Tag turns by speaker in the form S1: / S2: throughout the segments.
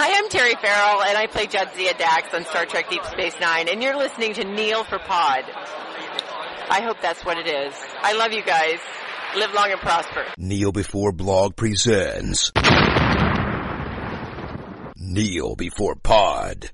S1: Hi, I'm Terry Farrell, and I play Jadzia Dax on Star Trek Deep Space Nine, and you're listening to Kneel for Pod. I hope that's what it is. I love you guys. Live long and prosper.
S2: Kneel Before Blog presents Kneel Before Pod.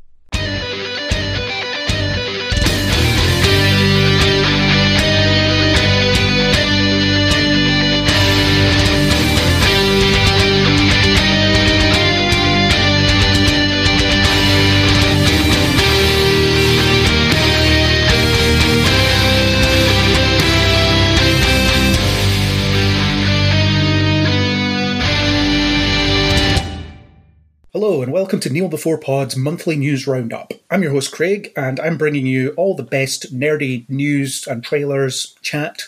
S3: Hello and welcome to Kneel Before Pod's monthly news roundup. I'm your host Craig and I'm bringing you all the best nerdy news and trailers chat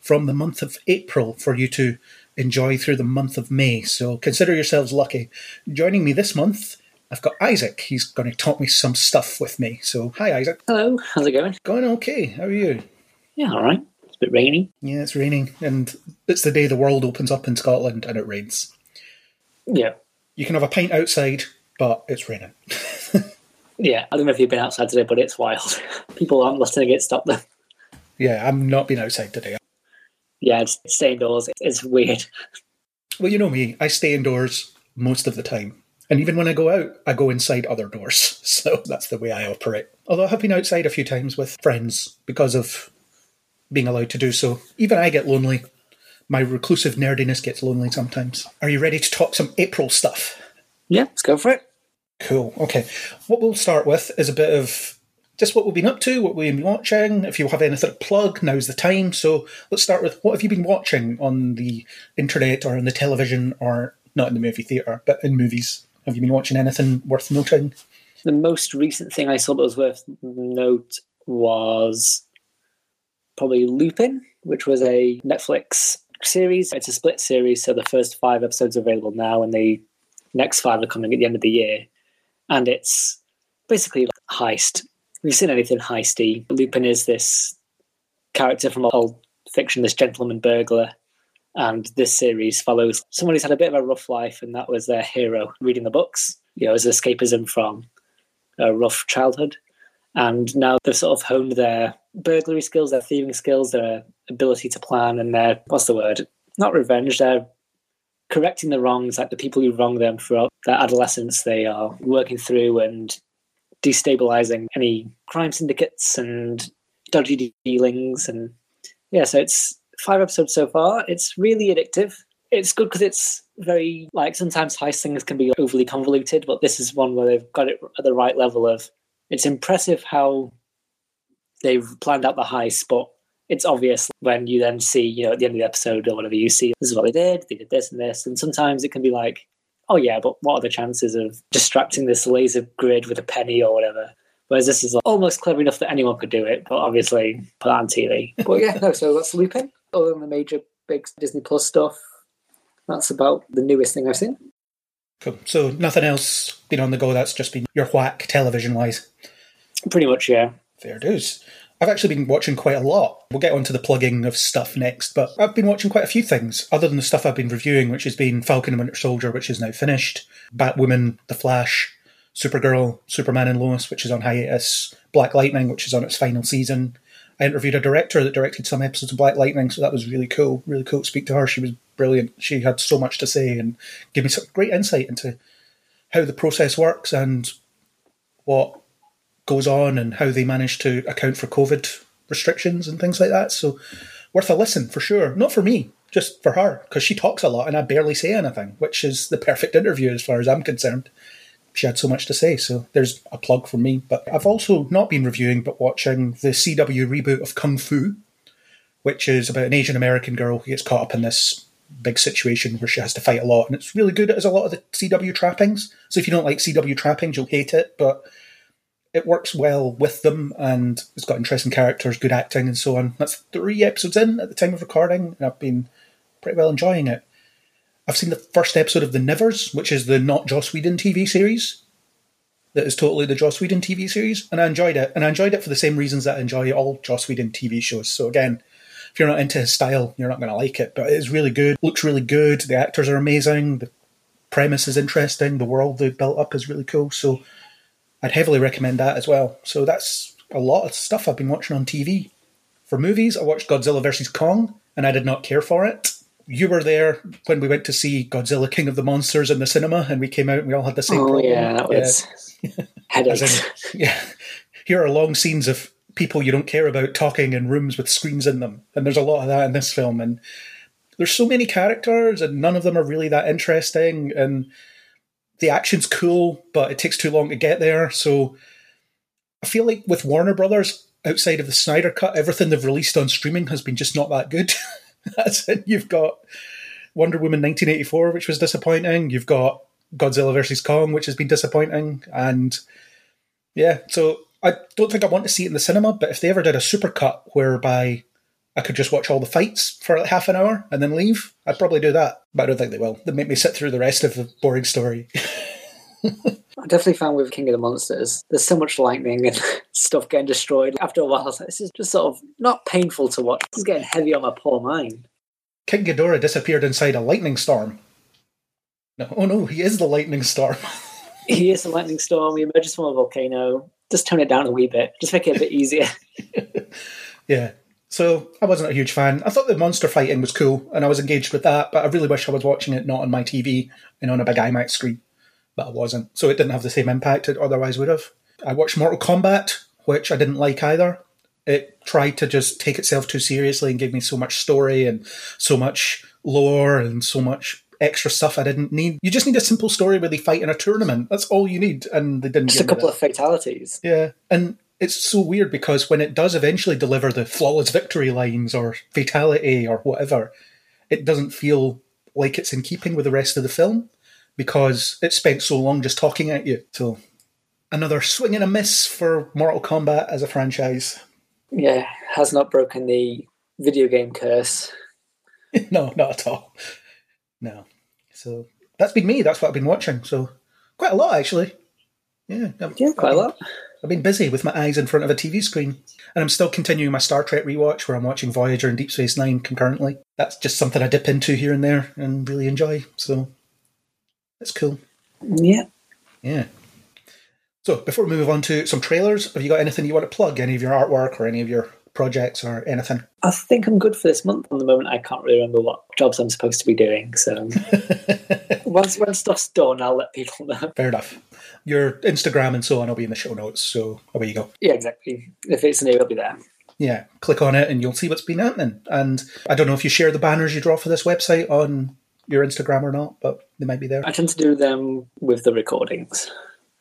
S3: from the month of April for you to enjoy through the month of May. So consider yourselves lucky. Joining me this month, I've got Isaac. He's going to talk me some stuff with me. So hi Isaac.
S4: Hello, how's it going?
S3: Going okay. How are you?
S4: Yeah, all right. It's a bit rainy.
S3: Yeah, it's raining and it's the day the world opens up in Scotland and it rains.
S4: Yeah,
S3: You can have a paint outside, but it's raining.
S4: yeah. I don't know if you've been outside today, but it's wild. People aren't letting it stop them.
S3: Yeah, I'm not being outside today.
S4: Yeah, it's stay indoors. It's weird.
S3: Well, you know me, I stay indoors most of the time. And even when I go out, I go inside other doors. So that's the way I operate. Although I have been outside a few times with friends because of being allowed to do so. Even I get lonely. My reclusive nerdiness gets lonely sometimes. Are you ready to talk some April stuff?
S4: Yeah, let's go for it.
S3: Cool. Okay. What we'll start with is a bit of just what we've been up to, what we've been watching. If you have anything to plug, now's the time. So let's start with what have you been watching on the internet or on the television or not in the movie theatre, but in movies? Have you been watching anything worth noting?
S4: The most recent thing I saw that was worth note was probably Lupin, which was a Netflix series. It's a split series, so the first five episodes are available now, and the next five are coming at the end of the year. And it's basically like heist. You've seen anything heisty, Lupin is this character from old fiction, this gentleman burglar. And this series follows someone who's had a bit of a rough life, and that was their hero reading the books, you know, as escapism from a rough childhood. And now they've sort of honed their burglary skills, their thieving skills, their ability to plan, and their, what's the word? Not revenge, they're correcting the wrongs, like the people who wrong them throughout their adolescence. They are working through and destabilizing any crime syndicates and dodgy dealings. And yeah, so it's five episodes so far. It's really addictive. It's good because it's very, like, sometimes heist things can be overly convoluted, but this is one where they've got it at the right level of. It's impressive how they've planned out the heist, but it's obvious when you then see, you know, at the end of the episode or whatever, you see this is what they did, they did this and this. And sometimes it can be like, oh yeah, but what are the chances of distracting this laser grid with a penny or whatever? Whereas this is like, almost clever enough that anyone could do it, but obviously put that on TV. but yeah, no, so that's Lupin. Other than the major big Disney Plus stuff, that's about the newest thing I've seen.
S3: Cool. So nothing else been on the go. That's just been your whack television wise.
S4: Pretty much, yeah.
S3: Fair dues. I've actually been watching quite a lot. We'll get onto the plugging of stuff next, but I've been watching quite a few things other than the stuff I've been reviewing, which has been Falcon and Winter Soldier, which is now finished, Batwoman, The Flash, Supergirl, Superman and Lois, which is on hiatus, Black Lightning, which is on its final season. I interviewed a director that directed some episodes of Black Lightning, so that was really cool. Really cool to speak to her. She was brilliant. She had so much to say and gave me some great insight into how the process works and what goes on and how they manage to account for COVID restrictions and things like that. So worth a listen for sure. Not for me, just for her, because she talks a lot and I barely say anything, which is the perfect interview as far as I'm concerned. She had so much to say, so there's a plug for me. But I've also not been reviewing, but watching the CW reboot of Kung Fu, which is about an Asian American girl who gets caught up in this big situation where she has to fight a lot. And it's really good. It has a lot of the CW trappings. So if you don't like CW trappings, you'll hate it. But it works well with them and it's got interesting characters, good acting, and so on. That's three episodes in at the time of recording, and I've been pretty well enjoying it. I've seen the first episode of The Nevers, which is the not Joss Whedon TV series. That is totally the Joss Whedon TV series, and I enjoyed it. And I enjoyed it for the same reasons that I enjoy all Joss Whedon TV shows. So again, if you're not into his style, you're not going to like it. But it is really good. Looks really good. The actors are amazing. The premise is interesting. The world they've built up is really cool. So I'd heavily recommend that as well. So that's a lot of stuff I've been watching on TV. For movies, I watched Godzilla vs. Kong, and I did not care for it. You were there when we went to see Godzilla King of the Monsters in the cinema, and we came out and we all had the same
S4: Oh
S3: problem.
S4: yeah, that was
S3: As
S4: headaches.
S3: in, yeah. Here are long scenes of people you don't care about talking in rooms with screens in them. And there's a lot of that in this film. And there's so many characters, and none of them are really that interesting. And the action's cool, but it takes too long to get there. So I feel like with Warner Brothers, outside of the Snyder Cut, everything they've released on streaming has been just not that good. That's it. You've got Wonder Woman 1984, which was disappointing. You've got Godzilla vs. Kong, which has been disappointing. And yeah, so I don't think I want to see it in the cinema, but if they ever did a supercut whereby I could just watch all the fights for like half an hour and then leave, I'd probably do that. But I don't think they will. They make me sit through the rest of the boring story.
S4: I definitely found with King of the Monsters, there's so much lightning and stuff getting destroyed. After a while, I was like, this is just sort of not painful to watch. This is getting heavy on my poor mind.
S3: King Ghidorah disappeared inside a lightning storm. No, oh no, he is the lightning storm.
S4: He is the lightning storm. He emerges from a volcano. Just tone it down a wee bit. Just make it a bit easier.
S3: yeah. So I wasn't a huge fan. I thought the monster fighting was cool, and I was engaged with that. But I really wish I was watching it not on my TV and on a big IMAX screen. But I wasn't, so it didn't have the same impact it otherwise would have. I watched Mortal Kombat, which I didn't like either. It tried to just take itself too seriously and gave me so much story and so much lore and so much extra stuff I didn't need. You just need a simple story where they fight in a tournament. That's all you need, and they didn't.
S4: Just a couple of fatalities.
S3: Yeah, and it's so weird because when it does eventually deliver the flawless victory lines or fatality or whatever, it doesn't feel like it's in keeping with the rest of the film because it spent so long just talking at you. So another swing and a miss for Mortal Kombat as a franchise.
S4: Yeah, has not broken the video game curse.
S3: no, not at all. No. So that's been me. That's what I've been watching. So quite a lot actually. Yeah, I've-
S4: Yeah, quite a lot.
S3: I've been busy with my eyes in front of a TV screen. And I'm still continuing my Star Trek rewatch where I'm watching Voyager and Deep Space Nine concurrently. That's just something I dip into here and there and really enjoy. So that's cool.
S4: Yeah.
S3: Yeah. So before we move on to some trailers, have you got anything you want to plug? Any of your artwork or any of your projects or anything?
S4: I think I'm good for this month. On the moment, I can't really remember what jobs I'm supposed to be doing. So once when stuff's done, I'll let people know.
S3: Fair enough. Your Instagram and so on will be in the show notes. So away you go.
S4: Yeah, exactly. If it's new, it'll be there.
S3: Yeah, click on it and you'll see what's been happening. And I don't know if you share the banners you draw for this website on your Instagram or not, but they might be there.
S4: I tend to do them with the recordings.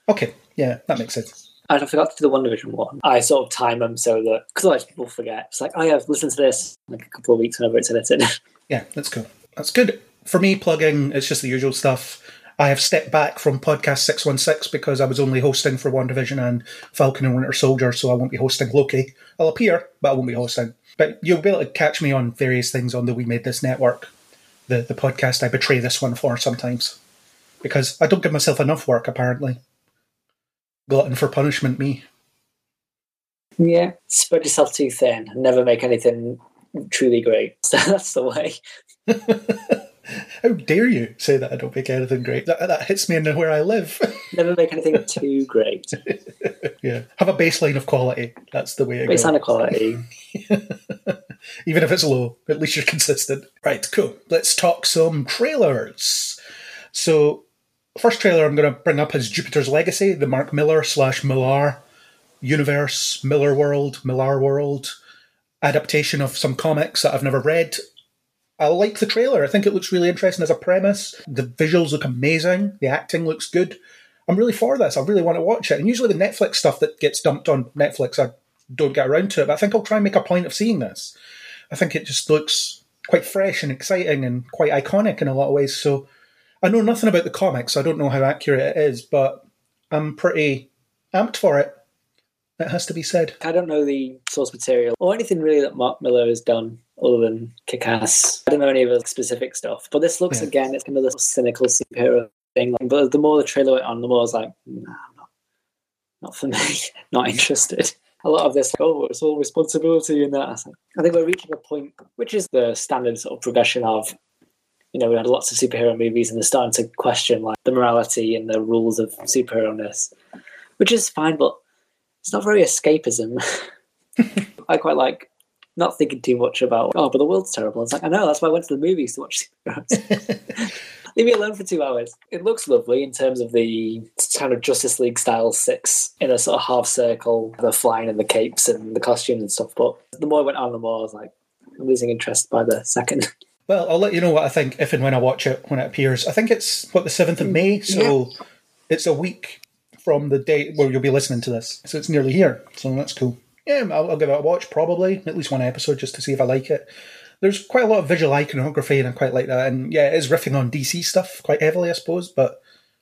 S3: Okay, yeah, that makes sense.
S4: And I forgot to do the WandaVision one. I sort of time them so that because otherwise people forget. It's like, oh yeah, I've listened to this like a couple of weeks whenever it's edited.
S3: Yeah, that's cool. That's good. For me, plugging, it's just the usual stuff. I have stepped back from podcast 616 because I was only hosting for WandaVision and Falcon and Winter Soldier, so I won't be hosting Loki. I'll appear, but I won't be hosting. But you'll be able to catch me on various things on the We Made This network, the, the podcast I betray this one for sometimes. Because I don't give myself enough work, apparently. Glutton for punishment, me.
S4: yeah, spread yourself too thin and never make anything truly great. So that's the way.
S3: How dare you say that I don't make anything great? That, that hits me in where I live.
S4: Never make anything too great.
S3: yeah, have a baseline of quality. That's the way it
S4: Based
S3: goes.
S4: on equality.
S3: Even if it's low, at least you're consistent. Right, cool. Let's talk some trailers. So, first trailer I'm going to bring up is Jupiter's Legacy, the Mark Miller slash Millar universe, Miller World, Millar World adaptation of some comics that I've never read. I like the trailer. I think it looks really interesting as a premise. The visuals look amazing. The acting looks good. I'm really for this. I really want to watch it. And usually the Netflix stuff that gets dumped on Netflix, I don't get around to it. But I think I'll try and make a point of seeing this. I think it just looks quite fresh and exciting and quite iconic in a lot of ways. So I know nothing about the comics. I don't know how accurate it is, but I'm pretty amped for it. It has to be said.
S4: I don't know the source material or anything really that Mark Millar has done other than kick ass. I don't know any of the specific stuff. But this looks
S3: Yeah.
S4: again, it's kind of this cynical superhero thing. But the more the trailer went on, the more I was like, nah, not, not for me. not interested. A lot of this, oh, it's all responsibility and that. Like, I think we're reaching a point, which is the standard sort of progression of you know, we had lots of superhero movies and they're starting to question like the morality and the rules of superhero-ness, which is fine, but it's not very escapism. I quite like not thinking too much about, oh, but the world's terrible. It's like, I know, that's why I went to the movies to watch superheroes. Leave me alone for two hours. It looks lovely in terms of the kind of Justice League style six in a sort of half circle, the flying and the capes and the costumes and stuff. But the more I went on, the more I was like, I'm losing interest by the second.
S3: Well, I'll let you know what I think if and when I watch it when it appears. I think it's what the seventh of mm. May, so yeah. it's a week from the date where you'll be listening to this. So it's nearly here. So that's cool. Yeah, I'll, I'll give it a watch probably at least one episode just to see if I like it. There's quite a lot of visual iconography and I quite like that. And yeah, it is riffing on DC stuff quite heavily, I suppose. But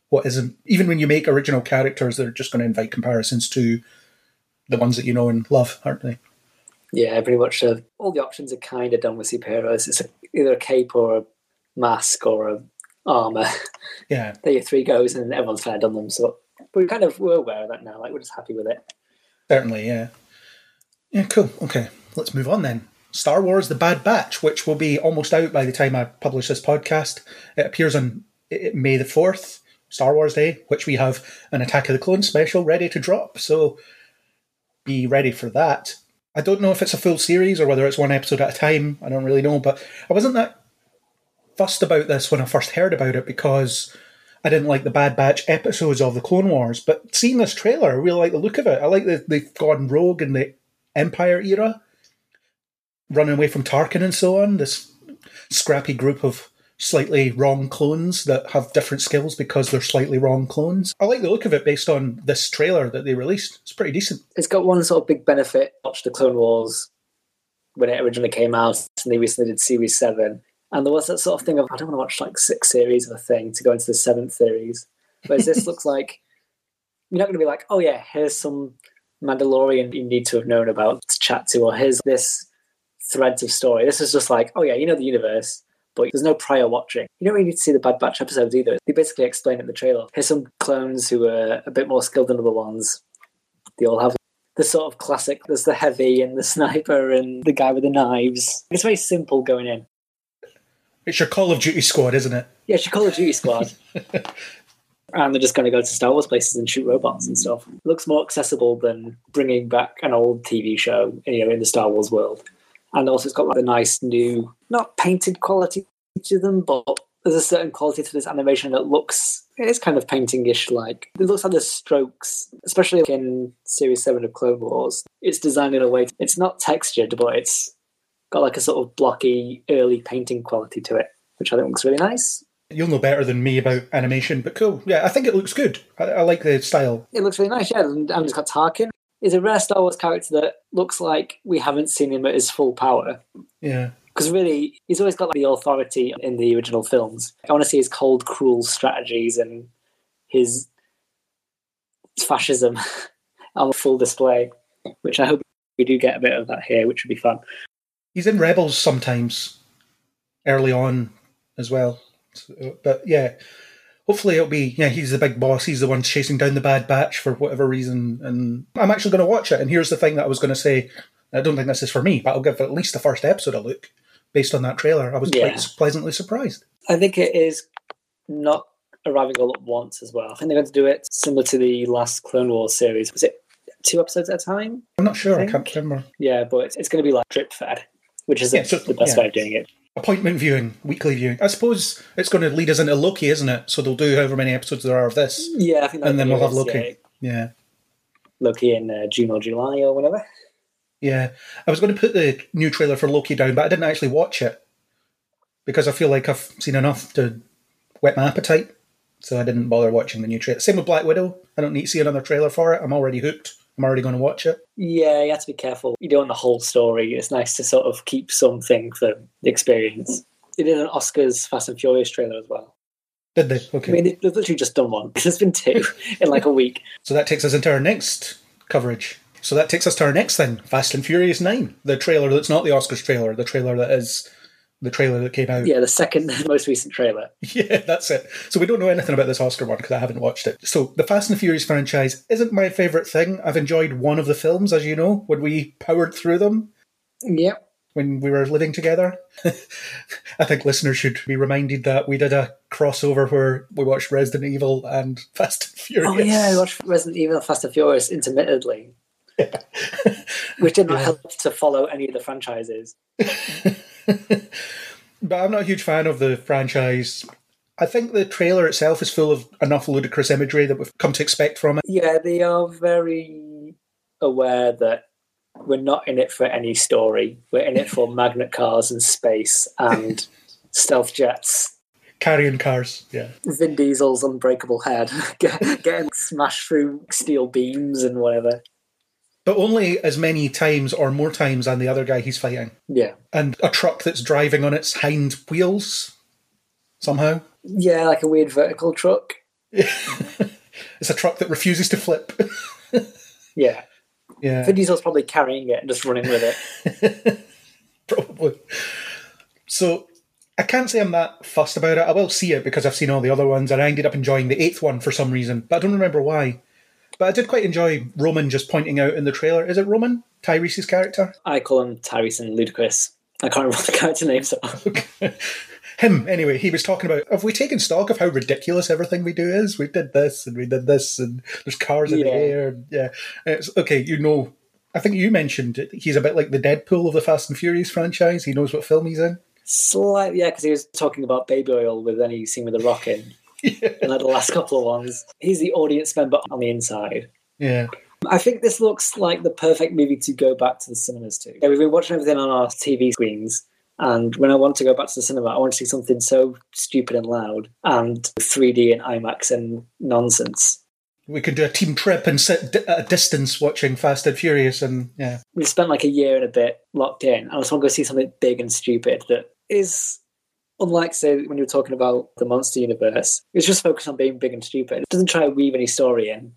S3: what isn't? Even when you make original characters, they're just going to invite comparisons to the ones that you know and love, aren't they?
S4: Yeah, pretty much. Uh, all the options are kind of done with superheroes. It's a, either a cape or a mask or a armor.
S3: Yeah,
S4: there your three goes, and everyone's kind of done them. So we kind of we're aware of that now. Like we're just happy with it.
S3: Certainly, yeah. Yeah, cool. Okay, let's move on then. Star Wars: The Bad Batch, which will be almost out by the time I publish this podcast. It appears on May the fourth, Star Wars Day, which we have an Attack of the Clones special ready to drop. So be ready for that. I don't know if it's a full series or whether it's one episode at a time. I don't really know, but I wasn't that fussed about this when I first heard about it because I didn't like the Bad Batch episodes of the Clone Wars. But seeing this trailer, I really like the look of it. I like that they've gone rogue in the Empire era, running away from Tarkin and so on. This scrappy group of slightly wrong clones that have different skills because they're slightly wrong clones. I like the look of it based on this trailer that they released. It's pretty decent.
S4: It's got one sort of big benefit. Watch the Clone Wars when it originally came out, and they recently did Series 7. And there was that sort of thing of, I don't want to watch like six series of a thing to go into the seventh series. Whereas this looks like you're not going to be like, oh yeah, here's some Mandalorian you need to have known about to chat to, or here's this threads of story. This is just like, oh yeah, you know the universe but there's no prior watching. You don't really need to see the Bad Batch episodes either. They basically explain it in the trailer. Here's some clones who are a bit more skilled than other ones. They all have the sort of classic there's the heavy and the sniper and the guy with the knives. It's very simple going in.
S3: It's your Call of Duty squad, isn't it?
S4: Yeah, it's your Call of Duty squad. and they're just going to go to Star Wars places and shoot robots and stuff. It looks more accessible than bringing back an old TV show, you know, in the Star Wars world and also it's got like a nice new, not painted quality to them, but there's a certain quality to this animation that looks it is kind of painting-ish like it looks like the strokes especially in series 7 of clone wars it's designed in a way it's not textured but it's got like a sort of blocky early painting quality to it which i think looks really nice
S3: You'll know better than me about animation, but cool. Yeah, I think it looks good. I, I like the style.
S4: It looks really nice, yeah. And, and it's got Tarkin, is a rare Star Wars character that looks like we haven't seen him at his full power.
S3: Yeah.
S4: Because really, he's always got like, the authority in the original films. I want to see his cold, cruel strategies and his fascism on full display, which I hope we do get a bit of that here, which would be fun.
S3: He's in Rebels sometimes, early on as well. But yeah, hopefully it'll be yeah he's the big boss he's the one chasing down the bad batch for whatever reason and i'm actually going to watch it. And here's the thing that i was going to say i don't think this is for me but i'll give at least the first episode a look based on that trailer. I was yeah. quite pleasantly surprised.
S4: I think it is not arriving all at once as well. I think they're going to do it similar to the last clone wars series. Was it two episodes at a time?
S3: I'm not sure i, I can't remember.
S4: Yeah but it's, it's going to be like drip fed which is yeah, so, the best yeah. way of doing it
S3: appointment viewing, weekly viewing. I suppose it's going to lead us into Loki, isn't it? So they'll do however many episodes there are of this.
S4: Yeah, I think,
S3: and then we'll have Loki. Yeah, yeah.
S4: Loki in uh, June or July or whatever.
S3: Yeah, I was going to put the new trailer for Loki down, but I didn't actually watch it because I feel like I've seen enough to whet my appetite. So I didn't bother watching the new trailer. Same with Black Widow. I don't need to see another trailer for it. I'm already hooked. I'm already going to watch it.
S4: Yeah, you have to be careful. You don't want the whole story. It's nice to sort of keep something for the experience. They did an Oscars Fast and Furious trailer as well.
S3: Did they? Okay.
S4: I mean, they've literally just done one. There's been two in like a week.
S3: So that takes us into our next coverage. So that takes us to our next thing Fast and Furious 9. The trailer that's not the Oscars trailer, the trailer that is the trailer that came out.
S4: Yeah, the second most recent trailer.
S3: Yeah, that's it. So we don't know anything about this Oscar one because I haven't watched it. So the Fast and Furious franchise isn't my favourite thing. I've enjoyed one of the films, as you know, when we powered through them.
S4: Yep.
S3: when we were living together. I think listeners should be reminded that we did a crossover where we watched Resident Evil and Fast and Furious.
S4: Oh yeah, I watched Resident Evil, Fast and Furious intermittently, which did not
S3: Yeah.
S4: help to follow any of the franchises.
S3: But I'm not a huge fan of the franchise. I think the trailer itself is full of enough ludicrous imagery that we've come to expect from it.
S4: Yeah, they are very aware that we're not in it for any story. We're in it for magnet cars and space and stealth jets.
S3: Carrying cars, yeah.
S4: Vin Diesel's unbreakable head getting smashed through steel beams and whatever.
S3: But only as many times or more times than the other guy he's fighting.
S4: Yeah.
S3: And a truck that's driving on its hind wheels, somehow.
S4: Yeah, like a weird vertical truck.
S3: It's a truck that refuses to flip.
S4: Yeah.
S3: yeah.
S4: Vin Diesel's probably carrying it and just running with it.
S3: Probably. So I can't say I'm that fussed about it. I will see it because I've seen all the other ones, and I ended up enjoying the eighth one for some reason, but I don't remember why. But I did quite enjoy Roman just pointing out in the trailer. Is it Roman? Tyrese's character?
S4: I call him Tyrese and Ludacris. I can't remember the character names are.
S3: Him, anyway, he was talking about have we taken stock of how ridiculous everything we do is? We did this and we did this, and there's cars in the air. And, yeah. And It's, okay, you know, I think you mentioned it. he's a bit like the Deadpool of the Fast and Furious franchise. He knows what film he's in.
S4: Slightly, yeah, because he was talking about baby oil with any scene with a rock in. And like the last couple of ones. He's the audience member on the inside.
S3: Yeah.
S4: I think this looks like the perfect movie to go back to the cinemas to. Yeah, we've been watching everything on our TV screens, and when I want to go back to the cinema, I want to see something so stupid and loud and 3D and IMAX and nonsense.
S3: We could do a team trip and sit at a distance watching Fast and Furious, and yeah,
S4: We spent like a year and a bit locked in. I just want to go see something big and stupid that is unlike, say, when you were talking about the monster universe. It's just focused on being big and stupid. It doesn't try to weave any story in.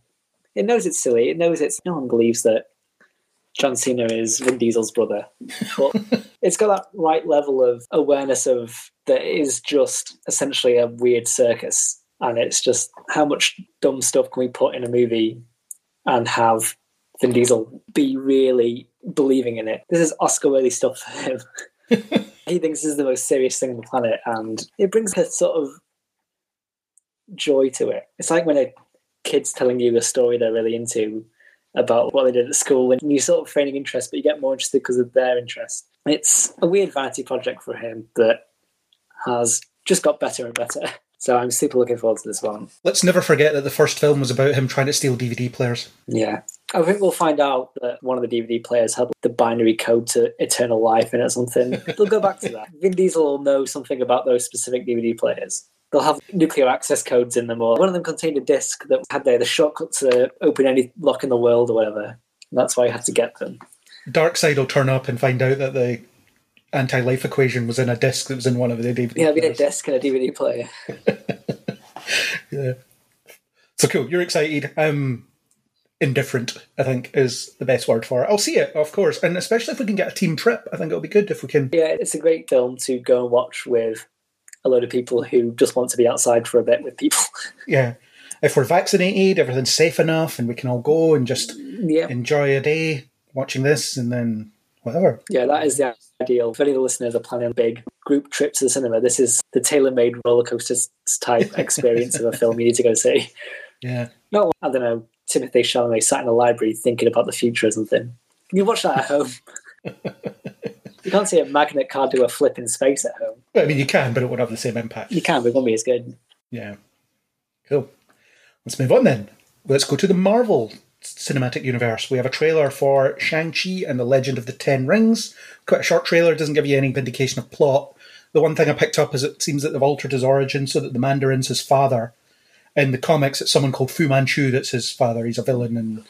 S4: It knows it's silly. It knows it's no one believes that John Cena is Vin Diesel's brother, but it's got that right level of awareness of that it is just essentially a weird circus, and it's just how much dumb stuff can we put in a movie and have Vin Diesel be really believing in it. This is Oscar-worthy stuff for him. he thinks this is the most serious thing on the planet, and it brings a sort of joy to it. It's like when a kid's telling you a story they're really into about what they did at school, and you sort of feigning interest, but you get more interested because of their interest. It's a weird vanity project for him that has just got better and better. So I'm super looking forward to this one.
S3: let's never forget that the first film was about him trying to steal DVD players.
S4: Yeah. I think we'll find out that one of the DVD players had the binary code to Eternal Life in it or something. They'll go back to that. Vin Diesel will know something about those specific DVD players. They'll have nuclear access codes in them, or one of them contained a disc that had the, the shortcut to open any lock in the world or whatever. That's why you had to get them.
S3: Darkseid will turn up and find out that the anti-life equation was in a disc that was in one of the DVD
S4: Yeah, it'd be a disc and a DVD player.
S3: Yeah. So cool. You're excited. I'm indifferent. I think is the best word for it. I'll see it, of course, and especially if we can get a team trip. I think it'll be good if we can.
S4: Yeah, it's a great film to go and watch with a load of people who just want to be outside for a bit with people.
S3: Yeah. If we're vaccinated, everything's safe enough, and we can all go and just
S4: yeah.
S3: enjoy a day watching this, and then whatever.
S4: Yeah, that is the ideal. If any of the listeners are planning a big group trip to the cinema, this is the tailor-made roller coaster type experience of a film you need to go see.
S3: Yeah.
S4: Not, I don't know, Timothée Chalamet sat in a library thinking about the future or something. You watch that at home. you can't see a magnet car do a flip in space at home.
S3: Well, I mean, you can, but it won't have the same impact.
S4: You can, but it won't be as good.
S3: Yeah. Cool. Let's move on then. Let's go to the Marvel cinematic universe. We have a trailer for Shang-Chi and the Legend of the Ten Rings. Quite a short trailer, doesn't give you any indication of plot. The one thing I picked up is it seems that they've altered his origin so that the Mandarin's his father. In the comics, it's someone called Fu Manchu that's his father. He's a villain, and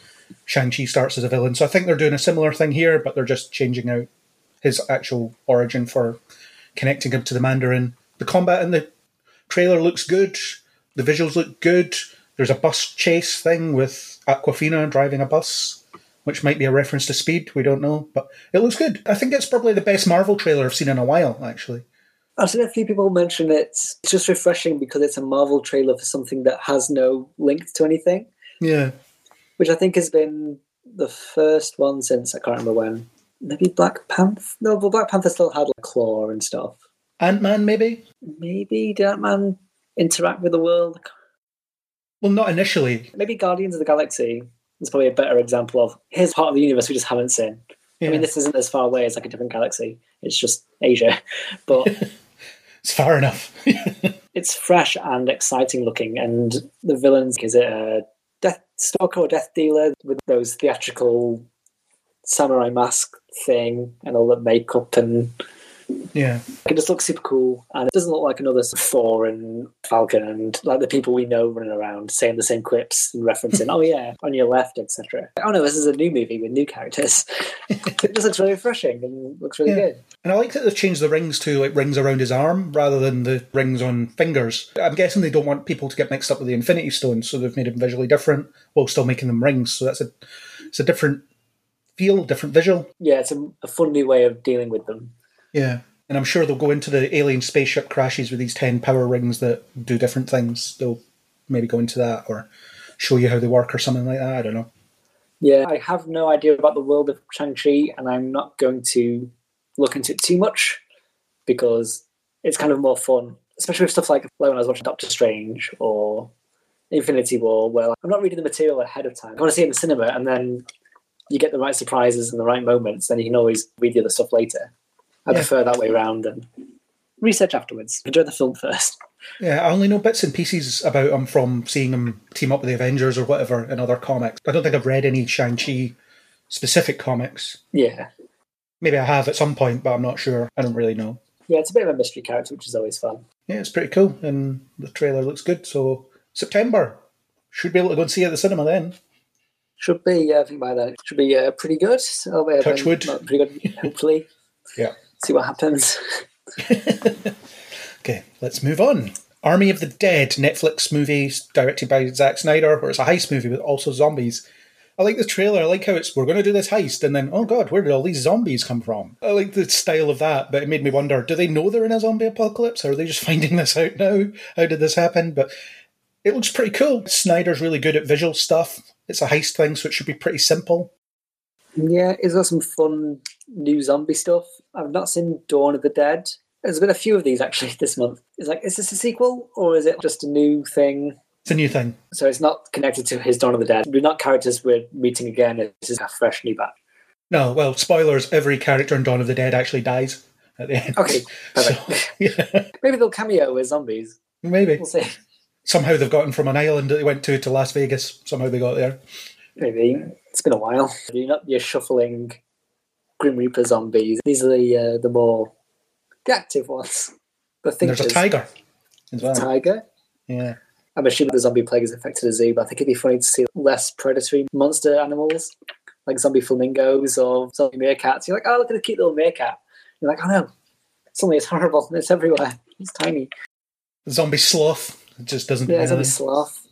S3: Shang-Chi starts as a villain. So I think they're doing a similar thing here, but they're just changing out his actual origin for connecting him to the Mandarin. The combat in the trailer looks good. The visuals look good. There's a bus chase thing with Awkwafina driving a bus, which might be a reference to Speed. We don't know, but it looks good. I think it's probably the best Marvel trailer I've seen in a while, actually.
S4: I've seen a few people mention it. It's just refreshing because it's a Marvel trailer for something that has no link to anything.
S3: Yeah.
S4: which I think has been the first one since I can't remember when maybe Black Panther. No, but Black Panther still had like claw and stuff.
S3: Ant Man, maybe?
S4: Maybe did Ant Man interact with the world?
S3: Well, not initially.
S4: Maybe Guardians of the Galaxy is probably a better example of here's part of the universe we just haven't seen.
S3: Yeah.
S4: I mean, this isn't as far away as like a different galaxy. It's just Asia, but
S3: it's far enough.
S4: it's fresh and exciting looking. And the villains is it a death stalker or death dealer with those theatrical samurai mask thing and all the makeup and
S3: yeah.
S4: it just looks super cool and it doesn't look like another Thor and Falcon and like the people we know running around saying the same quips and referencing, oh yeah, on your left, etc. Oh no, this is a new movie with new characters. it just looks really refreshing and looks really
S3: Yeah.
S4: good.
S3: And I like that they've changed the rings to like rings around his arm rather than the rings on fingers. I'm guessing they don't want people to get mixed up with the Infinity Stones, so they've made them visually different while still making them rings. So that's a it's a different feel, different visual.
S4: Yeah, it's a, a fun new way of dealing with them.
S3: Yeah. And I'm sure they'll go into the alien spaceship crashes with these 10 power rings that do different things. They'll maybe go into that or show you how they work or something like that. I don't know.
S4: Yeah, I have no idea about the world of Shang-Chi and I'm not going to look into it too much because it's kind of more fun, especially with stuff like, like when I was watching Doctor Strange or Infinity War, where I'm not reading the material ahead of time. I want to see it in the cinema and then you get the right surprises and the right moments, then you can always read the other stuff later. I
S3: Yeah.
S4: prefer that way around and research afterwards. Enjoy the film first.
S3: Yeah, I only know bits and pieces about him from seeing him team up with the Avengers or whatever in other comics. I don't think I've read any Shang-Chi specific comics.
S4: Yeah.
S3: Maybe I have at some point, but I'm not sure. I don't really know.
S4: Yeah, it's a bit of a mystery character, which is always fun.
S3: Yeah, it's pretty cool, and the trailer looks good. So September should be able to go and see it at the cinema then.
S4: Should be, yeah, I think by then it should be uh, pretty good. So, uh,
S3: Touch wood.
S4: not Pretty good, hopefully.
S3: Yeah.
S4: See what happens.
S3: Okay, let's move on. Army of the Dead Netflix movie directed by Zack Snyder, where it's a heist movie with also zombies. I like the trailer. I like how it's we're going to do this heist, and then oh god, where did all these zombies come from? I like the style of that, but it made me wonder: do they know they're in a zombie apocalypse, or are they just finding this out now? How did this happen? But it looks pretty cool. Snyder's really good at visual stuff. It's a heist thing, so it should be pretty simple.
S4: Yeah, it's got some fun new zombie stuff. I've not seen Dawn of the Dead. There's been a few of these actually this month. It's like, is this a sequel or is it just a new thing?
S3: It's a new thing.
S4: So it's not connected to his Dawn of the Dead. We're not characters we're meeting again. This is a fresh new batch.
S3: No, well, spoilers. Every character in Dawn of the Dead actually dies at the end.
S4: Okay,
S3: So, yeah,
S4: Maybe they'll cameo as zombies.
S3: maybe.
S4: We'll see.
S3: somehow they've gotten from an island that they went to to Las Vegas. Somehow they got there.
S4: Maybe it's been a while. You're not your shuffling Grim Reaper zombies. These are the uh, the more the active ones.
S3: And there's a tiger as well.
S4: Tiger.
S3: Yeah,
S4: I'm assuming the zombie plague has affected the zoo, but I think it'd be funny to see less predatory monster animals, like zombie flamingos or zombie meerkats. You're like, oh, look at the cute little meerkat. You're like, oh no, suddenly it's horrible. and It's everywhere. It's tiny.
S3: zombie sloth. It just doesn't.
S4: Yeah, zombie sloth.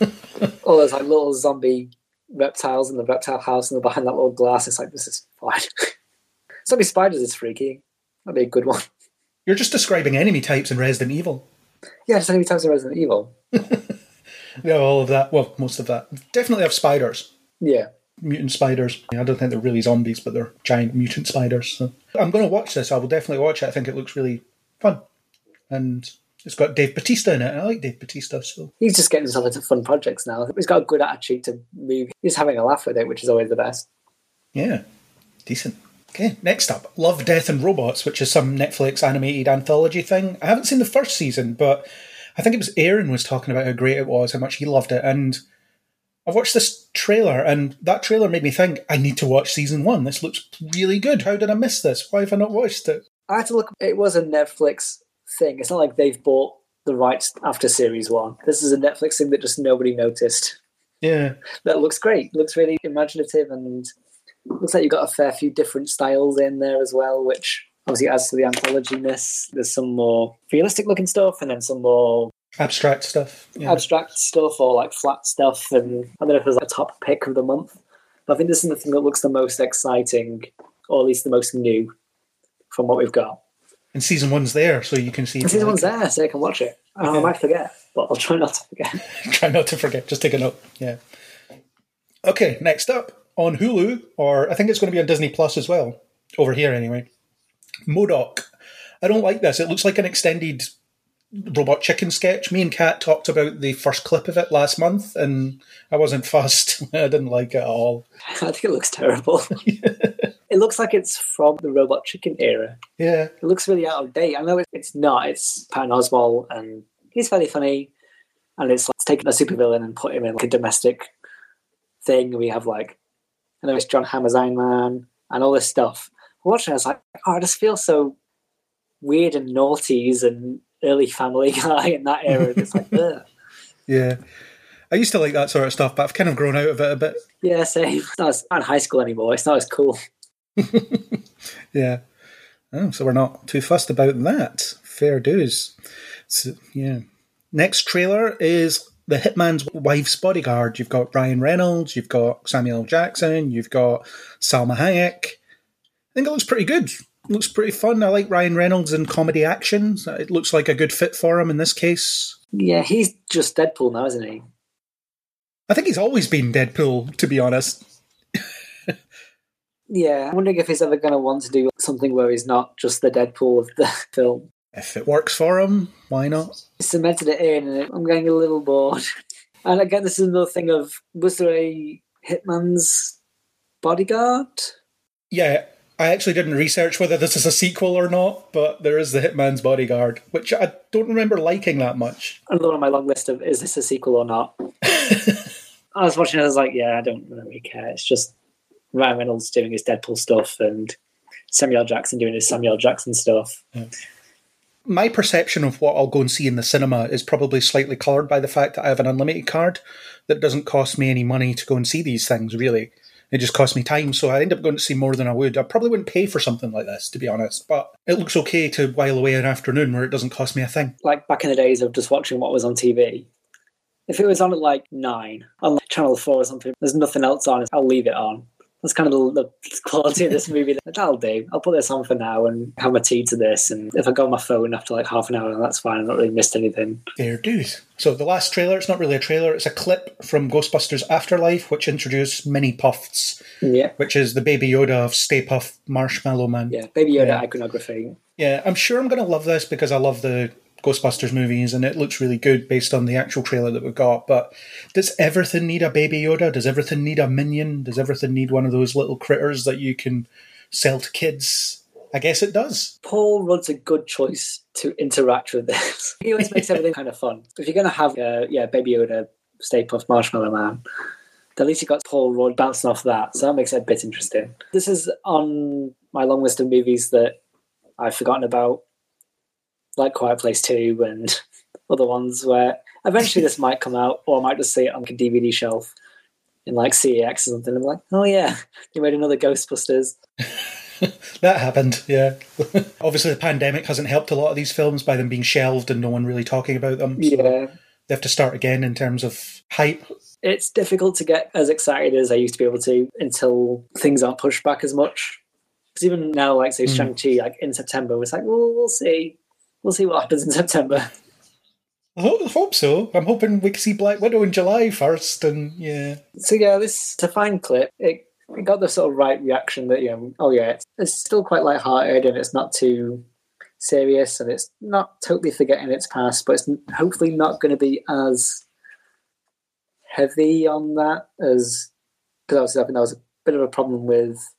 S4: All those like little zombie reptiles in the reptile house and they're behind that little glass. It's like this is fine. so many spiders is freaky. That'd be a good one.
S3: You're just describing enemy types in Resident Evil.
S4: Yeah, just any times in Resident Evil.
S3: Yeah, all of that. Well, most of that. Definitely have spiders.
S4: Yeah.
S3: Mutant spiders. I don't think they're really zombies, but they're giant mutant spiders. So I'm going to watch this. I will definitely watch it. I think it looks really fun, and it's got Dave Batista in it. I like Dave Batista, so
S4: He's just getting himself into fun projects now. He's got a good attitude to move. He's having a laugh with it, which is always the best.
S3: yeah, decent. Okay, next up, Love, Death and Robots, which is some Netflix animated anthology thing. I haven't seen the first season, but I think it was Aaron was talking about how great it was, how much he loved it, and I've watched this trailer, and that trailer made me think I need to watch season one. This looks really good. How did I miss this? Why have I not watched it?
S4: I had to look. It was a Netflix thing. It's not like they've bought the rights after series one. This is a Netflix thing that just nobody noticed.
S3: Yeah,
S4: That looks great. looks really imaginative and looks like you've got a fair few different styles in there as well, which obviously adds to the anthology-ness. There's some more realistic looking stuff and then some more
S3: abstract stuff. Yeah.
S4: abstract stuff or like flat stuff. And I don't know if there's like a top pick of the month. But I think this is the thing that looks the most exciting, or at least the most new from what we've got.
S3: And season one's there, so you can see.
S4: And season one's there, so I can watch it. Oh, I might forget, but I'll try not to forget.
S3: Try not to forget. Just take a note. Yeah. Okay, next up. on Hulu, or I think it's going to be on Disney Plus as well, over here anyway. Modoc. I don't like this. It looks like an extended Robot Chicken sketch. Me and Kat talked about the first clip of it last month, and I wasn't fussed. I didn't like it at all.
S4: I think it looks terrible. It looks like it's from the Robot Chicken era.
S3: Yeah,
S4: It looks really out of date. I know it's not. It's Patton Oswalt, and he's fairly funny. And it's like it's taking a supervillain and put him in like a domestic thing. We have like, I know it's John Hammer's Iron Man and all this stuff. Watching, it, I was like, oh, I just feel so weird and naughties and early Family Guy in that era. It's like, ugh.
S3: yeah. I used to like that sort of stuff, but I've kind of grown out of it a bit.
S4: yeah, same. It's not, as, not in high school anymore. It's not as cool.
S3: Yeah. Oh, so we're not too fussed about that. Fair dues. So, yeah. Next trailer is The Hitman's Wife's Bodyguard. You've got Ryan Reynolds, you've got Samuel Jackson, you've got Salma Hayek. I think it looks pretty good. looks pretty fun. I like Ryan Reynolds in comedy action. It looks like a good fit for him in this case.
S4: Yeah, he's just Deadpool now, isn't he?
S3: I think he's always been Deadpool, to be honest.
S4: Yeah, I'm wondering if he's ever going to want to do something where he's not just the Deadpool of the film.
S3: If it works for him, why not?
S4: cemented it in, and I'm getting a little bored. And again, this is another thing of was there a Hitman's Bodyguard?
S3: Yeah, I actually didn't research whether this is a sequel or not, but there is the Hitman's Bodyguard, which I don't remember liking that much.
S4: Another on my long list of is this a sequel or not? I was watching it, I was like, yeah, I don't really care. It's just Ryan Reynolds doing his Deadpool stuff and Samuel Jackson doing his Samuel Jackson stuff.
S3: My perception of what I'll go and see in the cinema is probably slightly coloured by the fact that I have an unlimited card that doesn't cost me any money to go and see these things, really. It just costs me time, so I end up going to see more than I would. I probably wouldn't pay for something like this, to be honest, but it looks okay to while away an afternoon where it doesn't cost me a thing.
S4: Like back in the days of just watching what was on TV. If it was on at like nine on like Channel Four or something, there's nothing else on. I'll leave it on. That's kind of the, the quality of this movie. That That'll do. I'll put this on for now and have my tea to this. And if I go on my phone after like half an hour, that's fine. I've not really missed anything.
S3: Fair dudes. So the last trailer, it's not really a trailer, it's a clip from Ghostbusters Afterlife, which introduced Mini-Pufts,
S4: Yeah,
S3: which is the Baby Yoda of Stay Puft Marshmallow Man.
S4: yeah. Baby Yoda
S3: Yeah.
S4: iconography.
S3: Yeah, I'm sure I'm going to love this because I love the Ghostbusters movies and it looks really good based on the actual trailer that we've got. But does everything need a Baby Yoda? Does everything need a minion? Does everything need one of those little critters that you can sell to kids? I guess it does.
S4: Paul Rudd's a good choice to interact with this. he always makes everything kind of fun. If you're going to have, uh, yeah, Baby Yoda, Stay Puft Marshmallow Man, at least you got Paul Rudd bouncing off that, so that makes it a bit interesting. This is on my long list of movies that I've forgotten about, like Quiet Place 2 and other ones where eventually this might come out, or I might just see it on like a DVD shelf in like CEX or something. I'm like, oh yeah, they made another Ghostbusters.
S3: That happened, yeah. Obviously, the pandemic hasn't helped a lot of these films by them being shelved and no one really talking about them. So
S4: Yeah.
S3: they have to start again in terms of hype.
S4: it's difficult to get as excited as I used to be able to until things aren't pushed back as much. Because even now, like say hmm. Shang Chi, like in September, it's like, well, we'll see, we'll see what happens in September.
S3: I ho- I hope so. I'm hoping we can see Black Widow in July first, and yeah.
S4: So yeah, this it's a fine clip. It, it got the sort of right reaction that you know, oh yeah, it's, it's still quite light-hearted and it's not too serious and it's not totally forgetting its past, but it's hopefully not going to be as heavy on that as because obviously I think that was a bit of a problem with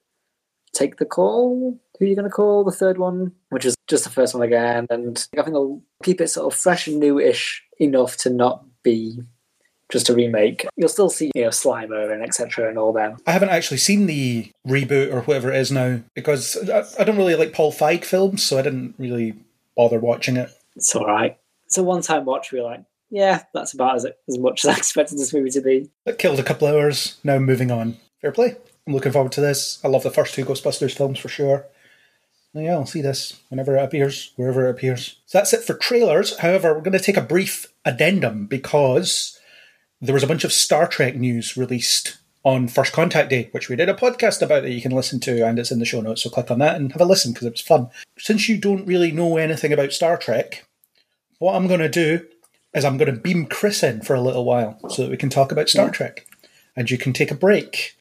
S4: Take the Call. Who are you going to call the third one? Which is just the first one again, and I think I'll keep it sort of fresh and newish enough to not be just a remake. You'll still see, you know, Slimer and etc. and all them.
S3: I haven't actually seen the reboot or whatever it is now because I, I don't really like Paul Feig films, so I didn't really bother watching it.
S4: It's all right. It's a one-time watch. We're like, yeah, that's about as as much as I expected this movie to be.
S3: It killed a couple hours. Now moving on. Fair play. I'm looking forward to this. I love the first two Ghostbusters films for sure. Yeah, I'll see this whenever it appears, wherever it appears. So that's it for trailers. However, we're going to take a brief addendum because there was a bunch of Star Trek news released on First Contact Day, which we did a podcast about that you can listen to, and it's in the show notes. So click on that and have a listen because it was fun. Since you don't really know anything about Star Trek, what I'm going to do is I'm going to beam Chris in for a little while so that we can talk about Star Trek, and you can take a break.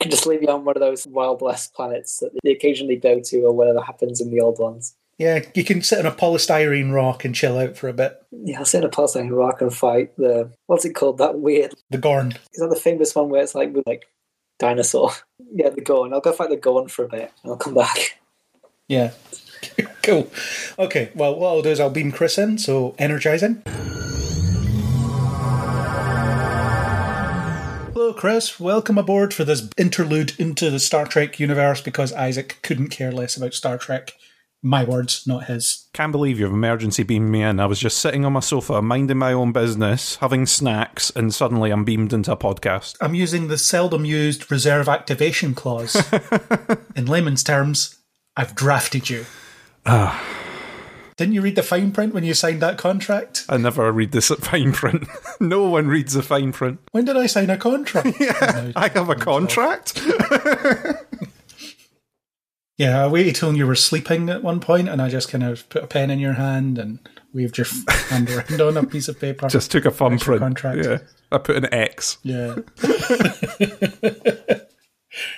S4: Can just leave you on one of those wild west planets that they occasionally go to, or whatever happens in the old ones.
S3: Yeah, you can sit on a polystyrene rock and chill out for a bit.
S4: Yeah, I'll sit on a Palestine rock and fight the what's it called? That weird
S3: The Gorn.
S4: is that the famous one where it's like with like dinosaur? Yeah, the Gorn. I'll go fight the Gorn for a bit and I'll come back.
S3: Yeah. cool. Okay, well, what I'll do is I'll beam Chris in, so energizing. Hello, Chris. Welcome aboard for this interlude into the Star Trek universe because Isaac couldn't care less about Star Trek. My words, not his.
S5: Can't believe you've emergency beamed me in. I was just sitting on my sofa, minding my own business, having snacks, and suddenly I'm beamed into a podcast.
S3: I'm using the seldom used reserve activation clause. In layman's terms, I've drafted you. Ah, Didn't you read the fine print when you signed that contract?
S5: I never read this fine print. no one reads the fine print.
S3: When did I sign a contract?
S5: I have a contract.
S3: Yeah, I waited till you were sleeping at one point, and I just kind of put a pen in your hand and waved your hand around on a piece of paper.
S5: Just took a thumbprint.
S3: contract.
S5: Yeah, I put an X.
S3: yeah.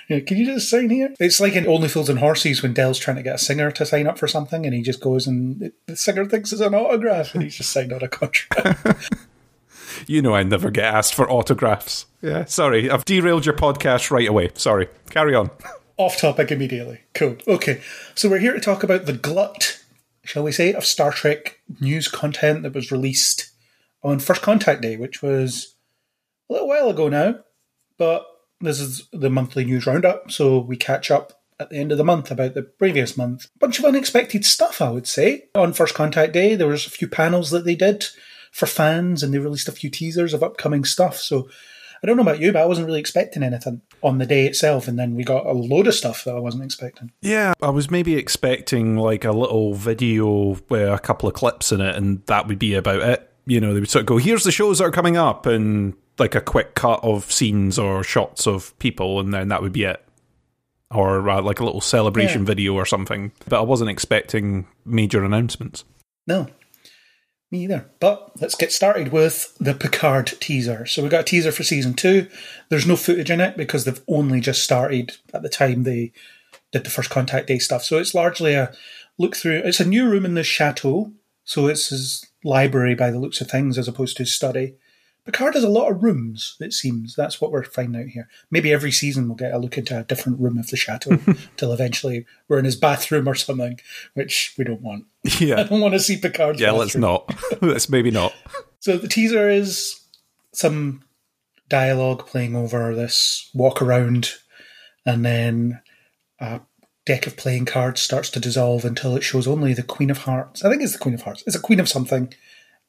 S3: Yeah. Can you just sign here? It's like in Only Fools and Horses when Del's trying to get a singer to sign up for something, and he just goes and the singer thinks it's an autograph, and he's just signed on a contract.
S5: You know I never get asked for autographs. Yeah, sorry, I've derailed your podcast right away. Sorry. Carry on.
S3: Off topic immediately. Cool. Okay, so we're here to talk about the glut, shall we say, of Star Trek news content that was released on First Contact Day, which was a little while ago now, but this is the monthly news roundup, so we catch up at the end of the month about the previous month. Bunch of unexpected stuff, I would say. On First Contact Day, there was a few panels that they did for fans, and they released a few teasers of upcoming stuff. So I don't know about you, but I wasn't really expecting anything on the day itself, and then we got a load of stuff that I wasn't expecting.
S5: Yeah, I was maybe expecting like a little video with a couple of clips in it, and that would be about it. You know, they would sort of go, "Here's the shows that are coming up," and like a quick cut of scenes or shots of people, and then that would be it. Or uh, like a little celebration
S3: Yeah.
S5: video or something. But I wasn't expecting major announcements.
S3: No, me either. But let's get started with the Picard teaser. So we got a teaser for season two. There's no footage in it because they've only just started at the time they did the first contact day stuff. So it's largely a look through. It's a new room in the chateau. So it's his library by the looks of things as opposed to his study. Picard has a lot of rooms, it seems. That's what we're finding out here. Maybe every season we'll get a look into a different room of the chateau till eventually we're in his bathroom or something, which we don't want.
S5: Yeah.
S3: I don't want to see Picard's
S5: yeah. Let's not. let's maybe not.
S3: So the teaser is some dialogue playing over this walk around, and then a deck of playing cards starts to dissolve until it shows only the Queen of Hearts. I think it's the Queen of Hearts. It's a Queen of something,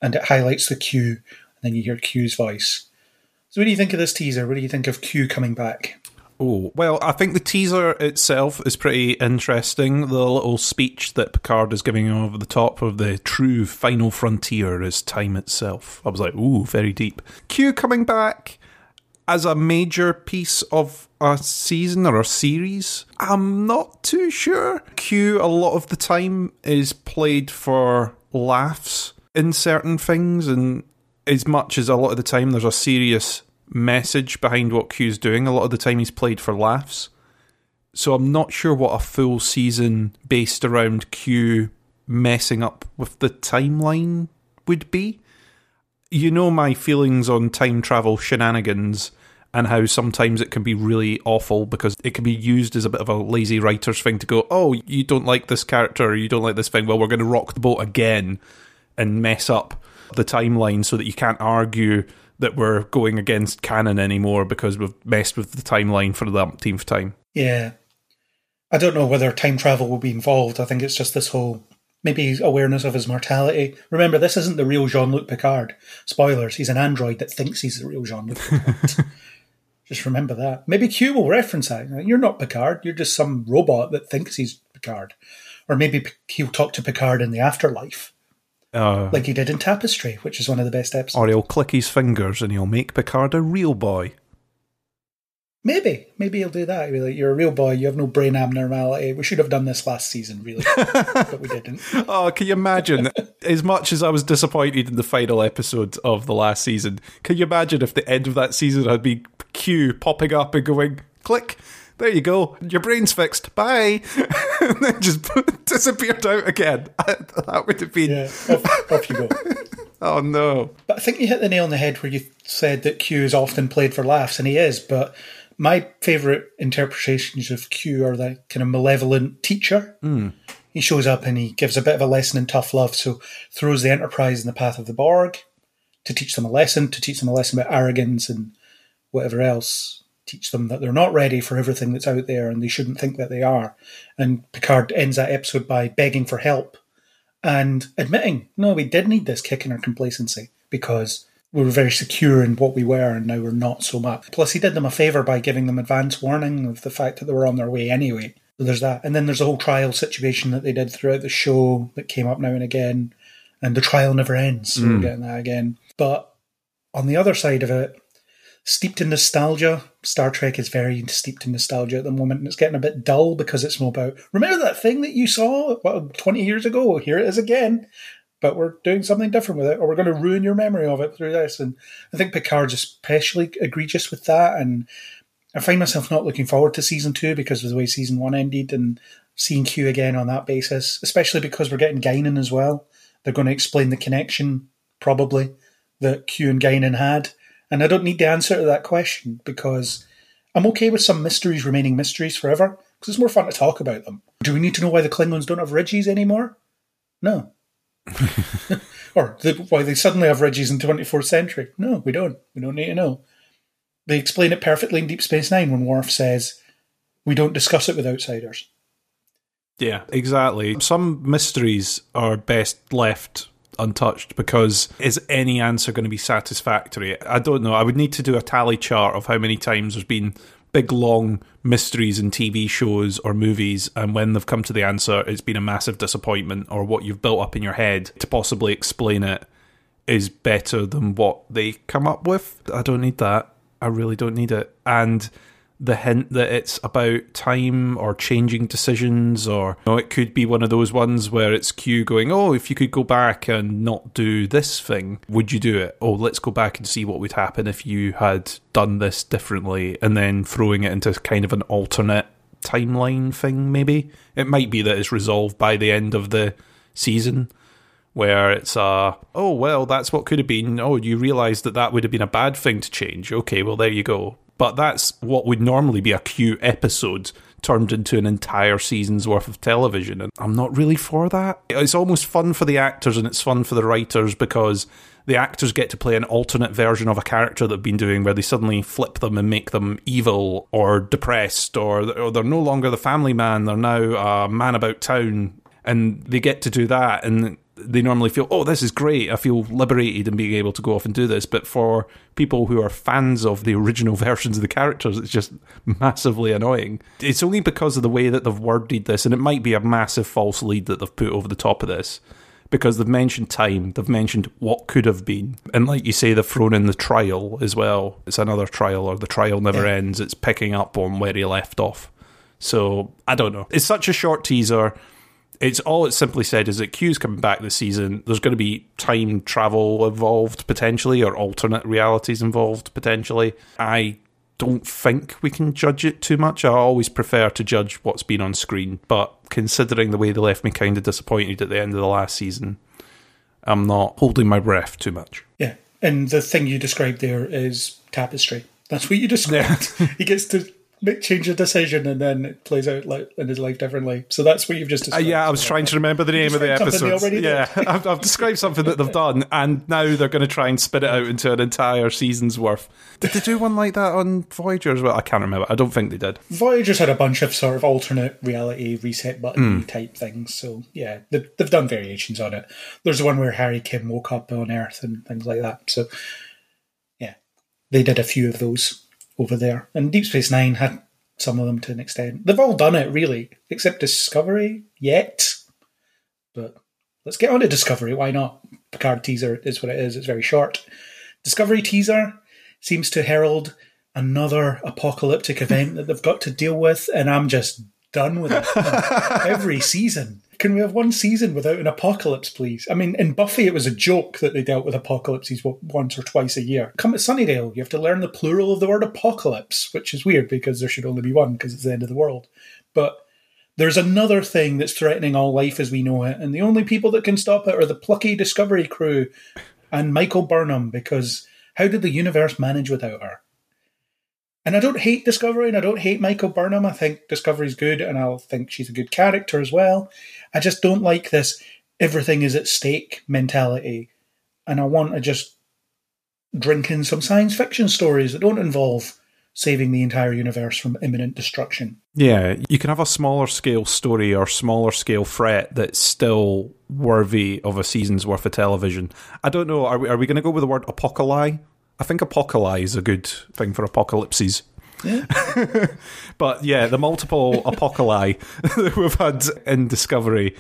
S3: and it highlights the and then you hear Q's voice. So what do you think of this teaser? What do you think of Q coming back?
S5: Oh, well, I think the teaser itself is pretty interesting. The little speech that Picard is giving over the top of the true final frontier is time itself. I was like, ooh, very deep. Q coming back as a major piece of a season or a series. I'm not too sure. Q, a lot of the time, is played for laughs in certain things, and as much as a lot of the time there's a serious message behind what Q's doing, a lot of the time he's played for laughs. So I'm not sure what a full season based around Q messing up with the timeline would be. You know my feelings on time travel shenanigans and how sometimes it can be really awful because it can be used as a bit of a lazy writer's thing to go, oh, you don't like this character or you don't like this thing, well, we're going to rock the boat again and mess up the timeline so that you can't argue that we're going against canon anymore because we've messed with the timeline for the umpteenth time.
S3: Yeah. I don't know whether time travel will be involved. I think it's just this whole maybe awareness of his mortality. Remember, this isn't the real Jean Luc Picard. Spoilers, he's an android that thinks he's the real Jean Luc Picard. just remember that. Maybe Q will reference that. You're not Picard, you're just some robot that thinks he's Picard. Or maybe he'll talk to Picard in the afterlife,
S5: Uh,
S3: like he did in Tapestry, which is one of the best episodes.
S5: or he'll click his fingers and he'll make Picard a real boy.
S3: Maybe, maybe he'll do that. He'll be like, "You're a real boy. You have no brain abnormality. We should have done this last season, really, but we didn't."
S5: Oh, can you imagine? as much as I was disappointed in the final episode of the last season, can you imagine if the end of that season had been Q popping up and going, Click. There you go. Your brain's fixed. Bye. and then just disappeared out again. that would have been.
S3: Yeah, off, off you go.
S5: Oh no.
S3: But I think you hit the nail on the head where you said that Q is often played for laughs, and he is. But my favourite interpretations of Q are the kind of malevolent teacher.
S5: Mm.
S3: He shows up and he gives a bit of a lesson in tough love, so throws the Enterprise in the path of the Borg to teach them a lesson, to teach them a lesson about arrogance and whatever else. Teach them that they're not ready for everything that's out there and they shouldn't think that they are. And Picard ends that episode by begging for help and admitting, no, we did need this kick in our complacency because we were very secure in what we were and now we're not so much. Plus, he did them a favour by giving them advance warning of the fact that they were on their way anyway. So there's that. And then there's a whole trial situation that they did throughout the show that came up now and again. And the trial never ends. So we're mm. getting that again. But on the other side of it, steeped in nostalgia, Star Trek is very steeped in nostalgia at the moment. And it's getting a bit dull because it's more about, remember that thing that you saw what, 20 years ago? Here it is again. But we're doing something different with it, or we're going to ruin your memory of it through this. And I think Picard's especially egregious with that. And I find myself not looking forward to season two because of the way season one ended and seeing Q again on that basis, especially because we're getting Guinan as well. They're going to explain the connection, probably, that Q and Guinan had. And I don't need the answer to that question because I'm okay with some mysteries remaining mysteries forever because it's more fun to talk about them. Do we need to know why the Klingons don't have ridges anymore? No. or the, why they suddenly have ridges in the 24th century? No, we don't. We don't need to know. They explain it perfectly in Deep Space Nine when Worf says, "We don't discuss it with outsiders."
S5: Yeah, exactly. Some mysteries are best left untouched because is any answer going to be satisfactory? I don't know. I would need to do a tally chart of how many times there's been big long mysteries in TV shows or movies and when they've come to the answer it's been a massive disappointment or what you've built up in your head to possibly explain it is better than what they come up with. I don't need that. I really don't need it. And the hint that it's about time or changing decisions, or you know, it could be one of those ones where it's Q going, "Oh, if you could go back and not do this thing, would you do it?" Oh, let's go back and see what would happen if you had done this differently, and then throwing it into kind of an alternate timeline thing. Maybe it might be that it's resolved by the end of the season where it's uh oh well that's what could have been oh you realize that that would have been a bad thing to change okay well there you go but that's what would normally be a Q episode turned into an entire season's worth of television and I'm not really for that. It's almost fun for the actors and it's fun for the writers because the actors get to play an alternate version of a character they've been doing where they suddenly flip them and make them evil or depressed or, or they're no longer the family man they're now a man about town and they get to do that and they normally feel, oh, this is great. I feel liberated in being able to go off and do this. But for people who are fans of the original versions of the characters, it's just massively annoying. It's only because of the way that they've worded this, and it might be a massive false lead that they've put over the top of this. Because they've mentioned time, they've mentioned what could have been. And like you say, they've thrown in the trial as well. It's another trial, or the trial never ends. It's picking up on where he left off. So I don't know. It's such a short teaser it's all it simply said is that Q's coming back this season. There's going to be time travel involved potentially, or alternate realities involved potentially. I don't think we can judge it too much. I always prefer to judge what's been on screen, but considering the way they left me kind of disappointed at the end of the last season, I'm not holding my breath too much.
S3: Yeah, and the thing you described there is tapestry. That's what you described. he gets to change a decision, and then it plays out like in his life differently. So that's what you've just
S5: Uh,
S3: described.
S5: yeah, I was trying to remember the name of the
S3: described something they
S5: episode. Yeah. I've, I've described something that they've done, and now they're going to try and spit it out into an entire season's worth. Did they do one like that on Voyager as well? I can't remember. I don't think they did.
S3: Voyager's had a bunch of sort of alternate reality reset button
S5: Hmm.
S3: type things. So yeah, they've, they've done variations on it. There's one where Harry Kim woke up on Earth and things like that. So yeah, they did a few of those over there. And Deep Space Nine had some of them to an extent. They've all done it really, except Discovery yet. But let's get on to Discovery. Why not? Picard teaser is what it is. It's very short. Discovery teaser seems to herald another apocalyptic event that they've got to deal with, and I'm just done with it. Every season. Can we have one season without an apocalypse, please? I mean, in Buffy, it was a joke that they dealt with apocalypses once or twice a year. Come to Sunnydale, you have to learn the plural of the word apocalypse, which is weird because there should only be one because it's the end of the world. But there's another thing that's threatening all life as we know it, and the only people that can stop it are the plucky Discovery crew and Michael Burnham, because how did the universe manage without her? And I don't hate Discovery and I don't hate Michael Burnham. I think Discovery's good and I think she's a good character as well. I just don't like this everything is at stake mentality. And I want to just drink in some science fiction stories that don't involve saving the entire universe from imminent destruction.
S5: Yeah, you can have a smaller scale story or smaller scale threat that's still worthy of a season's worth of television. I don't know. Are we, are we going to go with the word apocalypse? I think apocalypse is a good thing for apocalypses.
S3: Yeah.
S5: but yeah, the multiple apocalypse that we've had in Discovery.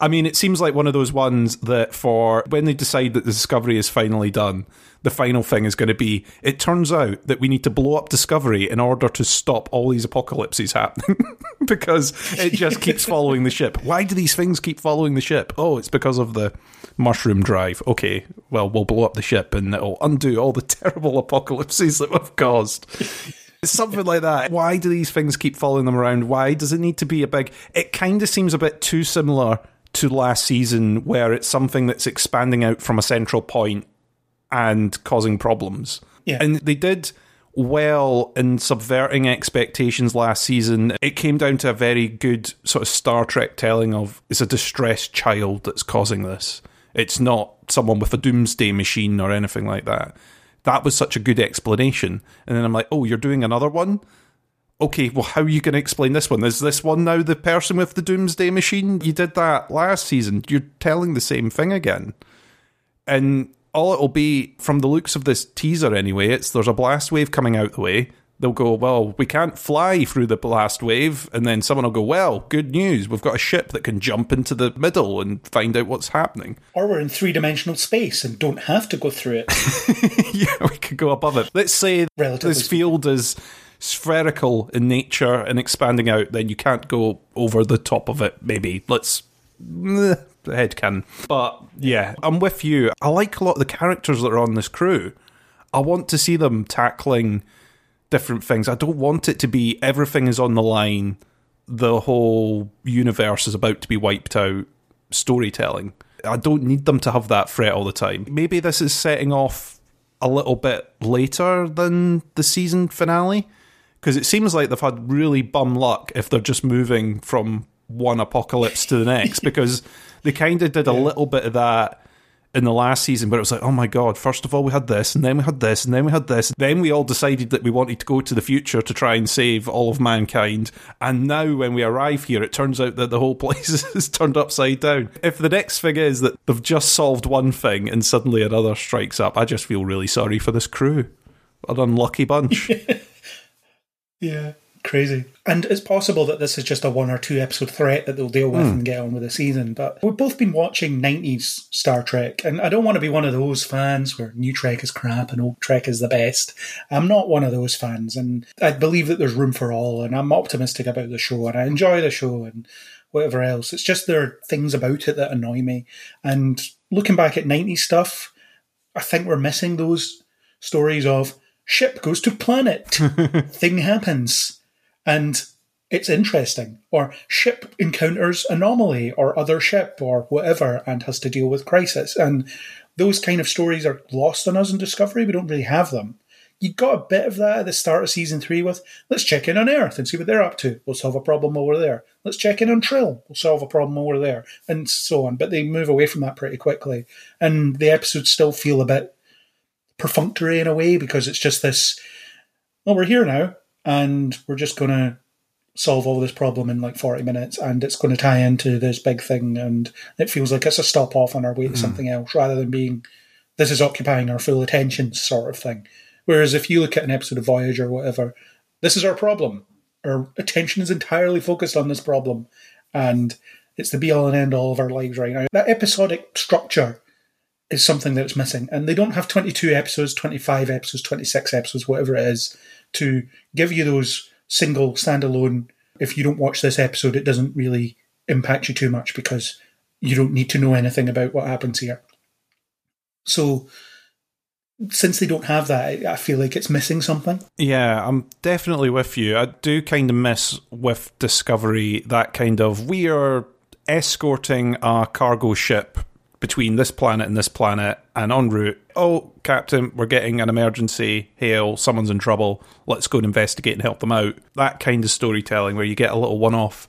S5: I mean, it seems like one of those ones that for when they decide that the Discovery is finally done, the final thing is going to be it turns out that we need to blow up Discovery in order to stop all these apocalypses happening because it just keeps following the ship. Why do these things keep following the ship? Oh, it's because of the mushroom drive. Okay, well, we'll blow up the ship and it'll undo all the terrible apocalypses that we've caused. Something like that. Why do these things keep following them around? Why does it need to be a big. It kind of seems a bit too similar to last season, where it's something that's expanding out from a central point and causing problems.
S3: Yeah.
S5: And they did well in subverting expectations last season. It came down to a very good sort of Star Trek telling of it's a distressed child that's causing this. It's not someone with a doomsday machine or anything like that. That was such a good explanation. And then I'm like, oh, you're doing another one? Okay, well, how are you going to explain this one? Is this one now the person with the doomsday machine? You did that last season. You're telling the same thing again. And all it'll be, from the looks of this teaser anyway, it's there's a blast wave coming out the way they'll go, well, we can't fly through the blast wave. And then someone will go, well, good news. We've got a ship that can jump into the middle and find out what's happening.
S3: Or we're in three dimensional space and don't have to go through it.
S5: yeah, we could go above it. Let's say
S3: Relatively
S5: this field is spherical in nature and expanding out, then you can't go over the top of it, maybe. Let's. The head can. But yeah, I'm with you. I like a lot of the characters that are on this crew. I want to see them tackling different things. I don't want it to be everything is on the line, the whole universe is about to be wiped out storytelling. I don't need them to have that threat all the time. Maybe this is setting off a little bit later than the season finale because it seems like they've had really bum luck if they're just moving from one apocalypse to the next because they kind of did a little bit of that in the last season where it was like, oh my god, first of all we had this, and then we had this, and then we had this. Then we all decided that we wanted to go to the future to try and save all of mankind. And now when we arrive here, it turns out that the whole place is turned upside down. If the next thing is that they've just solved one thing and suddenly another strikes up, I just feel really sorry for this crew. An unlucky bunch.
S3: yeah. Crazy. And it's possible that this is just a one or two episode threat that they'll deal with mm. and get on with the season. But we've both been watching 90s Star Trek, and I don't want to be one of those fans where new Trek is crap and old Trek is the best. I'm not one of those fans, and I believe that there's room for all, and I'm optimistic about the show, and I enjoy the show, and whatever else. It's just there are things about it that annoy me. And looking back at 90s stuff, I think we're missing those stories of ship goes to planet, thing happens and it's interesting. Or ship encounters anomaly or other ship or whatever and has to deal with crisis. And those kind of stories are lost on us in Discovery. We don't really have them. You got a bit of that at the start of season three with let's check in on Earth and see what they're up to. We'll solve a problem over there. Let's check in on Trill. We'll solve a problem over there, and so on. But they move away from that pretty quickly, and the episodes still feel a bit perfunctory in a way because it's just this. Well, we're here now and we're just going to solve all this problem in like 40 minutes and it's going to tie into this big thing and it feels like it's a stop off on our way to mm. something else rather than being this is occupying our full attention sort of thing. Whereas if you look at an episode of voyager or whatever this is our problem. Our attention is entirely focused on this problem and it's the be all and end all of our lives right now. That episodic structure is something that's missing and they don't have 22 episodes 25 episodes 26 episodes whatever it is to give you those single standalone if you don't watch this episode, it doesn't really impact you too much because you don't need to know anything about what happens here. So, since they don't have that, I- feel like it's missing something.
S5: Yeah, I'm definitely with you. I do kind of miss with Discovery that kind of we are escorting a cargo ship between this planet and this planet and en route. Oh, Captain, we're getting an emergency hail, someone's in trouble. Let's go and investigate and help them out. That kind of storytelling where you get a little one off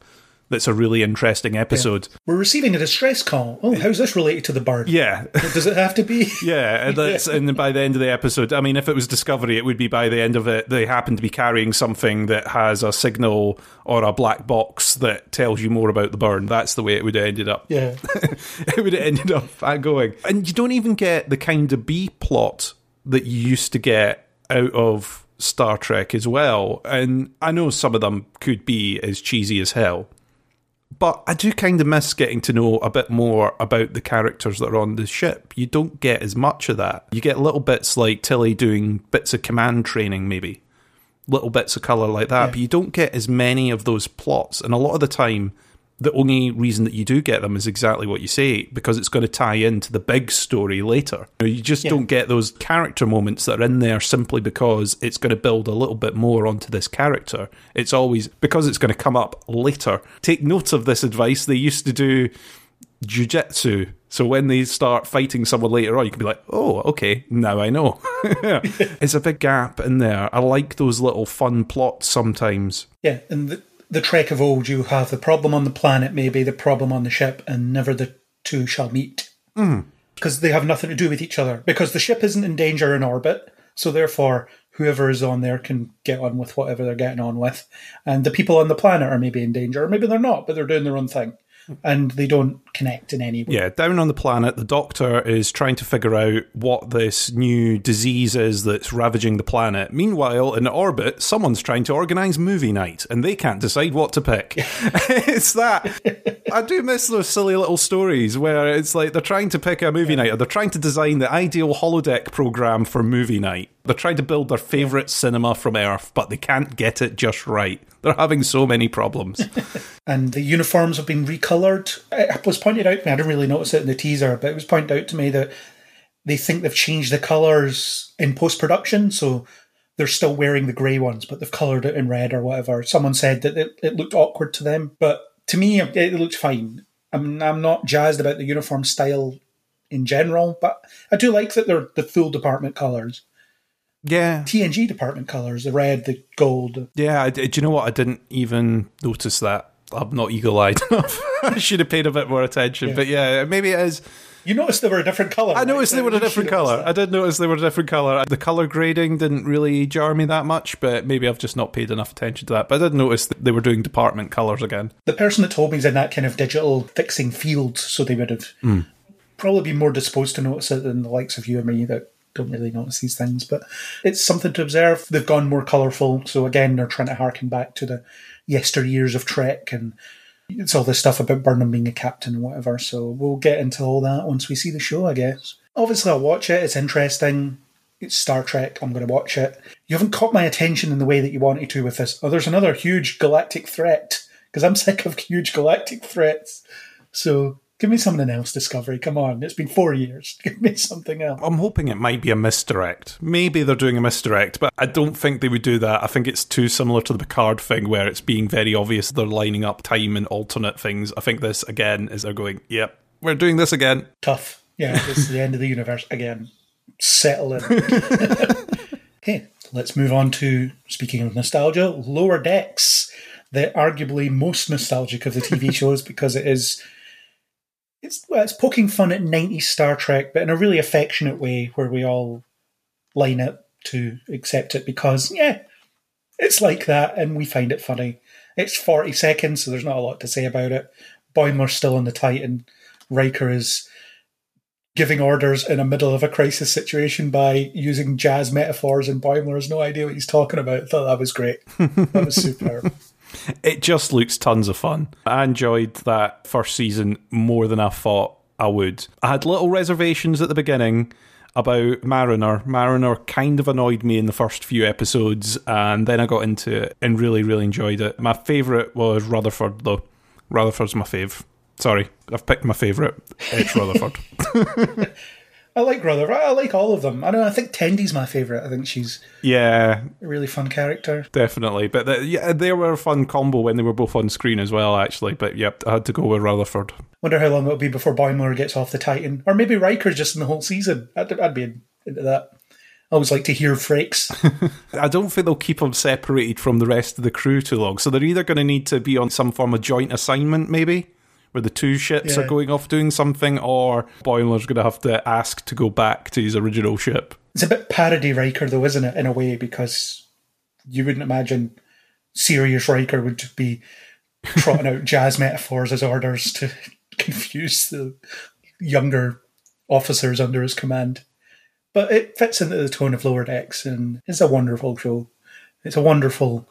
S5: that's a really interesting episode.
S3: We're receiving a distress call. Oh, how's this related to the burn?
S5: Yeah.
S3: Does it have to be?
S5: Yeah, and that's and then by the end of the episode, I mean, if it was Discovery, it would be by the end of it they happen to be carrying something that has a signal or a black box that tells you more about the burn. That's the way it would have ended up.
S3: Yeah.
S5: it would have ended up uh, going, and you don't even get the kind of B plot that you used to get out of Star Trek as well. And I know some of them could be as cheesy as hell. But I do kind of miss getting to know a bit more about the characters that are on the ship. You don't get as much of that. You get little bits like Tilly doing bits of command training, maybe little bits of colour like that, but you don't get as many of those plots. And a lot of the time, the only reason that you do get them is exactly what you say, because it's going to tie into the big story later. You, know, you just don't get those character moments that are in there simply because it's going to build a little bit more onto this character. It's always because it's going to come up later. Take note of this advice. They used to do jujitsu. So when they start fighting someone later on, you can be like, oh, okay, now I know. it's a big gap in there. I like those little fun plots sometimes.
S3: Yeah, and the, the Trek of old, you have the problem on the planet, maybe the problem on the ship, and never the two shall meet. Mm-hmm. Because they have nothing to do with each other. Because the ship isn't in danger in orbit, so therefore whoever is on there can get on with whatever they're getting on with. And the people on the planet are maybe in danger, or maybe they're not, but they're doing their own thing. And they don't connect in any way.
S5: Yeah, down on the planet, the doctor is trying to figure out what this new disease is that's ravaging the planet. Meanwhile, in orbit, someone's trying to organise movie night and they can't decide what to pick. it's that. I do miss those silly little stories where it's like they're trying to pick a movie night or they're trying to design the ideal holodeck program for movie night. They're trying to build their favourite cinema from Earth, but they can't get it just right. They're having so many problems.
S3: and the uniforms have been recolored. It was pointed out to me, I didn't really notice it in the teaser, but it was pointed out to me that they think they've changed the colours in post production, so they're still wearing the grey ones, but they've coloured it in red or whatever. Someone said that it, it looked awkward to them, but to me, it, it looked fine. I'm, I'm not jazzed about the uniform style in general, but I do like that they're the full department colours.
S5: Yeah.
S3: TNG department colours, the red, the gold.
S5: Yeah, I, do you know what? I didn't even notice that. I'm not eagle eyed enough. I should have paid a bit more attention. But yeah, maybe it is.
S3: You noticed they were a different colour.
S5: I
S3: right?
S5: noticed they were a different colour. I did notice they were a different colour. The colour grading didn't really jar me that much, but maybe I've just not paid enough attention to that. But I did notice that they were doing department colours again.
S3: the person that told me is in that kind of digital fixing field, so they would have hmm. probably been more disposed to notice it than the likes of you and me that don't really notice these things. But it's something to observe. They've gone more colourful, so again, they're trying to harken back to the yesteryears of Trek and it's all this stuff about Burnham being a captain and whatever. So we'll get into all that once we see the show, I guess. Obviously, I'll watch it. It's interesting. It's Star Trek. I'm going to watch it. You haven't caught my attention in the way that you wanted to with this. Oh, there's another huge galactic threat because I'm sick of huge galactic threats. So give me something else, Discovery. Come on. It's been four years. Give me something else.
S5: I'm hoping it might be a misdirect. Maybe they're doing a misdirect, but I don't think they would do that. I think it's too similar to the Picard thing where it's being very obvious they're lining up time and alternate things. I think this, again, is they're going, yep, we're doing this again.
S3: Tough. Yeah, this is the end of the universe again. Settle in. okay, let's move on to speaking of nostalgia, Lower Decks. The arguably most nostalgic of the TV shows because it is it's well, it's poking fun at 90s Star Trek, but in a really affectionate way where we all line up to accept it because yeah, it's like that and we find it funny. It's 40 seconds, so there's not a lot to say about it. Boimler's still on the Titan. Riker is giving orders in the middle of a crisis situation by using jazz metaphors, and Boimler has no idea what he's talking about. I thought that was great. That was superb.
S5: It just looks tons of fun. I enjoyed that first season more than I thought I would. I had little reservations at the beginning. about Mariner. Mariner kind of annoyed me in the first few episodes, and then I got into it and really, really enjoyed it. My favourite was Rutherford, though. Rutherford's my fave. Sorry, I've picked my favourite. It's Rutherford.
S3: I like Rutherford. I like all of them. I don't know. I think Tendi's my favourite. I think she's
S5: yeah,
S3: a really fun character.
S5: definitely. But the, yeah, they were a fun combo when they were both on screen as well, actually. But yep, I had to go with Rutherford.
S3: Wonder how long it'll be before Boimler gets off the Titan, or maybe Riker's just in the whole season. I'd, I'd be into that. I always like to hear Frakes.
S5: I don't think they'll keep them separated from the rest of the crew too long. So they're either going to need to be on some form of joint assignment, maybe, where the two ships
S3: Yeah.
S5: are going off doing something, or Boimler's going to have to ask to go back to his original ship.
S3: It's a bit parody Riker, though, isn't it, in a way, because you wouldn't imagine serious Riker would be trotting out jazz metaphors as orders to confuse the younger officers under his command. But it fits into the tone of Lower Decks, and it's a wonderful show. It's a wonderful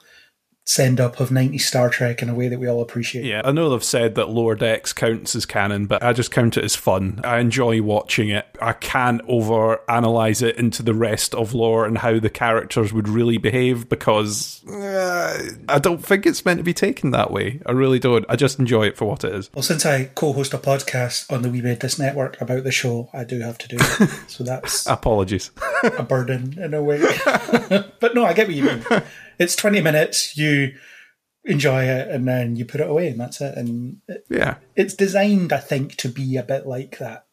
S3: send up of 90 Star Trek in a way that we all appreciate.
S5: Yeah, I know they've said that Lower Decks counts as canon, but I just count it as fun. I enjoy watching it. I can't over analyze it into the rest of lore and how the characters would really behave because uh, I don't think it's meant to be taken that way. I really don't. I just enjoy it for what it is.
S3: Well, since I co-host a podcast on the We Made This network about the show, I do have to do it. so that's
S5: Apologies.
S3: a burden in a way. but no, I get what you mean. It's 20 minutes, you enjoy it, and then you put it away, and that's it. And it,
S5: yeah.
S3: it's designed, I think, to be a bit like that.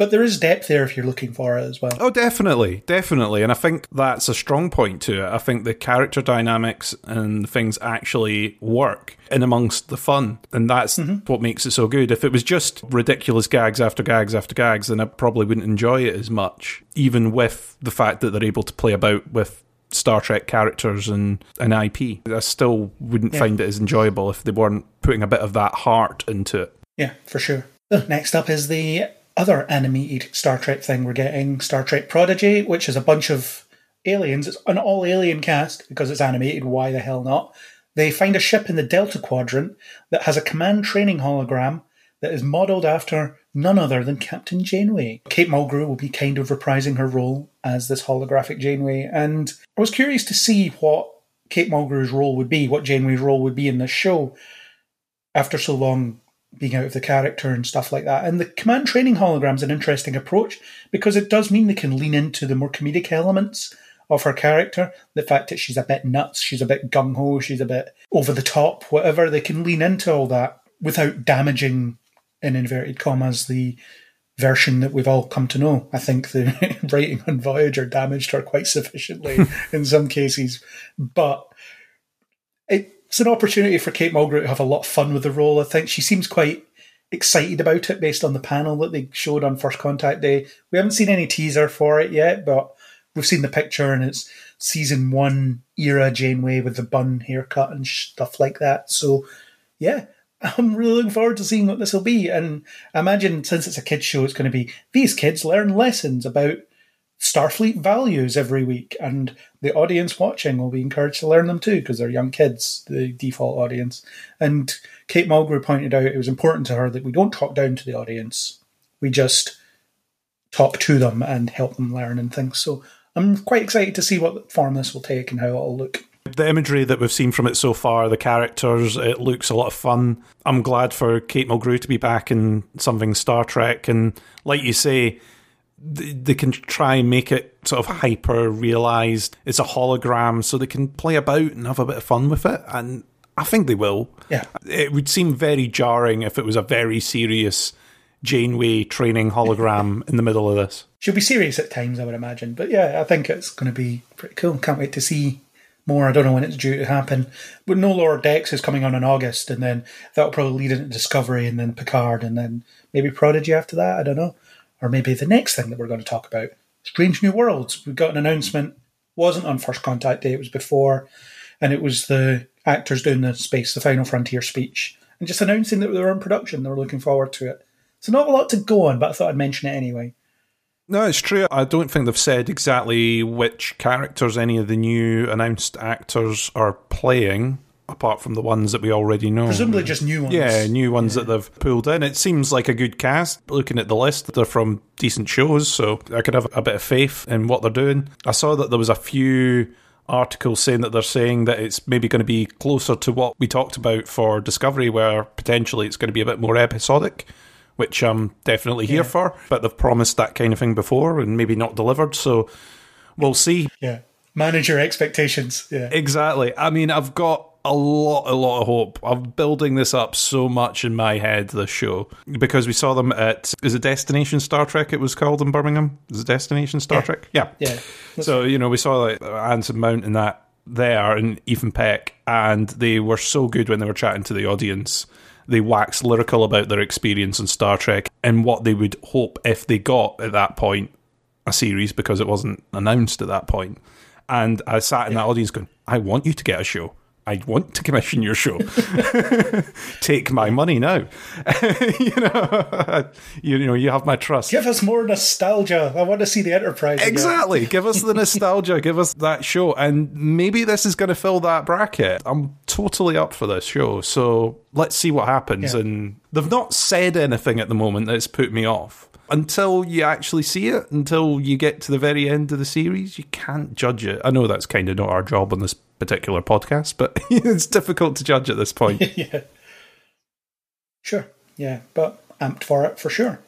S3: But there is depth there if you're looking for it as well.
S5: Oh, definitely, definitely, and I think that's a strong point to it. I think the character dynamics and things actually work in amongst the fun, and that's mm-hmm. what makes it so good. If it was just ridiculous gags after gags after gags, then I probably wouldn't enjoy it as much. Even with the fact that they're able to play about with Star Trek characters and an IP, I still wouldn't
S3: Yeah.
S5: find it as enjoyable if they weren't putting a bit of that heart into it.
S3: Yeah, for sure. Next up is the other animated Star Trek thing we're getting Star Trek Prodigy, which is a bunch of aliens. It's an all alien cast because it's animated. Why the hell not? They find a ship in the Delta Quadrant that has a command training hologram that is modelled after none other than Captain Janeway. Kate Mulgrew will be kind of reprising her role as this holographic Janeway, and I was curious to see what Kate Mulgrew's role would be, what Janeway's role would be in this show after so long being out of the character and stuff like that. And the command training hologram's an interesting approach because it does mean they can lean into the more comedic elements of her character. The fact that she's a bit nuts, she's a bit gung ho, she's a bit over the top, whatever. They can lean into all that without damaging, in inverted commas, the version that we've all come to know. I think the writing on Voyager damaged her quite sufficiently in some cases. But it's an opportunity for Kate Mulgrew to have a lot of fun with the role. I think she seems quite excited about it based on the panel that they showed on First Contact Day. We haven't seen any teaser for it yet, but we've seen the picture and it's season one era Janeway with the bun haircut and stuff like that. So, yeah, I'm really looking forward to seeing what this will be. And I imagine since it's a kids' show, it's going to be these kids learn lessons about Starfleet values every week, and the audience watching will be encouraged to learn them too because they're young kids, the default audience. And Kate Mulgrew pointed out it was important to her that we don't talk down to the audience, we just talk to them and help them learn and things. So I'm quite excited to see what form this will take and how it'll look.
S5: The imagery that we've seen from it so far, the characters, it looks a lot of fun. I'm glad for Kate Mulgrew to be back in something Star Trek, and like you say, th- they can try and make it sort of hyper realized. It's a hologram, so they can play about and have a bit of fun with it, and I think they will.
S3: Yeah.
S5: It would seem very jarring if it was a very serious Janeway training hologram in the middle of this.
S3: She'll be serious at times, I would imagine. But yeah, I think it's going to be pretty cool. Can't wait to see more. I don't know when it's due to happen. But No Lower Decks is coming on in August, and then that'll probably lead into Discovery, and then Picard, and then maybe Prodigy after that. I don't know. Or maybe the next thing that we're going to talk about Strange New Worlds. We got an announcement. Wasn't on First Contact Day, it was before. And it was the actors doing the Space, the Final Frontier speech, and just announcing that they were in production. They were looking forward to it. So, not a lot to go on, but I thought I'd mention it anyway.
S5: No, it's true. I don't think they've said exactly which characters any of the new announced actors are playing. apart from the ones that we already know.
S3: Presumably just new ones.
S5: Yeah, new ones that they've pulled in. It seems like a good cast. Looking at the list, they're from decent shows, so I could have a bit of faith in what they're doing. I saw that there was a few articles saying that they're saying that it's maybe going to be closer to what we talked about for Discovery, where potentially it's going to be a bit more episodic. Which I'm definitely here for, but they've promised that kind of thing before and maybe not delivered. So we'll see.
S3: Yeah. Manage your expectations. Yeah.
S5: Exactly. I mean, I've got a lot, a lot of hope. I'm building this up so much in my head, this show, because we saw them at, is it Destination Star Trek it was called in Birmingham? Is it Destination Star
S3: Yeah.
S5: Trek? Yeah.
S3: Yeah.
S5: So, you know, we saw like Anson Mount and that there and Ethan Peck, and they were so good when they were chatting to the audience. They wax lyrical about their experience in Star Trek and what they would hope if they got at that point a series because it wasn't announced at that point. And I sat in that audience going, I want you to get a show. I want to commission your show. Take my money now. you know, you know, you have my trust.
S3: Give us more nostalgia. I want to see the Enterprise. again.
S5: Exactly. Give us the nostalgia. Give us that show. And maybe this is going to fill that bracket. I'm totally up for this show. So let's see what happens.
S3: Yeah.
S5: And they've not said anything at the moment that's put me off. Until you actually see it, until you get to the very end of the series, you can't judge it. I know that's kind of not our job on this particular podcast, but it's difficult to judge at this point.
S3: yeah. Sure. Yeah, but amped for it for sure.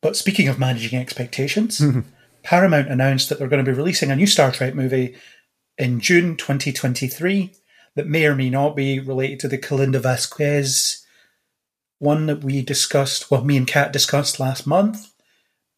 S3: But speaking of managing expectations, Paramount announced that they're going to be releasing a new Star Trek movie in June 2023 that may or may not be related to the Kalinda Vasquez one that we discussed, well, me and Kat discussed last month.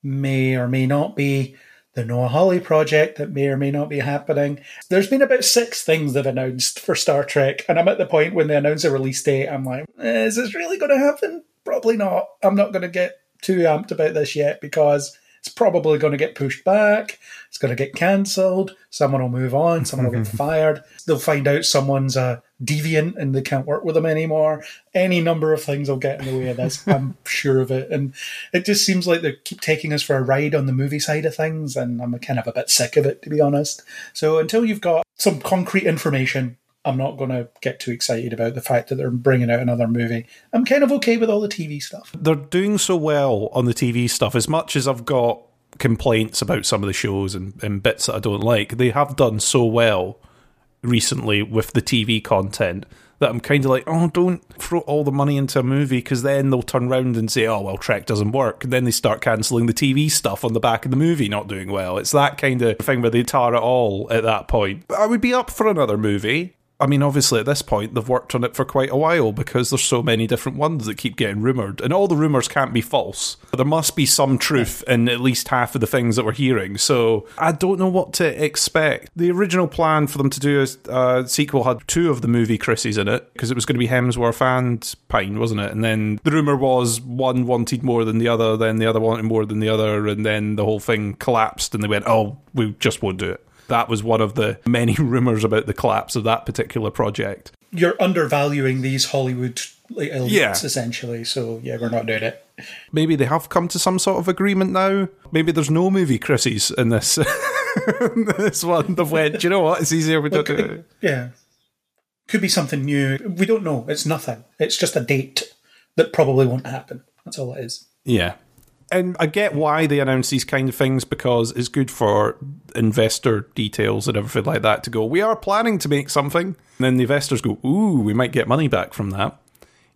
S3: May or may not be the Noah Hawley project that may or may not be happening. There's been about six things they've announced for Star Trek, and I'm at the point when they announce a release date, I'm like, eh, is this really going to happen? Probably not. I'm not going to get too amped about this yet because it's probably going to get pushed back. It's going to get cancelled. Someone will move on. Someone will get fired. They'll find out someone's a deviant and they can't work with them anymore. Any number of things will get in the way of this. I'm sure of it. And it just seems like they keep taking us for a ride on the movie side of things. And I'm kind of a bit sick of it, to be honest. So until you've got some concrete information, I'm not going to get too excited about the fact that they're bringing out another movie. I'm kind of okay with all the TV stuff.
S5: they're doing so well on the TV stuff. As much as I've got complaints about some of the shows and, and bits that I don't like, they have done so well recently with the TV content that I'm kind of like, oh, don't throw all the money into a movie because then they'll turn around and say, oh, well, Trek doesn't work. And then they start cancelling the TV stuff on the back of the movie not doing well. It's that kind of thing where they tar it all at that point. I would be up for another movie. I mean, obviously, at this point, they've worked on it for quite a while because there's so many different ones that keep getting rumoured. And all the rumours can't be false. There must be some truth in at least half of the things that we're hearing. So I don't know what to expect. The original plan for them to do a uh, sequel had two of the movie Chrissies in it because it was going to be Hemsworth and Pine, wasn't it? And then the rumour was one wanted more than the other, then the other wanted more than the other, and then the whole thing collapsed and they went, oh, we just won't do it. That was one of the many rumours about the collapse of that particular project.
S3: You're undervaluing these Hollywood elites,
S5: Yeah.
S3: essentially. So, yeah, we're not doing it.
S5: Maybe they have come to some sort of agreement now. Maybe there's no movie Chrissies in this this one. They've went, you know what? It's easier we don't do it.
S3: Yeah. Could be something new. We don't know. It's nothing. It's just a date that probably won't happen. That's all it is.
S5: Yeah. And I get why they announce these kind of things because it's good for investor details and everything like that to go, we are planning to make something. And then the investors go, ooh, we might get money back from that.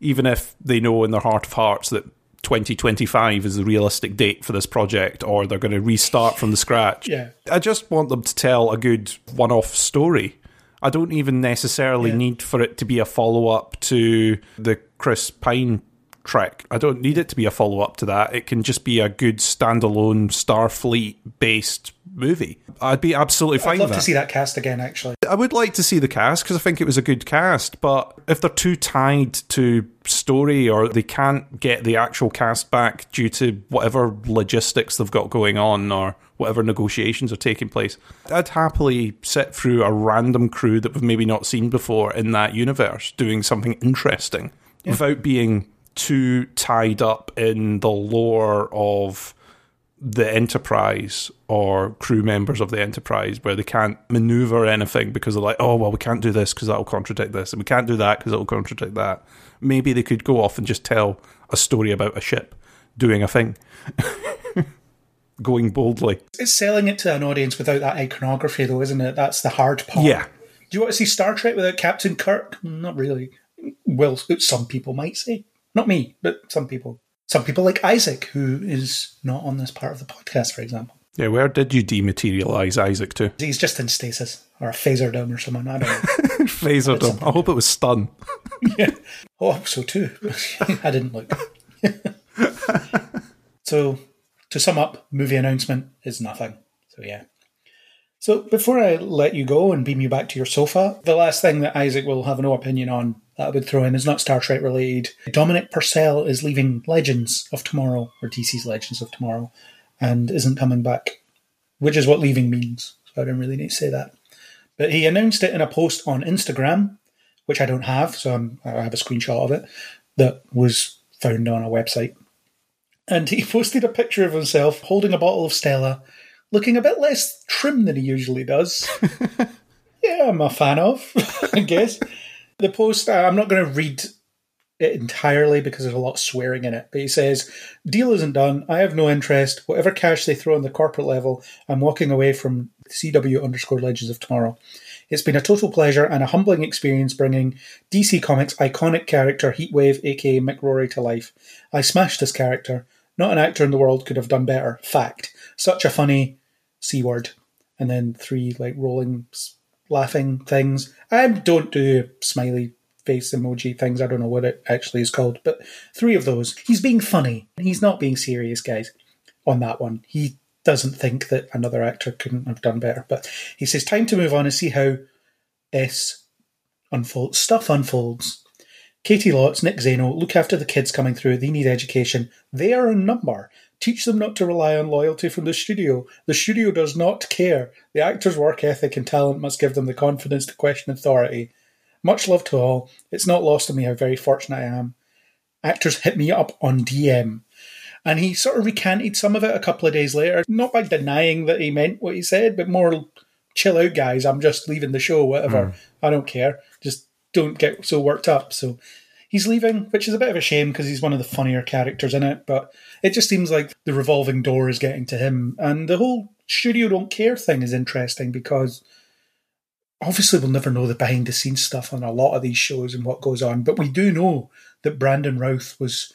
S5: Even if they know in their heart of hearts that 2025 is the realistic date for this project or they're going to restart from the scratch.
S3: Yeah.
S5: I just want them to tell a good one off story. I don't even necessarily
S3: Yeah.
S5: need for it to be a follow up to the Chris Pine trek. I don't need it to be a follow up to that. It can just be a good standalone Starfleet based movie. I'd be absolutely fine
S3: I'd love to see that cast again, actually.
S5: I would like to see the cast because I think it was a good cast, but if they're too tied to story or they can't get the actual cast back due to whatever logistics they've got going on or whatever negotiations are taking place, I'd happily sit through a random crew that we've maybe not seen before in that universe doing something interesting without being too tied up in the lore of the Enterprise or crew members of the Enterprise where they can't maneuver anything because they're like, oh, well, we can't do this because that'll contradict this, and we can't do that because it'll contradict that. Maybe they could go off and just tell a story about a ship doing a thing, going boldly.
S3: It's selling it to an audience without that iconography, though, isn't it? That's the hard part.
S5: Yeah.
S3: Do you want to see Star Trek without Captain Kirk? Not really. Well, some people might say. Not me, but some people. Some people like Isaac, who is not on this part of the podcast, for example.
S5: Yeah, where did you dematerialize Isaac to?
S3: He's just in stasis or a phaser dome or something. I don't know.
S5: Phasered him. I hope it was stun.
S3: yeah. Oh, I hope so too. I didn't look. so, to sum up, movie announcement is nothing. So, yeah. So, before I let you go and beam you back to your sofa, the last thing that Isaac will have no opinion on that I would throw in is not Star Trek related. Dominic Purcell is leaving Legends of Tomorrow, or DC's Legends of Tomorrow, and isn't coming back, which is what leaving means. So, I don't really need to say that. But he announced it in a post on Instagram, which I don't have, so I'm, I have a screenshot of it that was found on a website. And he posted a picture of himself holding a bottle of Stella, looking a bit less trim than he usually does. yeah, I'm a fan of, I guess. The post, I'm not going to read it entirely because there's a lot of swearing in it. But he says, Deal isn't done. I have no interest. Whatever cash they throw on the corporate level, I'm walking away from CW underscore Legends of Tomorrow. It's been a total pleasure and a humbling experience bringing DC Comics' iconic character Heatwave, aka Mick Rory, to life. I smashed this character. Not an actor in the world could have done better. Fact. Such a funny C word. And then three like rolling, laughing things. I don't do smiley face emoji things. I don't know what it actually is called, but three of those. He's being funny. He's not being serious, guys, on that one. He doesn't think that another actor couldn't have done better. But he says, time to move on and see how S unfolds. Stuff unfolds. Caity Lotz, Nick Zano, look after the kids coming through. They need education. They are a number. Teach them not to rely on loyalty from the studio. The studio does not care. The actor's work ethic and talent must give them the confidence to question authority. Much love to all. It's not lost on me how very fortunate I am. Actors hit me up on DM. And he sort of recanted some of it a couple of days later, not by denying that he meant what he said, but more chill out, guys. I'm just leaving the show, whatever. Hmm. I don't care. Just don't get so worked up. So he's leaving, which is a bit of a shame because he's one of the funnier characters in it. But it just seems like the revolving door is getting to him. And the whole studio don't care thing is interesting because obviously we'll never know the behind the scenes stuff on a lot of these shows and what goes on. But we do know that Brandon Routh was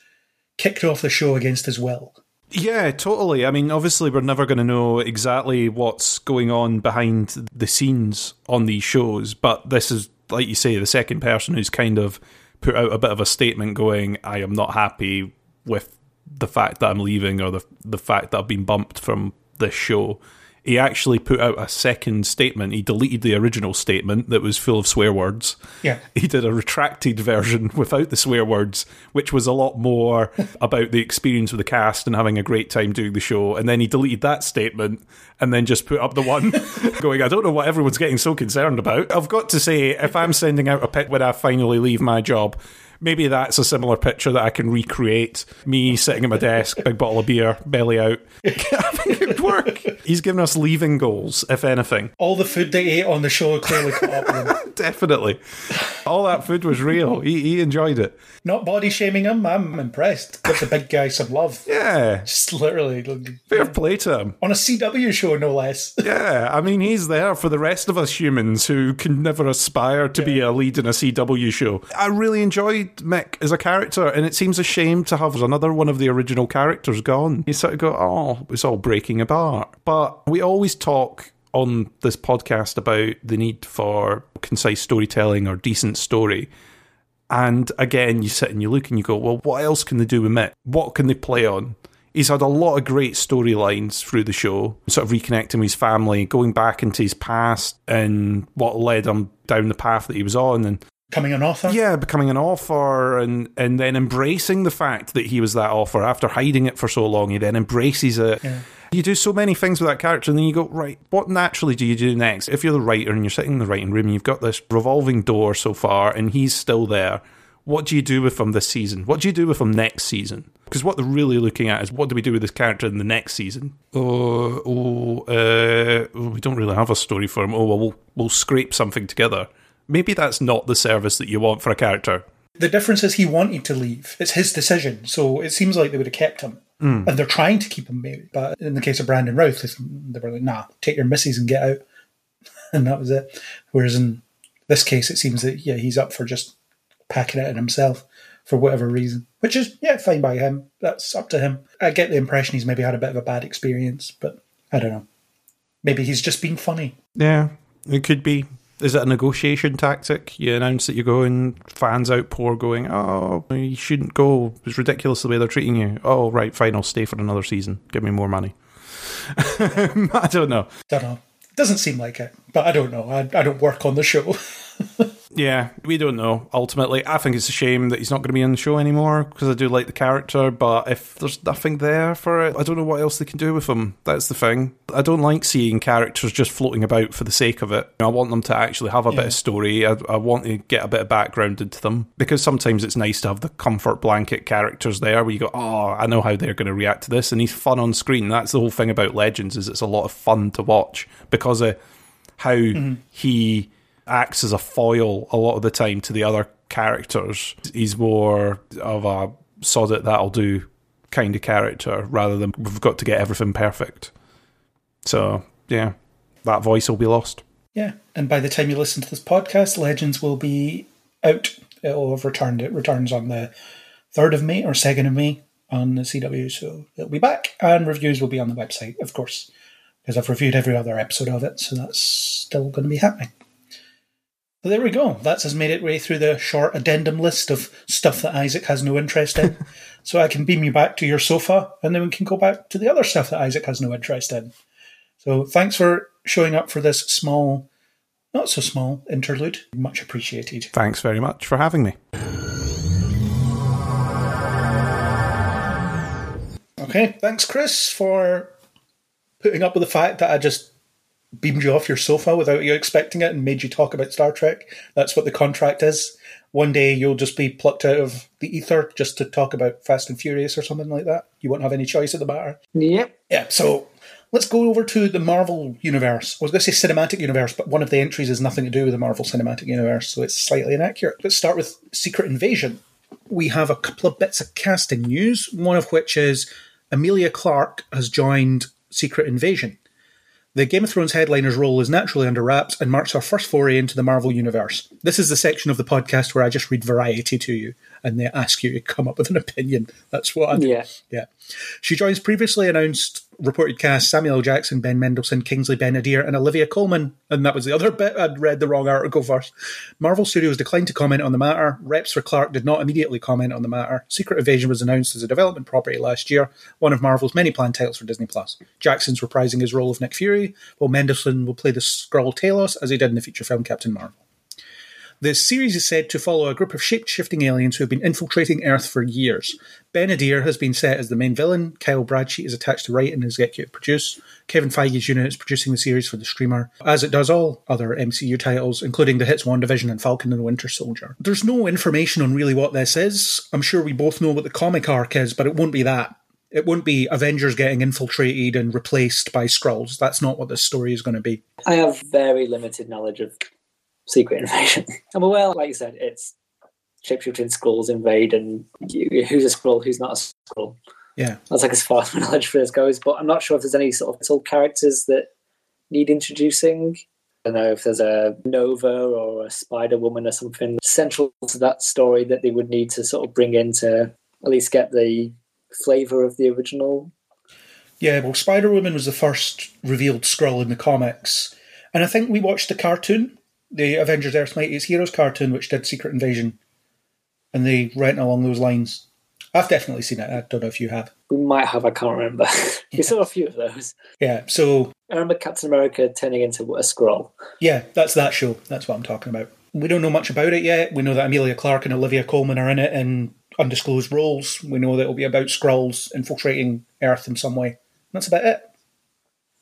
S3: kicked off the show against his will.
S5: Yeah, totally. I mean, obviously, we're never going to know exactly what's going on behind the scenes on these shows, but this is, like you say, the second person who's kind of put out a bit of a statement going, I am not happy with the fact that I'm leaving or the, the fact that I've been bumped from this show. He actually put out a second statement. He deleted the original statement that was full of swear words.
S3: Yeah.
S5: He did a retracted version without the swear words, which was a lot more about the experience with the cast and having a great time doing the show. And then he deleted that statement and then just put up the one going, I don't know what everyone's getting so concerned about. I've got to say, if I'm sending out a pit when I finally leave my job, maybe that's a similar picture that I can recreate. Me sitting at my desk, big bottle of beer, belly out. It work. He's given us leaving goals, if anything.
S3: All the food they ate on the show clearly caught up.
S5: Definitely. All that food was real. He, he enjoyed it.
S3: Not body shaming him. I'm impressed. Give the big guy some love.
S5: Yeah.
S3: Just literally
S5: Fair play to him.
S3: on a CW show, no less.
S5: Yeah, I mean, he's there for the rest of us humans who can never aspire to be a lead in a CW show. I really enjoyed Mick as a character, and it seems a shame to have another one of the original characters gone. You sort of go, oh, it's all breaking apart. But we always talk on this podcast about the need for concise storytelling or decent story. And again, you sit and you look and you go, well, what else can they do with Mick? What can they play on? He's had a lot of great storylines through the show, sort of reconnecting with his family, going back into his past and what led him down the path that he was on. And
S3: Coming an author.
S5: yeah, becoming an author and, and then embracing the fact that he was that author after hiding it for so long. He then embraces it. Yeah. You do so many things with that character, and then you go, right, what naturally do you do next? If you're the writer and you're sitting in the writing room, and you've got this revolving door so far, and he's still there, what do you do with him this season? What do you do with him next season? Because what they're really looking at is what do we do with this character in the next season? Oh, oh, uh, oh, we don't really have a story for him. Oh, well, we'll we'll scrape something together. Maybe that's not the service that you want for a character.
S3: The difference is he wanted to leave. It's his decision. So it seems like they would have kept him. Hmm. And they're trying to keep him maybe. But in the case of Brandon Routh, they were like, nah, take your misses and get out. And that was it. Whereas in this case, it seems that, yeah, he's up for just packing it in himself for whatever reason. Which is, yeah, fine by him. That's up to him. I get the impression he's maybe had a bit of a bad experience, but I don't know. Maybe he's just being funny.
S5: Yeah, it could be. Is it a negotiation tactic? You announce that you're going, fans outpour going, oh, you shouldn't go. It's ridiculous the way they're treating you. Oh, right, fine, I'll stay for another season. Give me more money. I don't know.
S3: Don't know. Doesn't seem like it, but I don't know. I, I don't work on the show.
S5: Yeah, we don't know. Ultimately, I think it's a shame that he's not going to be on the show anymore because I do like the character. But if there's nothing there for it, I don't know what else they can do with him. That's the thing. I don't like seeing characters just floating about for the sake of it. I want them to actually have a bit of story. I, I want to get a bit of background into them because sometimes it's nice to have the comfort blanket characters there where you go, oh, I know how they're going to react to this, and he's fun on screen. That's the whole thing about Legends is it's a lot of fun to watch because of how mm-hmm. he acts as a foil a lot of the time to the other characters. He's more of a sod it that'll do kind of character rather than we've got to get everything perfect. So yeah, that voice will be lost.
S3: Yeah, and by the time you listen to this podcast, Legends will be out. It'll have returned. It returns on the third of May or second of May on the CW, so it'll be back, and reviews will be on the website, of course, because I've reviewed every other episode of it, so that's still going to be happening. There we go. That's us made it way through the short addendum list of stuff that Isaac has no interest in. so I can beam you back to your sofa, and then we can go back to the other stuff that Isaac has no interest in. So thanks for showing up for this small, not so small interlude. Much appreciated.
S5: Thanks very much for having me.
S3: Okay, thanks, Chris, for putting up with the fact that I just beamed you off your sofa without you expecting it and made you talk about Star Trek. That's what the contract is. One day you'll just be plucked out of the ether just to talk about Fast and Furious or something like that. You won't have any choice in the matter.
S4: Yep.
S3: Yeah, so let's go over to the Marvel universe. I was going to say cinematic universe, but one of the entries has nothing to do with the Marvel cinematic universe, so it's slightly inaccurate. Let's start with Secret Invasion. We have a couple of bits of casting news, one of which is Emilia Clarke has joined Secret Invasion. The Game of Thrones headliner's role is naturally under wraps and marks our first foray into the Marvel Universe. This is the section of the podcast where I just read variety to you and they ask you to come up with an opinion. That's what I do.
S4: Yeah.
S3: Yeah. She joins previously announced reported cast Samuel. Jackson, Ben Mendelsohn, Kingsley Ben-Adir, and Olivia Colman. And that was the other bit. I'd read the wrong article first. Marvel Studios declined to comment on the matter. Reps for Clarke did not immediately comment on the matter. Secret Invasion was announced as a development property last year, one of Marvel's many planned titles for Disney Plus. Jackson's reprising his role of Nick Fury, while Mendelsohn will play the Skrull Talos as he did in the feature film Captain Marvel. The series is said to follow a group of shape shifting aliens who have been infiltrating Earth for years. Ben Adir has been set as the main villain. Kyle Bradstreet is attached to write and is executive produce. Kevin Feige's unit is producing the series for the streamer, as it does all other MCU titles, including the hits WandaVision and Falcon and the Winter Soldier. There's no information on really what this is. I'm sure we both know what the comic arc is, but it won't be that. It won't be Avengers getting infiltrated and replaced by Skrulls. That's not what this story is going to be.
S4: I have very limited knowledge of Secret Invasion. I'm aware, like you said, it's shapeshifting skrulls invade, and you, who's a Skrull, who's not a Skrull.
S3: Yeah.
S4: That's like as far as my knowledge for this goes. But I'm not sure if there's any sort of little characters that need introducing. I don't know if there's a Nova or a Spider Woman or something central to that story that they would need to sort of bring in to at least get the flavour of the original.
S3: Yeah, well, Spider Woman was the first revealed Skrull in the comics. And I think we watched the cartoon, the Avengers Earth's Mightiest Heroes cartoon, which did Secret Invasion. And they went along those lines. I've definitely seen it. I don't know if you have.
S4: We might have, I can't remember. we saw a few of those.
S3: Yeah, so
S4: I remember Captain America turning into a Skrull.
S3: yeah, that's that show. That's what I'm talking about. We don't know much about it yet. We know that Emilia Clarke and Olivia Colman are in it in undisclosed roles. We know that it'll be about Skrulls infiltrating Earth in some way. That's about it.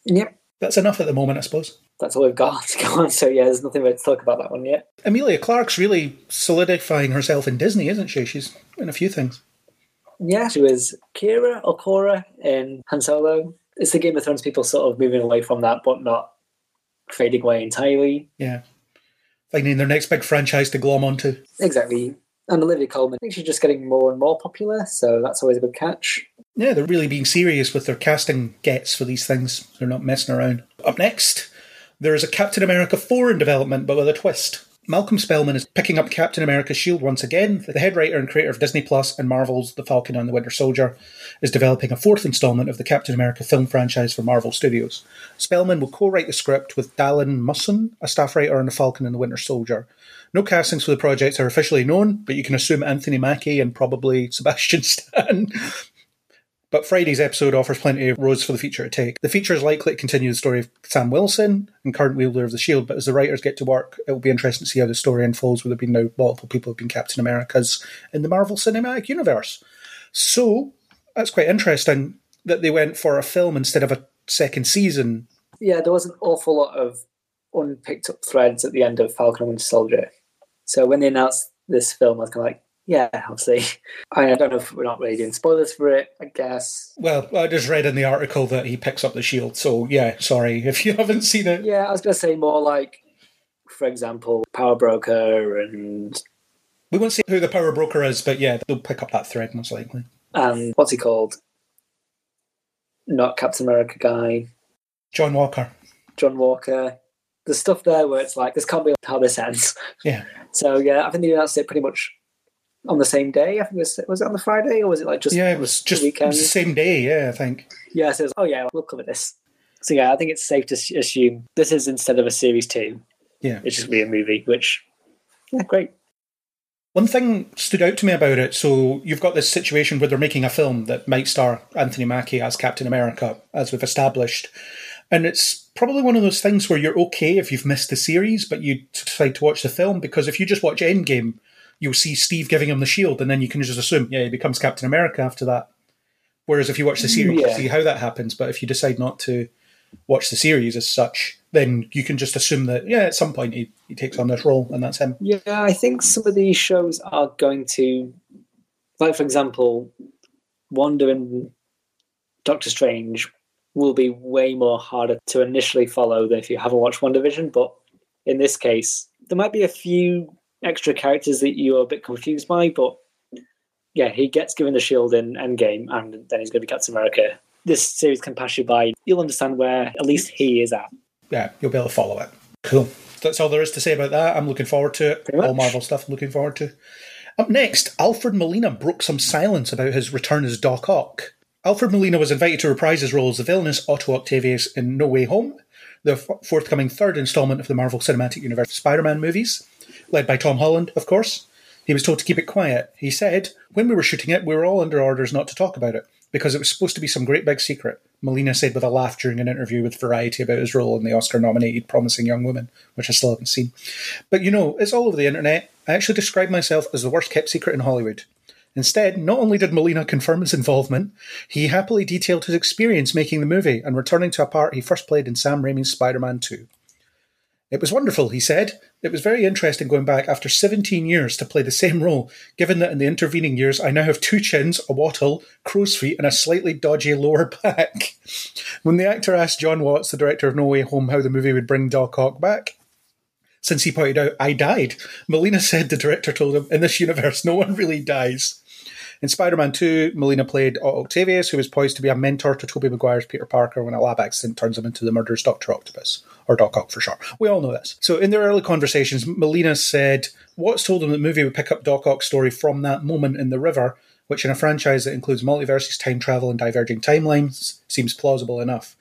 S4: Yep.
S3: That's enough at the moment, I suppose.
S4: That's all we've got to go on. So yeah, there's nothing really to talk about that one yet.
S3: Emilia Clarke's really solidifying herself in Disney, isn't she? She's in a few things.
S4: Yeah, she was Kira or Cora in Han Solo. It's the Game of Thrones people sort of moving away from that, but not fading away entirely.
S3: Yeah. Finding their next big franchise to glom onto.
S4: Exactly. And Olivia Colman, I think she's just getting more and more popular, so that's always a good catch.
S3: Yeah, they're really being serious with their casting gets for these things. They're not messing around. Up next, there is a Captain America 4 in development, but with a twist. Malcolm Spellman is picking up Captain America's shield once again. The head writer and creator of Disney Plus and Marvel's The Falcon and the Winter Soldier is developing a fourth installment of the Captain America film franchise for Marvel Studios. Spellman will co-write the script with Dalan Musson, a staff writer on The Falcon and the Winter Soldier. No castings for the project are officially known, but you can assume Anthony Mackie and probably Sebastian Stan but Friday's episode offers plenty of roads for the feature to take. The feature is likely to continue the story of Sam Wilson and current wielder of the shield, but as the writers get to work, it will be interesting to see how the story unfolds with there being now multiple people have been Captain Americas in the Marvel Cinematic Universe. So that's quite interesting that they went for a film instead of a second season.
S4: Yeah, there was an awful lot of unpicked up threads at the end of Falcon and Winter Soldier. So when they announced this film, I was kind of like, yeah, obviously. I don't know if we're not really doing spoilers for it, I guess.
S3: Well, I just read in the article that he picks up the shield, so yeah, sorry if you haven't seen it.
S4: Yeah, I was going to say more like, for example, Power Broker and.
S3: We won't see who the Power Broker is, but yeah, they'll pick up that thread most likely.
S4: And what's he called? Not Captain America guy.
S3: John Walker.
S4: John Walker. There's stuff there where it's like, this can't be how this ends.
S3: Yeah.
S4: So yeah, I think they announced it pretty much on the same day. I think it was was it on the Friday or was it like just
S3: yeah, it was just it was the same day. Yeah, I think.
S4: Yeah, so was, oh yeah, we'll cover this. So yeah, I think it's safe to assume this is instead of a series two.
S3: Yeah,
S4: it's just be a movie, which yeah, great.
S3: One thing stood out to me about it. So you've got this situation where they're making a film that might star Anthony Mackie as Captain America, as we've established, and it's probably one of those things where you're okay if you've missed the series, but you decide to watch the film because if you just watch Endgame you'll see Steve giving him the shield, and then you can just assume, yeah, he becomes Captain America after that. Whereas if you watch the mm, series, yeah. you see how that happens. But if you decide not to watch the series as such, then you can just assume that, yeah, at some point he, he takes on this role, and that's him.
S4: Yeah, I think some of these shows are going to, like, for example, Wanda and Doctor Strange will be way more harder to initially follow than if you haven't watched WandaVision. But in this case, there might be a few extra characters that you're a bit confused by, but yeah, he gets given the shield in Endgame, and then he's going to be Captain America. This series can pass you by. You'll understand where at least he is at.
S3: Yeah, you'll be able to follow it. Cool. That's all there is to say about that. I'm looking forward to it. All Marvel stuff. I'm looking forward to. Up next, Alfred Molina broke some silence about his return as Doc Ock. Alfred Molina was invited to reprise his role as the villainous Otto Octavius in No Way Home, the forthcoming third installment of the Marvel Cinematic Universe Spider-Man movies led by Tom Holland, of course. He was told to keep it quiet. He said, When we were shooting it, we were all under orders not to talk about it, because it was supposed to be some great big secret. Molina said with a laugh during an interview with Variety about his role in the Oscar nominated Promising Young Woman, which I still haven't seen. But you know, it's all over the internet. I actually described myself as the worst kept secret in Hollywood. Instead, not only did Molina confirm his involvement, he happily detailed his experience making the movie and returning to a part he first played in Sam Raimi's Spider Man 2. It was wonderful, he said. It was very interesting going back after 17 years to play the same role, given that in the intervening years I now have two chins, a wattle, crow's feet, and a slightly dodgy lower back. When the actor asked John Watts, the director of No Way Home, how the movie would bring Doc Ock back, since he pointed out, I died, Molina said the director told him, in this universe, no one really dies. In Spider Man 2, Molina played Octavius, who was poised to be a mentor to Tobey Maguire's Peter Parker when a lab accident turns him into the murderous Dr. Octopus, or Doc Ock for short. We all know this. So, in their early conversations, Molina said Watts told him the movie would pick up Doc Ock's story from that moment in the river, which in a franchise that includes multiverses, time travel, and diverging timelines seems plausible enough.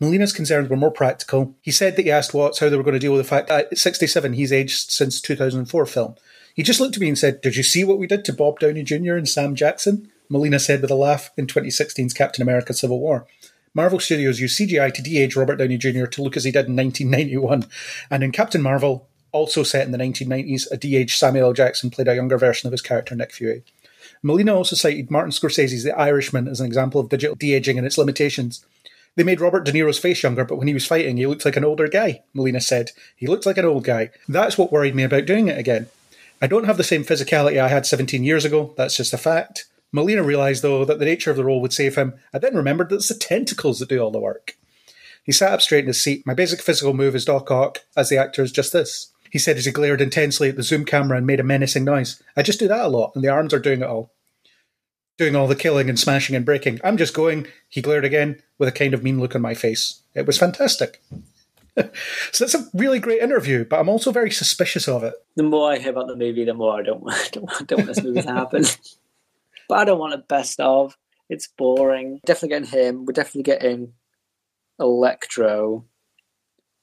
S3: Molina's concerns were more practical. He said that he asked Watts how they were going to deal with the fact that at 67 he's aged since 2004 film. He just looked at me and said, Did you see what we did to Bob Downey Jr. and Sam Jackson? Molina said with a laugh in 2016's Captain America Civil War. Marvel Studios used CGI to de age Robert Downey Jr. to look as he did in 1991. And in Captain Marvel, also set in the 1990s, a de aged Samuel L. Jackson played a younger version of his character, Nick Fury. Molina also cited Martin Scorsese's The Irishman as an example of digital de aging and its limitations. They made Robert De Niro's face younger, but when he was fighting, he looked like an older guy, Molina said. He looked like an old guy. That's what worried me about doing it again. I don't have the same physicality I had 17 years ago, that's just a fact. Molina realised, though, that the nature of the role would save him, and then remembered that it's the tentacles that do all the work. He sat up straight in his seat. My basic physical move as Doc Ock, as the actor, is just this. He said as he glared intensely at the zoom camera and made a menacing noise. I just do that a lot, and the arms are doing it all. Doing all the killing and smashing and breaking. I'm just going, he glared again, with a kind of mean look on my face. It was fantastic. so that's a really great interview, but I'm also very suspicious of it.
S4: The more I hear about the movie, the more I don't, I don't, I don't want this movie to happen. but I don't want a best of. It's boring. Definitely getting him. We're definitely getting Electro.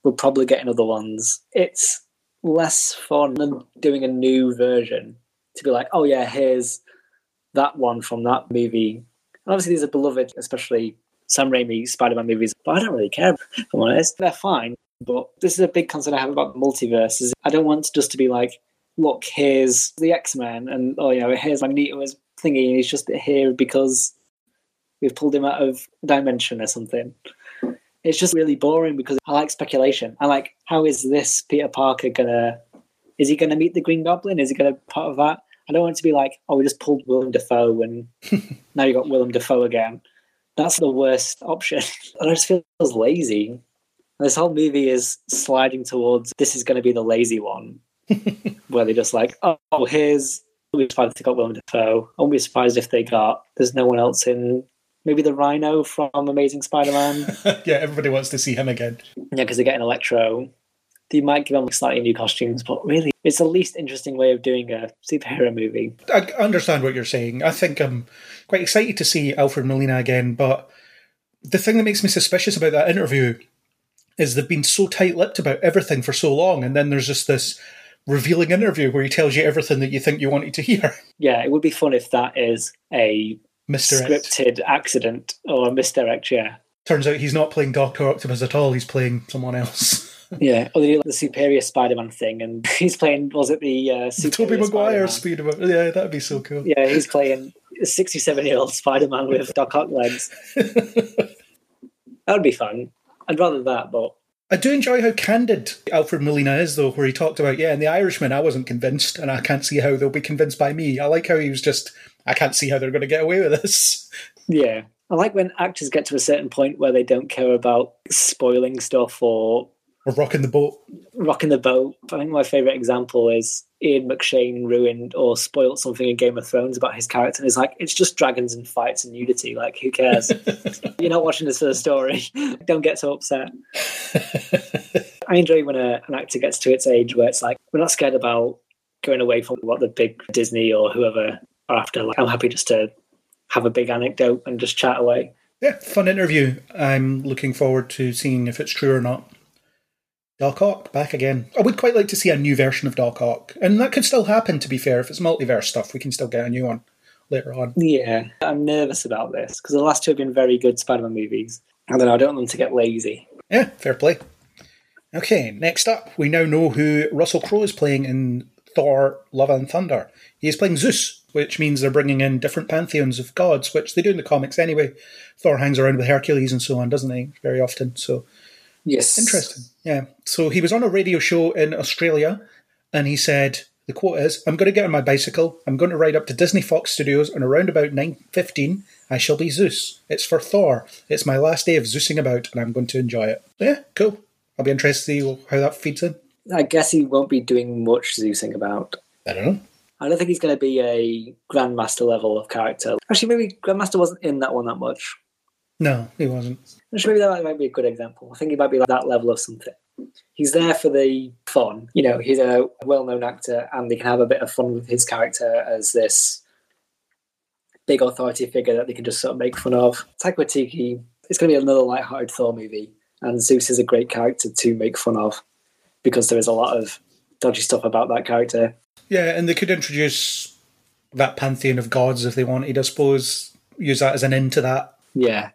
S4: We're probably getting other ones. It's less fun than doing a new version to be like, oh yeah, here's that one from that movie. And obviously, these are beloved, especially Sam Raimi Spider-Man movies, but I don't really care. If I'm honest, they're fine. But this is a big concern I have about the multiverse. Is I don't want just to be like, look, here's the X-Men, and oh, you know, here's Magneto's thingy, and he's just here because we've pulled him out of a dimension or something. It's just really boring because I like speculation. I like how is this Peter Parker gonna? Is he gonna meet the Green Goblin? Is he gonna part of that? I don't want it to be like, oh, we just pulled Willem Dafoe and now you got Willem Dafoe again. That's the worst option. and I just feel lazy. This whole movie is sliding towards this is going to be the lazy one, where they're just like, oh, here's. I'll be surprised if they got Willem Dafoe. I won't be surprised if they got. There's no one else in. Maybe the Rhino from Amazing Spider-Man.
S3: yeah, everybody wants to see him again.
S4: Yeah, because they're getting Electro. They might give them slightly new costumes, but really, it's the least interesting way of doing a superhero movie.
S3: I understand what you're saying. I think I'm quite excited to see Alfred Molina again, but the thing that makes me suspicious about that interview is they've been so tight-lipped about everything for so long, and then there's just this revealing interview where he tells you everything that you think you wanted to hear.
S4: Yeah, it would be fun if that is a
S3: Misdirect.
S4: scripted accident or a misdirect. Yeah,
S3: Turns out he's not playing Doctor Octopus at all. He's playing someone else.
S4: yeah. Or they do like the Superior Spider-Man thing, and he's playing. Was it the uh,
S3: Tobey
S4: Superior
S3: Maguire
S4: Spider-Man?
S3: Yeah, that'd be so cool.
S4: Yeah, he's playing a 67-year-old Spider-Man with Doc Ock legs. that would be fun. I'd rather that, but
S3: I do enjoy how candid Alfred Molina is, though, where he talked about, yeah, and The Irishman, I wasn't convinced, and I can't see how they'll be convinced by me. I like how he was just, I can't see how they're going to get away with this.
S4: yeah. I like when actors get to a certain point where they don't care about spoiling stuff Or
S3: rocking the boat.
S4: rocking the boat. I think my favourite example is Ian McShane ruined or spoilt something in Game of Thrones about his character. And it's like, it's just dragons and fights and nudity. Like, who cares? You're not watching this for the story. Don't get so upset. I enjoy when a, an actor gets to its age where it's like, we're not scared about going away from what the big Disney or whoever are after. Like, I'm happy just to have a big anecdote and just chat away.
S3: Yeah, fun interview. I'm looking forward to seeing if it's true or not. Doc Ock, back again. I would quite like to see a new version of Doc Ock. And that could still happen, to be fair. If it's multiverse stuff, we can still get a new one later on.
S4: Yeah, I'm nervous about this because the last two have been very good Spider-Man movies. I don't know. I don't want them to get lazy.
S3: Yeah, fair play. Okay, next up, we now know who Russell Crowe is playing in Thor Love and Thunder. He is playing Zeus, which means they're bringing in different pantheons of gods, which they do in the comics anyway. Thor hangs around with Hercules and so on, doesn't he? Very often. So
S4: Yes,
S3: Interesting. Yeah. So he was on a radio show in Australia and he said, the quote is, I'm going to get on my bicycle. I'm going to ride up to Disney Fox Studios and around about 9.15 I shall be Zeus. It's for Thor. It's my last day of Zeusing about and I'm going to enjoy it. Yeah, cool. I'll be interested to see how that feeds in.
S4: I guess he won't be doing much Zeusing about.
S3: I don't know.
S4: I don't think he's going to be a Grandmaster level of character. Actually, maybe Grandmaster wasn't in that one that much.
S3: No, he wasn't.
S4: Actually, maybe that might be a good example. I think he might be like that level of something. He's there for the fun. You know, he's a well-known actor, and they can have a bit of fun with his character as this big authority figure that they can just sort of make fun of. Taika Waititi, it's going to be another light-hearted Thor movie, and Zeus is a great character to make fun of because there is a lot of dodgy stuff about that character.
S3: Yeah, and they could introduce that pantheon of gods if they wanted, I suppose. Use that as an end to that.
S4: Yeah.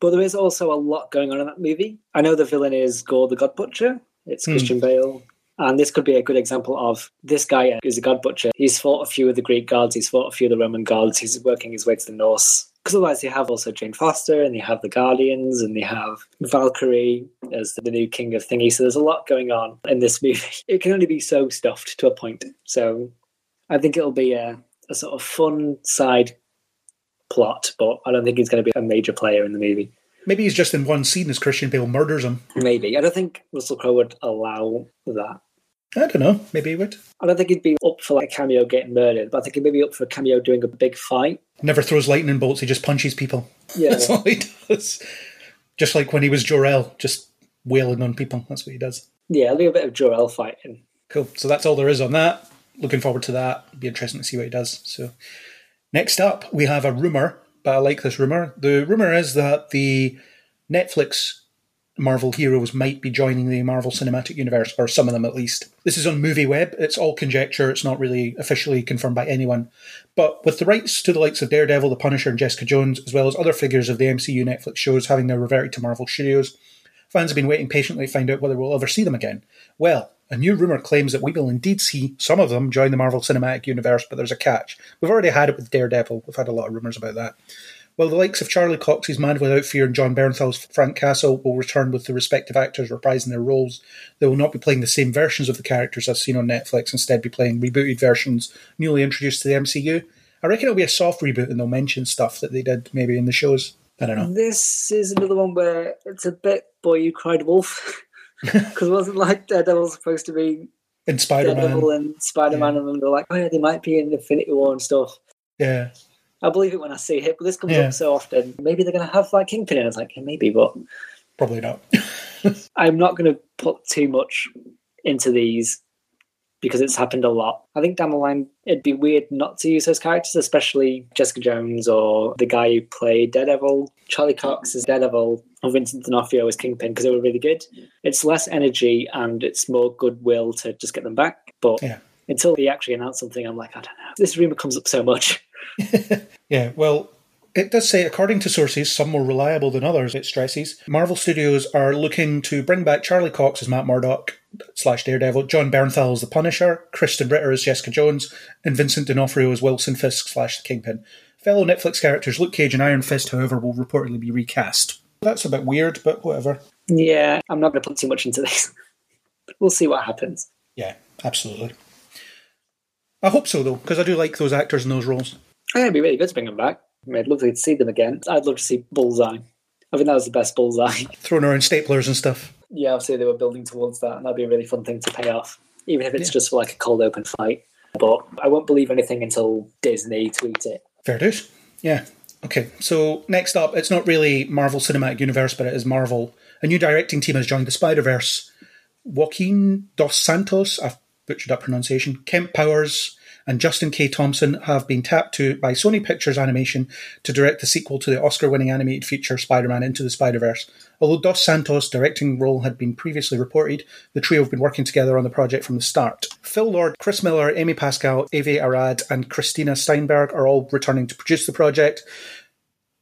S4: But there is also a lot going on in that movie. I know the villain is Gorr the God Butcher. It's
S3: Hmm.
S4: Christian Bale. And this could be a good example of this guy is a God Butcher. He's fought a few of the Greek gods, he's fought a few of the Roman gods, he's working his way to the Norse. Because otherwise, you have also Jane Foster, and you have the Guardians, and you have Valkyrie as the new king of thingy. So there's a lot going on in this movie. It can only be so stuffed to a point. So I think it'll be a, a sort of fun side plot, but I don't think he's going to be a major player in the movie.
S3: Maybe he's just in one scene as Christian Bale murders him.
S4: Maybe. I don't think Russell Crowe would allow that.
S3: I don't know. Maybe he would.
S4: I don't think he'd be up for like a cameo getting murdered, but I think he may be up for a cameo doing a big fight.
S3: Never throws lightning bolts. He just punches people.
S4: Yeah.
S3: That's all he does. Just like when he was Jor-El, just wailing on people. That's what he does.
S4: Yeah, a little bit of Jor-El fighting.
S3: Cool. So that's all there is on that. Looking forward to that. Be interesting to see what he does. So next up, we have a rumor, but I like this rumor. The rumor is that the Netflix Marvel heroes might be joining the Marvel Cinematic Universe, or some of them at least. This is on MovieWeb. It's all conjecture. It's not really officially confirmed by anyone. But with the rights to the likes of Daredevil, The Punisher, and Jessica Jones, as well as other figures of the MCU Netflix shows having now reverted to Marvel Studios, fans have been waiting patiently to find out whether we'll ever see them again. Well, a new rumour claims that we will indeed see some of them join the Marvel Cinematic Universe, but there's a catch. We've already had it with Daredevil. We've had a lot of rumours about that. While the likes of Charlie Cox's Man Without Fear and Jon Bernthal's Frank Castle will return with the respective actors reprising their roles, they will not be playing the same versions of the characters as seen on Netflix, instead be playing rebooted versions newly introduced to the MCU. I reckon it'll be a soft reboot and they'll mention stuff that they did maybe in the shows. I don't know.
S4: This is another one where it's a bit boy you cried wolf because it wasn't like Daredevil supposed to be
S3: In Spider Man
S4: and Spider Man, and then they're like, oh yeah, they might be in Infinity War and stuff.
S3: Yeah.
S4: I believe it when I see it, but this comes
S3: Yeah.
S4: up so often. Maybe they're going to have like Kingpin in. It's like yeah, maybe, but
S3: Probably not.
S4: I'm not going to put too much into these because it's happened a lot. I think down the line it'd be weird not to use those characters, especially Jessica Jones or the guy who played Daredevil, Charlie Cox as Daredevil, or Vincent D'Onofrio as Kingpin because they were really good. It's less energy and it's more goodwill to just get them back. But
S3: Yeah.
S4: until they actually announce something, I'm like, I don't know. This rumor comes up so much.
S3: Yeah, well, it does say, according to sources, some more reliable than others, it stresses, Marvel Studios are looking to bring back Charlie Cox as Matt Murdock slash Daredevil, Jon Bernthal as the Punisher, Krysten Ritter as Jessica Jones, and Vincent D'Onofrio as Wilson Fisk slash the Kingpin. Fellow Netflix characters Luke Cage and Iron Fist, however, will reportedly be recast. That's a bit weird, but whatever.
S4: Yeah, I'm not going to put too much into this. we'll see what happens.
S3: Yeah, absolutely. I hope so, though, because I do like those actors in those roles.
S4: Oh, I think it'd be really good to bring them back. I I'd love to see them again. I'd love to see Bullseye. I think that was the best Bullseye.
S3: Throwing around staplers and stuff.
S4: yeah, obviously they were building towards that, and that'd be a really fun thing to pay off, even if it's
S3: Yeah.
S4: just for like a cold open fight. But I won't believe anything until Disney tweets it.
S3: Fair dues. Yeah. Okay, so next up, it's not really Marvel Cinematic Universe, but it is Marvel. A new directing team has joined the Spider Verse. Joaquin Dos Santos, I've butchered that pronunciation, Kemp Powers, and Justin K. Thompson have been tapped to by Sony Pictures Animation to direct the sequel to the Oscar winning animated feature Spider Man Into the Spider Verse. Although Dos Santos' directing role had been previously reported, the trio have been working together on the project from the start. Phil Lord, Chris Miller, Amy Pascal, Avi Arad, and Christina Steinberg are all returning to produce the project,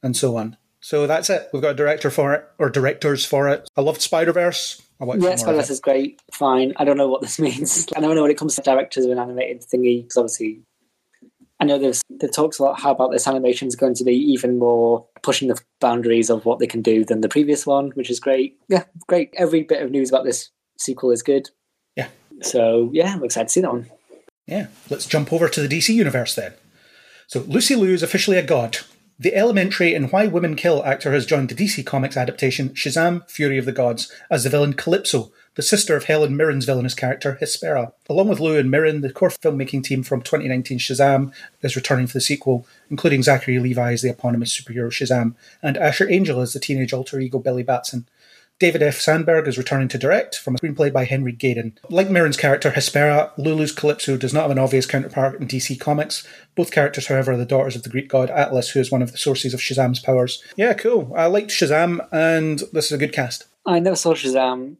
S3: and so on. So that's it. We've got a director for it, or directors for it. I loved Spider Verse.
S4: Yeah,
S3: more of
S4: Spider Verse
S3: it.
S4: is great. Fine. I don't know what this means. I don't know when it comes to directors of an animated thingy, because obviously, I know there's there talks a lot how about this animation is going to be even more pushing the boundaries of what they can do than the previous one, which is great. Yeah, great. Every bit of news about this sequel is good.
S3: Yeah.
S4: So yeah, I'm excited to see that one.
S3: Yeah, let's jump over to the DC universe then. So Lucy Liu is officially a god. The Elementary and Why Women Kill actor has joined the DC Comics adaptation Shazam Fury of the Gods as the villain Calypso, the sister of Helen Mirren's villainous character Hespera. Along with Liu and Mirren, the core filmmaking team from 2019 Shazam is returning for the sequel, including Zachary Levi as the eponymous superhero Shazam, and Asher Angel as the teenage alter ego Billy Batson. David F. Sandberg is returning to direct from a screenplay by Henry Gayden. Like Mirren's character Hespera, Lulu's Calypso does not have an obvious counterpart in DC Comics. Both characters, however, are the daughters of the Greek god Atlas, who is one of the sources of Shazam's powers. Yeah, cool. I liked Shazam, and this is a good cast.
S4: I never saw Shazam.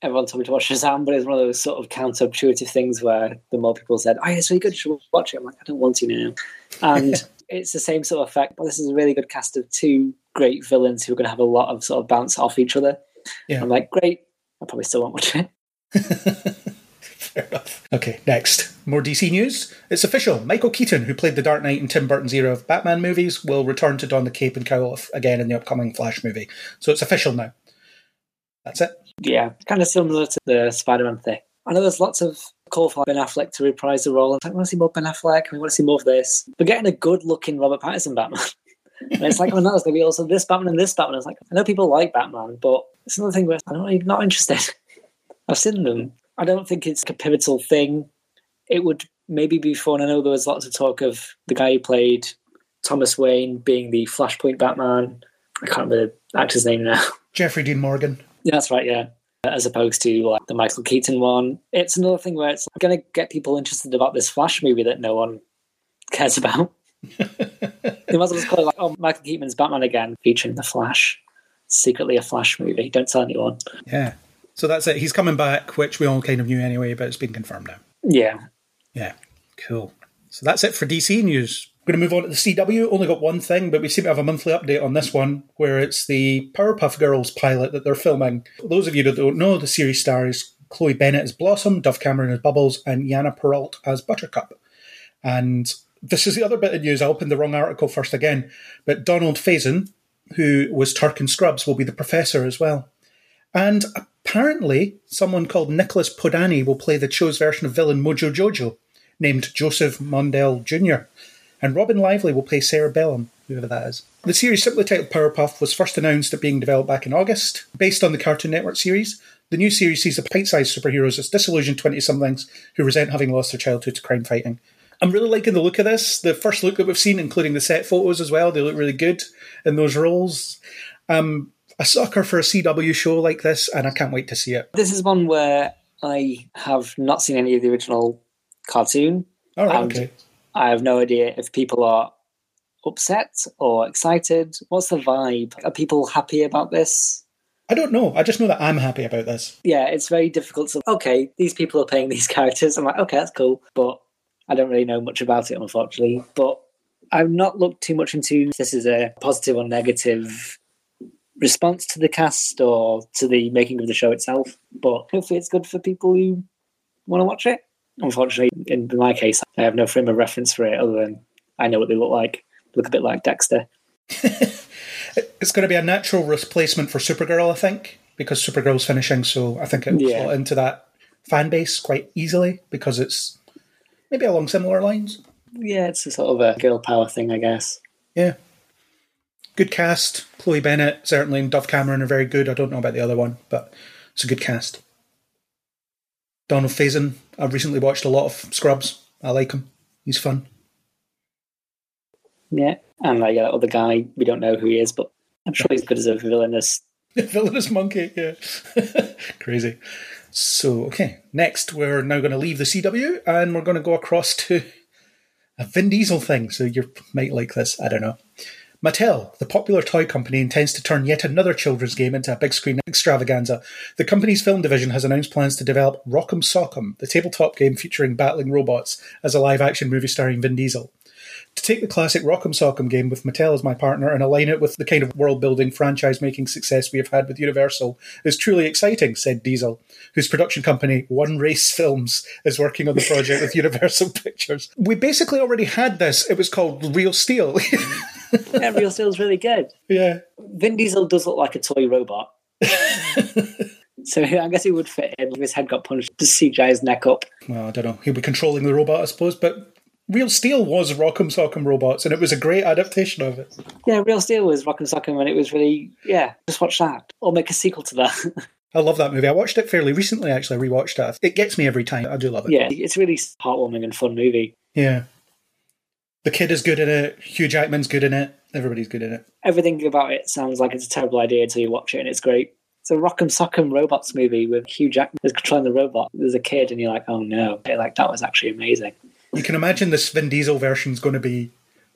S4: Everyone told me to watch Shazam, but it's one of those sort of counterintuitive things where the more people said, "Oh, yeah, it's really good, you should watch it." I'm like, I don't want to now. And it's the same sort of effect. But this is a really good cast of two great villains who are going to have a lot of sort of bounce off each other.
S3: Yeah.
S4: I'm like, great. I probably still won't watch it.
S3: Fair enough. Okay, next. More DC news. It's official. Michael Keaton, who played the Dark Knight in Tim Burton's era of Batman movies, will return to don the cape and cowl again in the upcoming Flash movie. So it's official now. That's it.
S4: Yeah, kind of similar to the Spider-Man thing. I know there's lots of call for Ben Affleck to reprise the role. I want to see more Ben Affleck. We want to see more of this. We're getting a good-looking Robert Pattinson Batman. And it's like, oh no, it's going to be also this Batman and this Batman. It's like, I know people like Batman, but it's another thing where I'm not, not interested. I've seen them. I don't think it's a pivotal thing. It would maybe be fun. I know there was lots of talk of the guy who played Thomas Wayne being the Flashpoint Batman. I can't remember the actor's name now.
S3: Jeffrey Dean Morgan.
S4: Yeah, that's right, yeah. As opposed to like the Michael Keaton one. It's another thing where it's going to get people interested about this Flash movie that no one cares about. They might as well just call it like, oh, Michael Keaton's Batman again, featuring the Flash. Secretly a Flash movie. Don't tell anyone.
S3: Yeah. So that's it. He's coming back, which we all kind of knew anyway, but it's been confirmed now.
S4: Yeah.
S3: Yeah. Cool. So that's it for DC news. We're going to move on to the CW. Only got one thing, but we seem to have a monthly update on this one, where it's the Powerpuff Girls pilot that they're filming. For those of you that don't know, the series stars Chloe Bennett as Blossom, Dove Cameron as Bubbles, and Yana Perrault as Buttercup. And this is the other bit of news. I opened the wrong article first again, but Donald Faison, who was Turk and Scrubs, will be the professor as well. And apparently, someone called Nicholas Podany will play the show's version of villain Mojo Jojo, named Joseph Mondale Jr. And Robin Lively will play Sarah Bellum, whoever that is. The series, simply titled Powerpuff, was first announced at being developed back in August. Based on the Cartoon Network series, the new series sees the pint sized superheroes as disillusioned 20 somethings who resent having lost their childhood to crime fighting. I'm really liking the look of this. The first look that we've seen, including the set photos as well, they look really good in those roles. Um, a sucker for a CW show like this, and I can't wait to see it.
S4: This is one where I have not seen any of the original cartoon.
S3: All right,
S4: And
S3: okay.
S4: I have no idea if people are upset or excited. What's the vibe? Are people happy about this?
S3: I don't know. I just know that I'm happy about this.
S4: Yeah, it's very difficult to. Okay, these people are playing these characters. I'm like, okay, that's cool, but I don't really know much about it, unfortunately. But I've not looked too much into this is a positive or negative response to the cast or to the making of the show itself. But hopefully, it's good for people who want to watch it. Unfortunately, in my case, I have no frame of reference for it other than I know what they look like. They look a bit like Dexter.
S3: It's going to be a natural replacement for Supergirl, I think, because Supergirl's finishing, so I think it will
S4: Yeah.
S3: slot into that fan base quite easily because it's maybe along similar lines.
S4: Yeah, it's a sort of a girl power thing, I guess.
S3: Yeah. Good cast. Chloe Bennett, certainly, and Dove Cameron are very good. I don't know about the other one, but it's a good cast. Donald Faison, I've recently watched a lot of Scrubs. I like him. He's fun.
S4: Yeah, and like that other guy, we don't know who he is, but I'm sure he's good as a villainous.
S3: Villainous monkey, yeah. Crazy. So, okay, next we're now going to leave the CW and we're going to go across to a Vin Diesel thing. So you might like this, I don't know. Mattel, the popular toy company, intends to turn yet another children's game into a big screen extravaganza. The company's film division has announced plans to develop Rock'em Sock'em, the tabletop game featuring battling robots, as a live action movie starring Vin Diesel. To take the classic Rock'em Sock'em game with Mattel as my partner and align it with the kind of world building, franchise making success we have had with Universal is truly exciting, said Diesel, whose production company, One Race Films, is working on the project with Universal Pictures. We basically already had this. It was called Real Steel.
S4: yeah, Real Steel's really good.
S3: yeah.
S4: Vin Diesel does look like a toy robot. so I guess he would fit in if his head got punched to CGI his neck up.
S3: Well, I don't know. He'll be controlling the robot, I suppose, but Real Steel was Rock'em Sock'em robots, and it was a great adaptation of it.
S4: Yeah, Real Steel was Rock and Sock'em and it was really, yeah, just watch that. Or make a sequel to that.
S3: I love that movie. I watched it fairly recently, actually. I rewatched it. It gets me every time. I do love it.
S4: yeah, it's a really heartwarming and fun movie.
S3: Yeah. The kid is good in it. Hugh Jackman's good in it. Everybody's good in it.
S4: Everything about it sounds like it's a terrible idea until you watch it and it's great. It's a Rock'em Sock'em Robots movie with Hugh Jackman as controlling the robot. There's a kid and you're like, oh no. Like, that was actually amazing.
S3: You can imagine this Vin Diesel version is going to be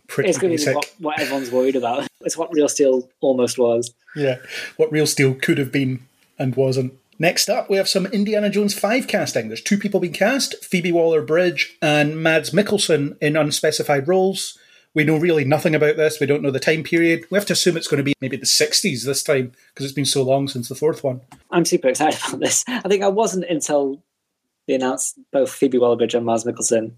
S3: pretty
S4: It's going to be
S3: basic.
S4: what, what everyone's worried about. It's what Real Steel almost was.
S3: Yeah, what Real Steel could have been and wasn't. Next up, we have some Indiana Jones 5 casting. There's two people being cast Phoebe Waller Bridge and Mads Mikkelsen in unspecified roles. We know really nothing about this. We don't know the time period. We have to assume it's going to be maybe the 60s this time because it's been so long since the fourth one.
S4: I'm super excited about this. I think I wasn't until they announced both Phoebe Waller-Bridge and Mads Mikkelsen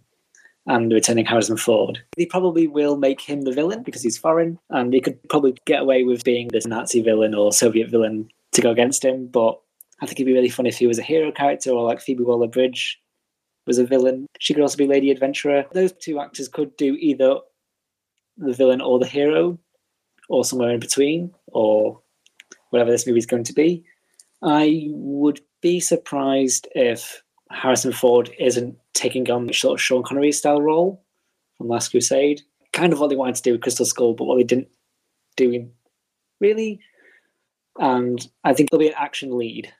S4: and returning Harrison Ford. They probably will make him the villain because he's foreign, and they could probably get away with being this Nazi villain or Soviet villain to go against him. But I think it'd be really fun if he was a hero character or like Phoebe Waller-Bridge was a villain. She could also be Lady Adventurer. Those two actors could do either the villain or the hero. or somewhere in between, or whatever this movie is going to be. I would be surprised if Harrison Ford isn't taking on sort of Sean Connery style role from Last Crusade. Kind of what they wanted to do with Crystal Skull, but what they didn't do in really. And I think there'll be an action lead,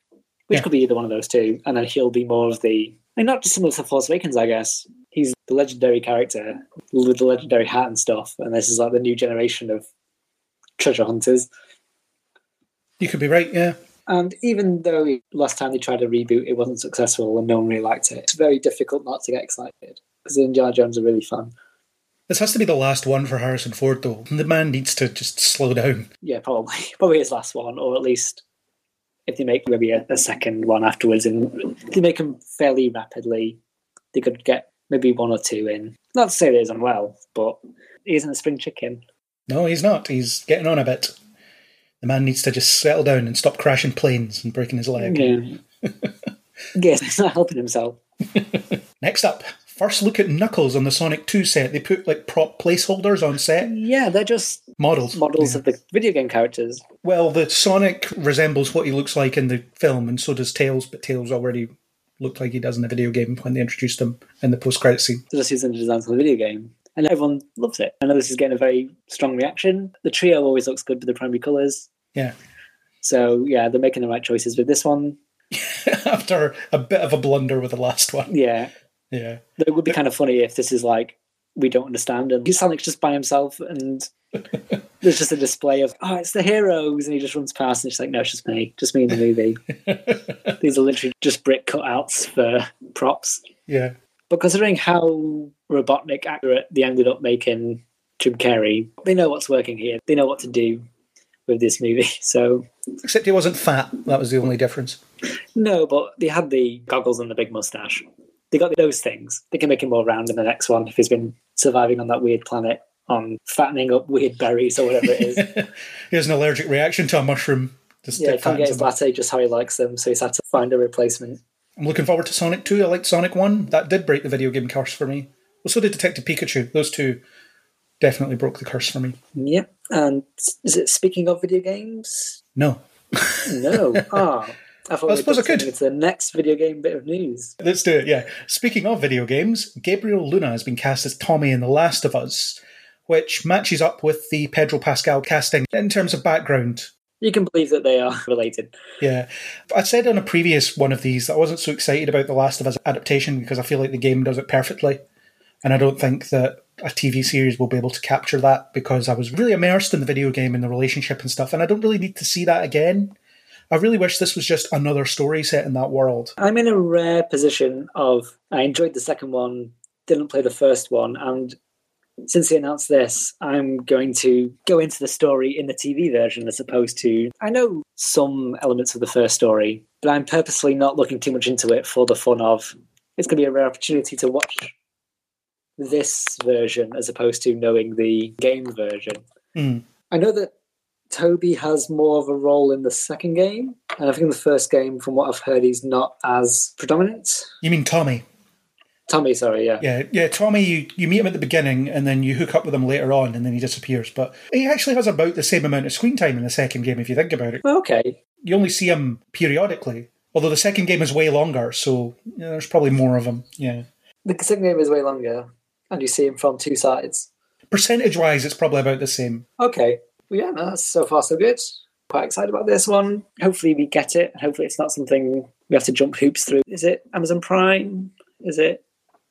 S4: which
S3: Yeah.
S4: could be either one of those two, and then he'll be more of the and not dissimilar to Force Awakens, I guess. He's the legendary character with the legendary hat and stuff, and this is like the new generation of treasure hunters.
S3: You could be right, yeah.
S4: And even though last time they tried a reboot, it wasn't successful and no one really liked it, it's very difficult not to get excited because the Indiana Jones are really fun.
S3: This has to be the last one for Harrison Ford, though. The man needs to just slow down.
S4: Yeah, probably. Probably his last one, or at least if they make maybe a, a second one afterwards and they make them fairly rapidly, they could get maybe one or two in. Not to say that he's unwell, but he isn't a spring chicken.
S3: No, he's not. He's getting on a bit. The man needs to just settle down and stop crashing planes and breaking his leg.
S4: Yeah. yes, he's not helping himself.
S3: Next up, first look at Knuckles on the Sonic 2 set. They put like prop placeholders on set,
S4: Yeah, they're just
S3: models.
S4: models
S3: Yeah.
S4: of the video game characters.
S3: Well, the Sonic resembles what he looks like in the film, and so does Tails, but Tails already looked like he does in the video game when they introduced him in the post credit scene.
S4: They're just using the designs for the video game. And everyone loves it. I know this is getting a very strong reaction. The trio always looks good with the primary colours.
S3: Yeah.
S4: So yeah, they're making the right choices with this one.
S3: After a bit of a blunder with the last one.
S4: Yeah.
S3: Yeah.
S4: It would be kind of funny if this is like we don't understand and Sonic's just by himself and there's just a display of oh it's the heroes and he just runs past and it's like no it's just me just me in the movie these are literally just brick cutouts for props
S3: Yeah.
S4: But considering how robotnik accurate they ended up making Jim Carrey they know what's working here they know what to do with this movie so
S3: Except he wasn't fat. That was the only difference.
S4: no but they had the goggles and the big mustache they got those things they can make him more round in the next one if he's been surviving on that weird planet on fattening up weird berries or whatever it is
S3: he has an allergic reaction to a mushroom. Just
S4: Yeah, can't get his latte just how he likes them, so he's had to find a replacement.
S3: I'm looking forward to Sonic 2. I liked Sonic 1. That did break the video game curse for me. Well, so did Detective Pikachu. Those two definitely broke the curse for me.
S4: Yep. And is it speaking of video games?
S3: No.
S4: No. Ah. I thought
S3: I suppose I could.
S4: It's the next video game bit of news.
S3: Let's do it, yeah. Speaking of video games, Gabriel Luna has been cast as Tommy in The Last of Us, which matches up with the Pedro Pascal casting in terms of background.
S4: You can believe that they are related.
S3: Yeah. I said on a previous one of these that I wasn't so excited about The Last of Us adaptation because I feel like the game does it perfectly. And I don't think that a TV series will be able to capture that because I was really immersed in the video game and the relationship and stuff, and I don't really need to see that again. I really wish this was just another story set in that world.
S4: I'm in a rare position of I enjoyed the second one, didn't play the first one, and since they announced this, I'm going to go into the story in the TV version as opposed to. I know some elements of the first story, but I'm purposely not looking too much into it for the fun of. It's going to be a rare opportunity to watch this version as opposed to knowing the game version.
S3: Hmm.
S4: I know that Toby has more of a role in the second game, and I think in the first game, from what I've heard, he's not as predominant.
S3: You mean Tommy?
S4: Tommy, sorry, yeah.
S3: Yeah, yeah. Tommy, you, you meet him at the beginning, and then you hook up with him later on, and then he disappears. But he actually has about the same amount of screen time in the second game, if you think about it.
S4: Okay.
S3: You only see him periodically, although the second game is way longer, so yeah, there's probably more of him. Yeah,
S4: The second game is way longer, and you see him from two sides.
S3: percentage-wise, it's probably about the same.
S4: Okay. Well, yeah, no, that's so far so good. Quite excited about this one. Hopefully we get it. Hopefully it's not something we have to jump hoops through. Is it Amazon Prime? Is it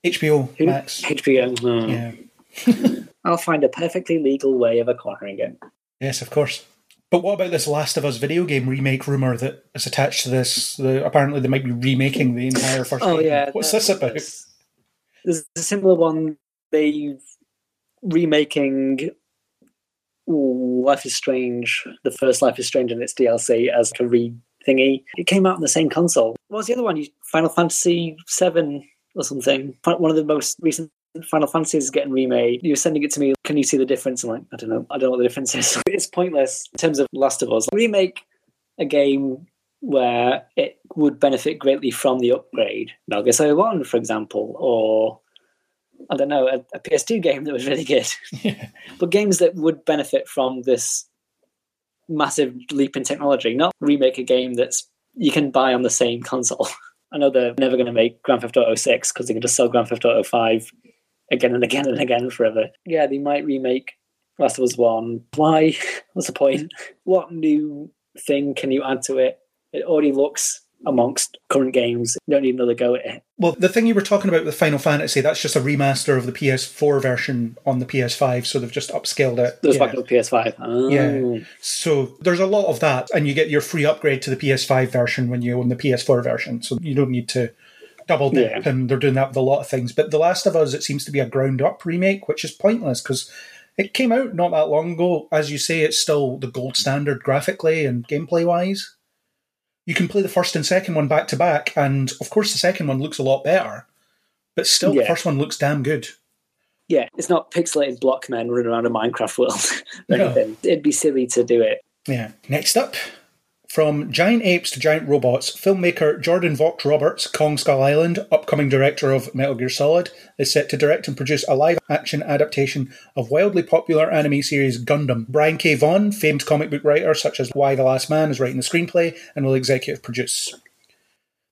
S3: HBO
S4: Who-
S3: Max.
S4: HBO? No.
S3: Yeah.
S4: I'll find a perfectly legal way of acquiring it.
S3: Yes, of course. But what about this Last of Us video game remake rumor that is attached to this? The, apparently, they might be remaking the entire first.
S4: Oh
S3: game.
S4: yeah,
S3: what's this about?
S4: There's, a similar one. They remaking ooh, Life is Strange, the first Life is Strange and its DLC as a re thingy. It came out on the same console. What was the other one? Final Fantasy Seven or something. One of the most recent Final Fantasies is getting remade. You're sending it to me. Can you see the difference? I'm like, I don't know. I don't know what the difference is. it's pointless in terms of Last of Us. Remake a game where it would benefit greatly from the upgrade. Metal Gear Solid 1, for example, or I don't know, a, a PS2 game that was really good. but games that would benefit from this massive leap in technology, not remake a game that's you can buy on the same console. I know they're never going to make Grand Theft Auto 6 because they can just sell Grand Theft Auto 5 again and again and again forever. Yeah, they might remake Last of Us 1. Why? What's the point? What new thing can you add to it? It already looks amongst current games. You don't need another go at it.
S3: Well, the thing you were talking about with Final Fantasy, that's just a remaster of the PS4 version on the PS5, so they've just upscaled it.
S4: There's
S3: Yeah.
S4: back to PS5. Oh.
S3: Yeah. So there's a lot of that, and you get your free upgrade to the PS5 version when you own the PS4 version, so you don't need to double dip,
S4: Yeah.
S3: and they're doing that with a lot of things. But The Last of Us, it seems to be a ground up remake, which is pointless because it came out not that long ago. As you say, it's still the gold standard graphically and gameplay wise. You can play the first and second one back to back, and of course, the second one looks a lot better, but still, the first one looks damn good.
S4: Yeah, it's not pixelated block men running around a Minecraft world or
S3: No.
S4: anything. It'd be silly to do it.
S3: Yeah. Next up, from giant apes to giant robots, filmmaker Jordan Vogt Roberts, Kong Skull Island, upcoming director of Metal Gear Solid, is set to direct and produce a live action adaptation of wildly popular anime series Gundam. Brian K. Vaughan, famed comic book writer such as Y: The Last Man, is writing the screenplay and will executive produce.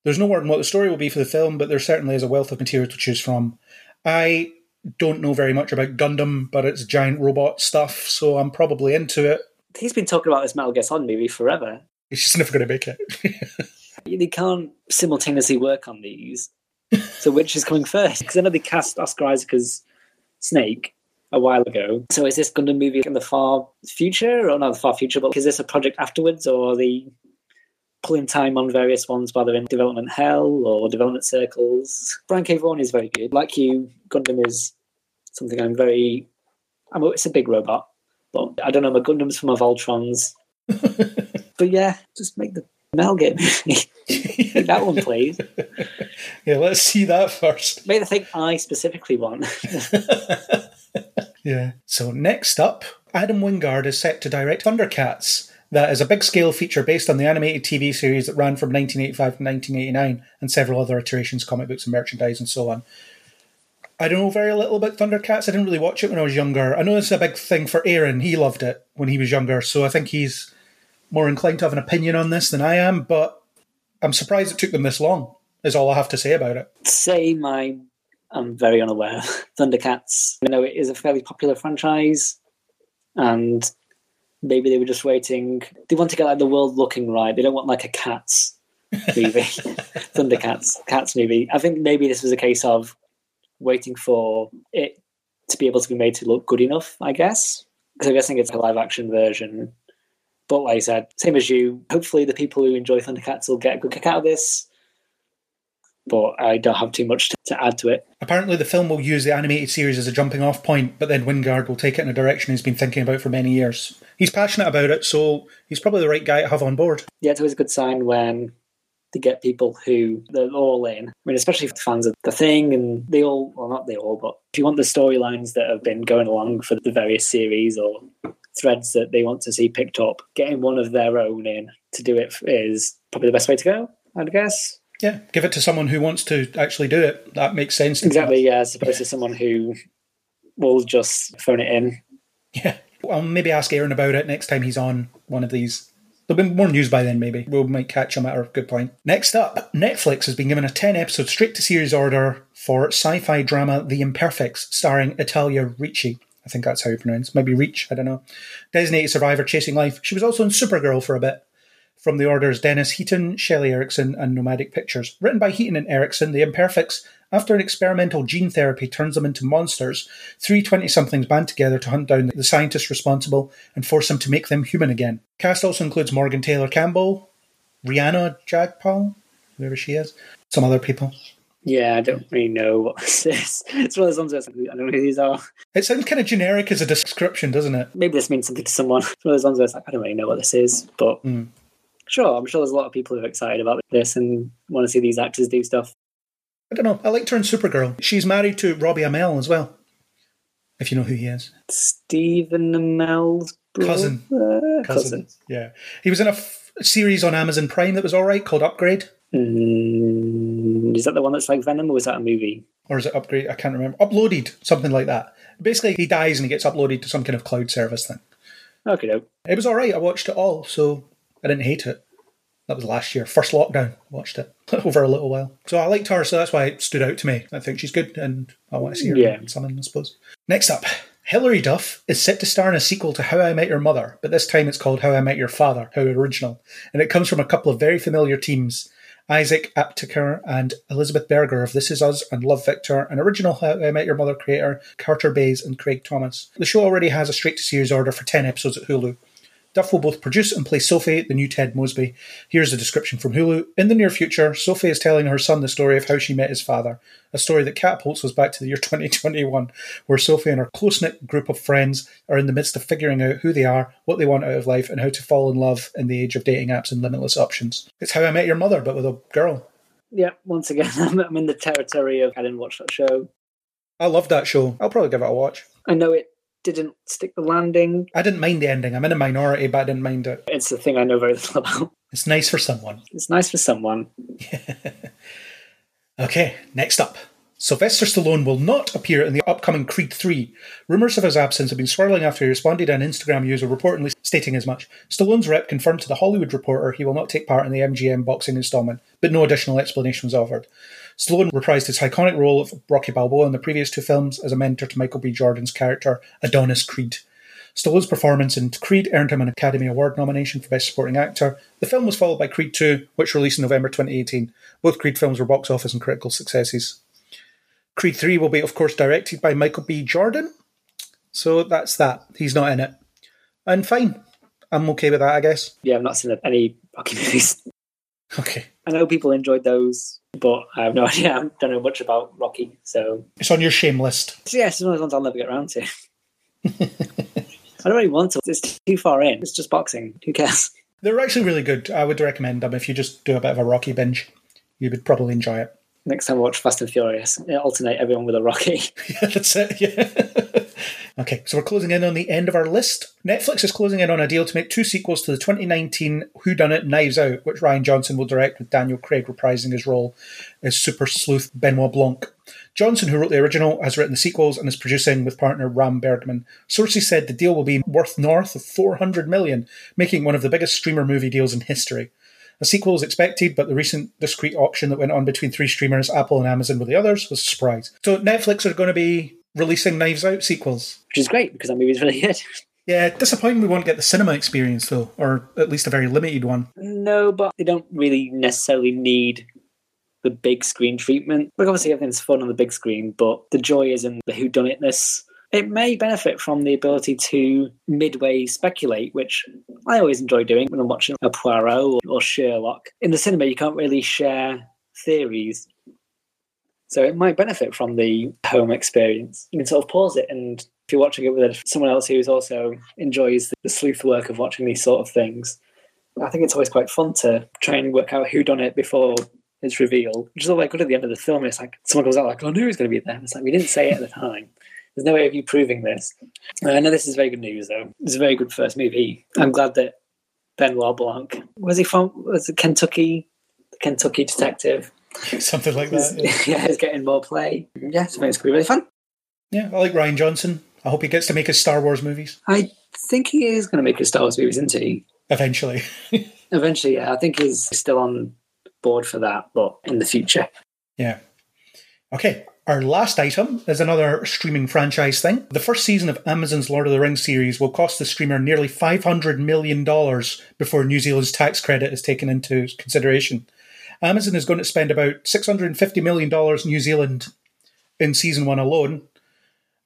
S3: There's no word on what the story will be for the film, but there certainly is a wealth of material to choose from. I don't know very much about Gundam, but it's giant robot stuff, so I'm probably into it.
S4: He's been talking about this Metal Gear Solid movie forever.
S3: It's just never going to make it.
S4: They can't simultaneously work on these. so which is coming first? Because I know they cast Oscar Isaac as Snake a while ago. So is this Gundam movie in the far future, or not the far future? But is this a project afterwards, or are they pulling time on various ones while they're in development hell or development circles? Brian K. Vaughan is very good. Like you, Gundam is something I'm very. I mean, it's a big robot, but I don't know. My Gundams from my Voltrons. but yeah, just make the Mel movie. That one, please.
S3: Yeah, let's see that first.
S4: Make the thing I specifically want.
S3: Yeah. So next up, Adam Wingard is set to direct Thundercats. That is a big scale feature based on the animated TV series that ran from 1985 to 1989 and several other iterations, comic books and merchandise and so on. I don't know very little about Thundercats. I didn't really watch it when I was younger. I know this is a big thing for Aaron. He loved it when he was younger, so I think he's more inclined to have an opinion on this than I am, but I'm surprised it took them this long, is all I have to say about it.
S4: Same, I, I'm very unaware of Thundercats. I know it is a fairly popular franchise, and maybe they were just waiting. They want to get like the world looking right. They don't want like a cats movie, Thundercats cats movie. I think maybe this was a case of waiting for it to be able to be made to look good enough. I guess because I'm guessing it's a live action version. But like I said, same as you. Hopefully, the people who enjoy Thundercats will get a good kick out of this. But I don't have too much to, to add to it.
S3: Apparently, the film will use the animated series as a jumping off point, but then Wingard will take it in a direction he's been thinking about for many years. He's passionate about it, so he's probably the right guy to have on board.
S4: Yeah, it's always a good sign when they get people who they're all in. I mean, especially for the fans of the thing, and they all, well, not they all, but if you want the storylines that have been going along for the various series or threads that they want to see picked up, getting one of their own in to do it is probably the best way to go, I'd guess.
S3: Yeah, give it to someone who wants to actually do it. That makes sense.
S4: Exactly, yeah, as opposed to someone who will just phone it in.
S3: Yeah. I'll maybe ask Aaron about it next time he's on one of these. There'll be more news by then, maybe. We might catch him at a good point. Next up, Netflix has been given a 10 episode straight to series order for sci fi drama The Imperfects, starring Italia Ricci. I think that's how you pronounce. Maybe Reach, I don't know. Designated survivor chasing life. She was also in Supergirl for a bit. From the orders Dennis Heaton, Shelley Erickson, and Nomadic Pictures. Written by Heaton and Erickson, The Imperfects, after an experimental gene therapy turns them into monsters, three 20 somethings band together to hunt down the scientists responsible and force them to make them human again. Cast also includes Morgan Taylor Campbell, Rhianna Jagpal, whoever she is, some other people.
S4: Yeah, I don't really know what this is. It's one of those ones that's, I don't know who these are.
S3: It sounds kind of generic as a description, doesn't it?
S4: Maybe this means something to someone. It's one of those ones where it's like, I don't really know what this is, but
S3: Mm.
S4: sure, I'm sure there's a lot of people who are excited about this and want to see these actors do stuff.
S3: I don't know. I liked her in Supergirl. She's married to Robbie Amell as well, if you know who he is.
S4: Stephen Amell's brother?
S3: Cousin.
S4: cousin.
S3: Cousin. Yeah. He was in a f- series on Amazon Prime that was all right called Upgrade.
S4: Mm, is that the one that's like Venom, or was that a movie?
S3: Or is it Upgrade? I can't remember. Uploaded, something like that. Basically, he dies and he gets uploaded to some kind of cloud service thing.
S4: Okay, no.
S3: It was all right. I watched it all, so I didn't hate it. That was last year, first lockdown. I watched it over a little while, so I liked her. So that's why it stood out to me. I think she's good, and I want to see her
S4: Yeah.
S3: in something. I suppose. Next up, Hilary Duff is set to star in a sequel to How I Met Your Mother, but this time it's called How I Met Your Father, How Original, and it comes from a couple of very familiar teams. Isaac Aptaker and Elizabeth Berger of This Is Us and Love Victor, and original How I Met Your Mother creator Carter Bays and Craig Thomas. The show already has a straight to series order for 10 episodes at Hulu. Duff will both produce and play Sophie, the new Ted Mosby. Here's a description from Hulu. In the near future, Sophie is telling her son the story of how she met his father, a story that catapults us back to the year 2021, where Sophie and her close knit group of friends are in the midst of figuring out who they are, what they want out of life, and how to fall in love in the age of dating apps and limitless options. It's how I met your mother, but with a girl.
S4: Yeah, once again, I'm, I'm in the territory of I didn't watch that show.
S3: I love that show. I'll probably give it a watch.
S4: I know it didn't stick the landing.
S3: I didn't mind the ending. I'm in a minority, but I didn't mind it.
S4: It's the thing I know very little about.
S3: It's nice for someone.
S4: It's nice for someone.
S3: Okay, next up. Sylvester Stallone will not appear in the upcoming Creed 3. Rumours of his absence have been swirling after he responded to an Instagram user reportedly stating as much. Stallone's rep confirmed to The Hollywood Reporter he will not take part in the MGM boxing installment, but no additional explanation was offered. Stallone reprised his iconic role of Rocky Balboa in the previous two films as a mentor to Michael B. Jordan's character, Adonis Creed. Stallone's performance in Creed earned him an Academy Award nomination for Best Supporting Actor. The film was followed by Creed 2, which released in November 2018. Both Creed films were box office and critical successes. Creed 3 will be, of course, directed by Michael B. Jordan. So that's that. He's not in it. And fine. I'm okay with that, I guess.
S4: Yeah, I've not seen any Rocky movies.
S3: Okay.
S4: I know people enjoyed those, but I have no idea. I don't know much about Rocky. So,
S3: It's on your shame list.
S4: so yeah, it's one of those ones I'll never get around to. I don't really want to. It's too far in. It's just boxing. Who cares?
S3: They're actually really good. I would recommend them if you just do a bit of a Rocky binge. You would probably enjoy it.
S4: Next time I watch Fast and Furious, alternate everyone with a Rocky.
S3: Yeah, that's it. Yeah. okay, so we're closing in on the end of our list. Netflix is closing in on a deal to make two sequels to the 2019 Whodunit Knives Out, which Rian Johnson will direct with Daniel Craig reprising his role as super sleuth Benoit Blanc. Johnson, who wrote the original, has written the sequels and is producing with partner Ram Bergman. Sources said the deal will be worth north of 400 million, making one of the biggest streamer movie deals in history. A sequel is expected, but the recent discrete auction that went on between three streamers, Apple and Amazon, with the others, was a surprise. So Netflix are going to be releasing Knives Out sequels.
S4: which is great because that movie's really good.
S3: Yeah, disappointing we won't get the cinema experience though, or at least a very limited one.
S4: No, but they don't really necessarily need the big screen treatment. Like obviously everything's fun on the big screen, but the joy is in the whodunitness. It may benefit from the ability to midway speculate, which I always enjoy doing when I'm watching a Poirot or, or Sherlock. In the cinema, you can't really share theories. So it might benefit from the home experience. You can sort of pause it, and if you're watching it with someone else who also enjoys the sleuth work of watching these sort of things, I think it's always quite fun to try and work out who done it before it's revealed. Which is all like good at the end of the film. It's like someone goes out like, "Oh, knew he was going to be there." It's like we didn't say it at the time. There's no way of you proving this. Uh, I know this is very good news, though. It's a very good first movie. I'm glad that Benoit Blanc was he from? Was it Kentucky? The Kentucky detective.
S3: Something like that. Yeah.
S4: is getting more play. Yeah, so it's going to be really fun.
S3: yeah, I like Rian Johnson. I hope he gets to make his Star Wars movies
S4: I think he is going to make his Star Wars movies, isn't he?
S3: eventually.
S4: Eventually, yeah. I think he's still on board for that, but in the future.
S3: Yeah. Okay. Our last item is another streaming franchise thing. The first season of Amazon's Lord of the Rings series will cost the streamer nearly $500 million before New Zealand's tax credit is taken into consideration. Amazon is going to spend about $650 million New Zealand in season one alone,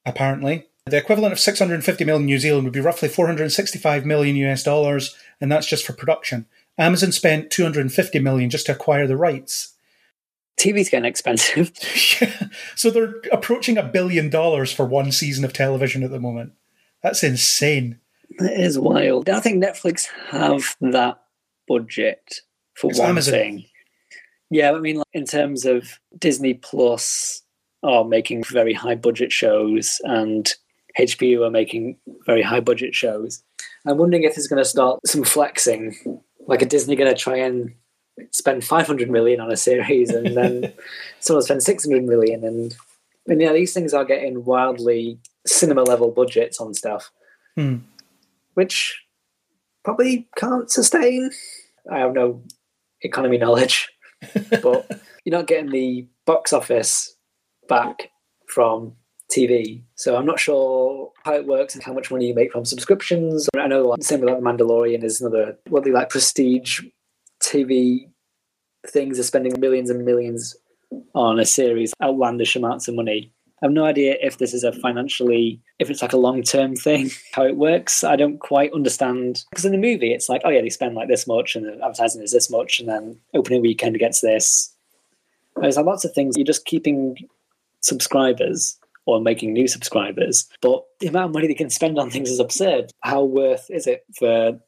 S3: apparently. The equivalent of 650 million New Zealand would be roughly 465 million US dollars, and that's just for production. Amazon spent 250 million just to acquire the rights.
S4: TV's getting expensive.
S3: Yeah. So they're approaching a billion dollars for one season of television at the moment. That's insane.
S4: It is wild. I think Netflix have that budget for
S3: It's
S4: one
S3: Amazon.
S4: thing. Yeah, I mean, like, in terms of Disney Plus are making very high budget shows and HBO are making very high budget shows. I'm wondering if there's going to start some flexing. Like, are Disney going to try and spend 500 million on a series and then someone spend 600 million? And, and yeah, these things are getting wildly cinema level budgets on stuff.
S3: Hmm.
S4: which probably can't sustain. I have no economy knowledge, but you're not getting the box office back from TV. So I'm not sure how it works and how much money you make from subscriptions. I know like, the same with like The Mandalorian is another what they like prestige TV things are spending millions and millions on a series, outlandish amounts of money. I have no idea if this is a financially, if it's like a long term thing, how it works. I don't quite understand. Because in the movie, it's like, oh yeah, they spend like this much and the advertising is this much, and then opening weekend gets this. There's like lots of things. You're just keeping subscribers or making new subscribers, but the amount of money they can spend on things is absurd. How worth is it for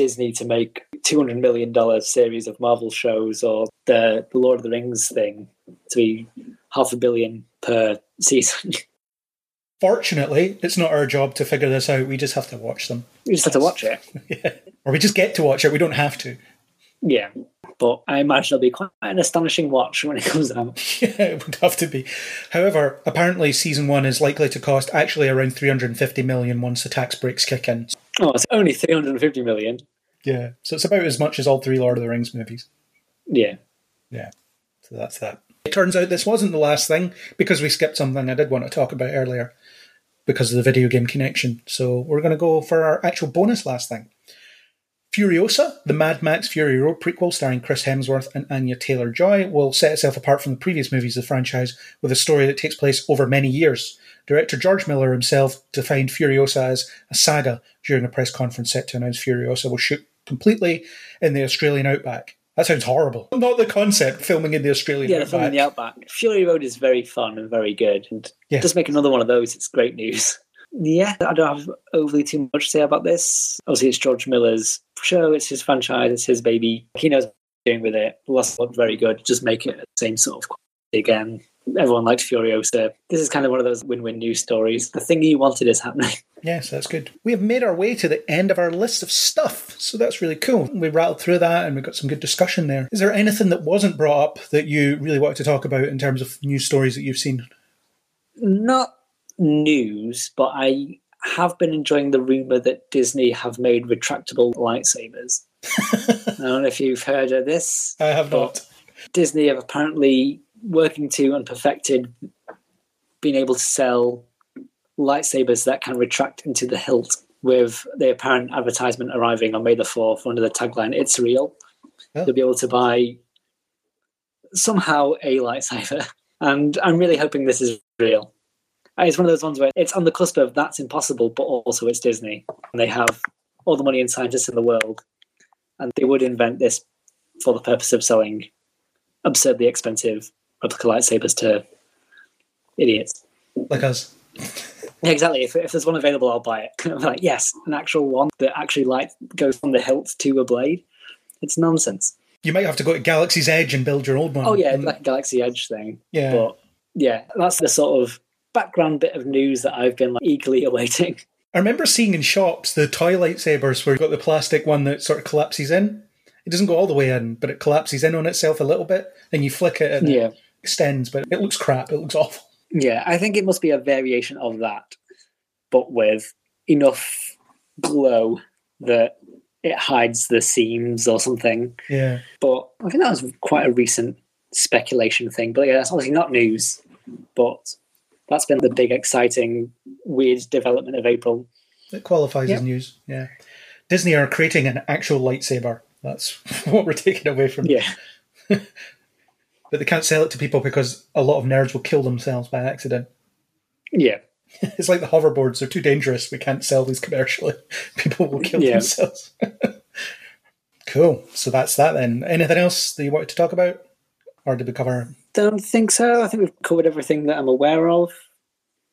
S4: Disney to make $200 million series of Marvel shows or the, the Lord of the Rings thing to be half a billion per season?
S3: Fortunately, it's not our job to figure this out. We just have to watch them.
S4: We just have to watch it.
S3: Yeah. Or we just get to watch it. We don't have to.
S4: Yeah. But I imagine it'll be quite an astonishing watch when it comes out.
S3: Yeah, it would have to be. However, apparently season one is likely to cost actually around 350 million once the tax breaks kick in.
S4: Oh, it's only 350 million.
S3: Yeah. So it's about as much as all three Lord of the Rings movies.
S4: Yeah.
S3: Yeah. So that's that. It turns out this wasn't the last thing because we skipped something I did want to talk about earlier because of the video game connection. So we're going to go for our actual bonus last thing. Furiosa, the Mad Max Fury Road prequel starring Chris Hemsworth and Anya Taylor Joy, will set itself apart from the previous movies of the franchise with a story that takes place over many years. Director George Miller himself defined Furiosa as a saga during a press conference set to announce Furiosa will shoot completely in the Australian outback. That sounds horrible. Not the concept, filming in the Australian
S4: Yeah,
S3: outback.
S4: film in the Outback. Fury Road is very fun and very good. And
S3: Yeah.
S4: just make another one of those. It's great news. Yeah, I don't have overly too much to say about this. Obviously, it's George Miller's show. It's his franchise. It's his baby. He knows what he's doing with it. Last looked very good. Just make it the same sort of quality again. Everyone likes Furiosa. This is kind of one of those win-win news stories. The thing you wanted is happening.
S3: Yes, that's good. We have made our way to the end of our list of stuff, so that's really cool. We rattled through that and we got some good discussion there. Is there anything that wasn't brought up that you really wanted to talk about in terms of news stories that you've seen?
S4: Not news, but I have been enjoying the rumor that Disney have made retractable lightsabers. I don't know if you've heard of this.
S3: I have not.
S4: Disney have apparently working to and perfected being able to sell lightsabers that can retract into the hilt with the apparent advertisement arriving on May the 4th under the tagline, It's real.
S3: Oh.
S4: You'll be able to buy somehow a lightsaber. And I'm really hoping this is real. It's one of those ones where it's on the cusp of that's impossible, but also it's Disney. And they have all the money and scientists in the world. And they would invent this for the purpose of selling absurdly expensive replica lightsabers to idiots.
S3: Like us.
S4: Yeah, exactly. If, if there's one available, I'll buy it. I'm like, yes, an actual one that actually light goes from the hilt to a blade. It's nonsense.
S3: You might have to go to Galaxy's Edge and build your old one.
S4: Oh yeah,
S3: And-
S4: like Galaxy Edge thing.
S3: yeah.
S4: But yeah, that's the sort of background bit of news that I've been like, eagerly awaiting.
S3: I remember seeing in shops the toy lightsabers where you've got the plastic one that sort of collapses in. It doesn't go all the way in, but it collapses in on itself a little bit. and you flick it and it
S4: Yeah,
S3: extends, but it looks crap. It looks awful.
S4: yeah. I think it must be a variation of that, but with enough glow that it hides the seams or something.
S3: Yeah.
S4: But I think that was quite a recent speculation thing. But yeah, that's obviously not news. But that's been the big, exciting, weird development of April.
S3: It qualifies
S4: Yep.
S3: as news. Yeah. Disney are creating an actual lightsaber. That's what we're taking away from
S4: Yeah,
S3: But they can't sell it to people because a lot of nerds will kill themselves by accident.
S4: yeah,
S3: It's like the hoverboards, they're too dangerous. We can't sell these commercially. People will kill
S4: Yeah.
S3: themselves. cool. So that's that then. Anything else that you wanted to talk about? Or did we cover?
S4: don't think so. I think we've covered everything that I'm aware of.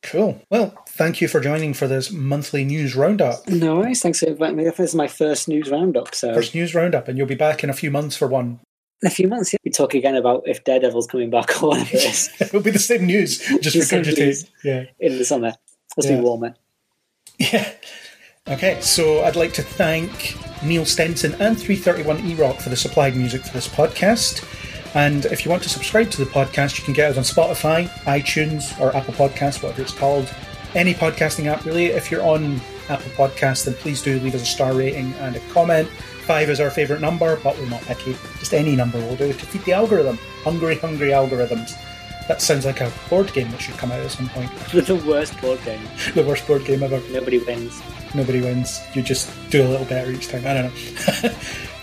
S3: Cool. Well, thank you for joining for this monthly news roundup.
S4: No worries. Thanks for inviting me. This is my first news roundup. So
S3: First news roundup, and you'll be back in a few months for one.
S4: In a few months, yeah, we talk again about if Daredevil's coming back or whatever it is
S3: It'll be the same news, just
S4: The same
S3: regurgitate. Yeah.
S4: in the summer. Must
S3: Yeah.
S4: be warmer. Eh?
S3: Yeah. Okay, so I'd like to thank Neil Stenson and 331 E-Rock for the supplied music for this podcast. And if you want to subscribe to the podcast, you can get us on Spotify, iTunes, or Apple Podcasts, whatever it's called. Any podcasting app, really. If you're on Apple Podcasts, then please do leave us a star rating and a comment. Five is our favourite number, but we're not picky. Just any number will do to feed the algorithm. Hungry, hungry algorithms. That sounds like a board game that should come out at some point.
S4: the worst board game.
S3: the worst board game ever.
S4: Nobody wins.
S3: Nobody wins. You just do a little better each time. I don't know.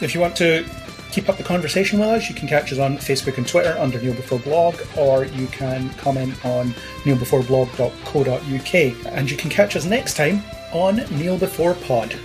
S3: if you want to keep up the conversation with us, you can catch us on Facebook and Twitter under Kneel Before Blog, or you can comment on kneelbeforeblog.co.uk. And you can catch us next time on Kneel Before Pod.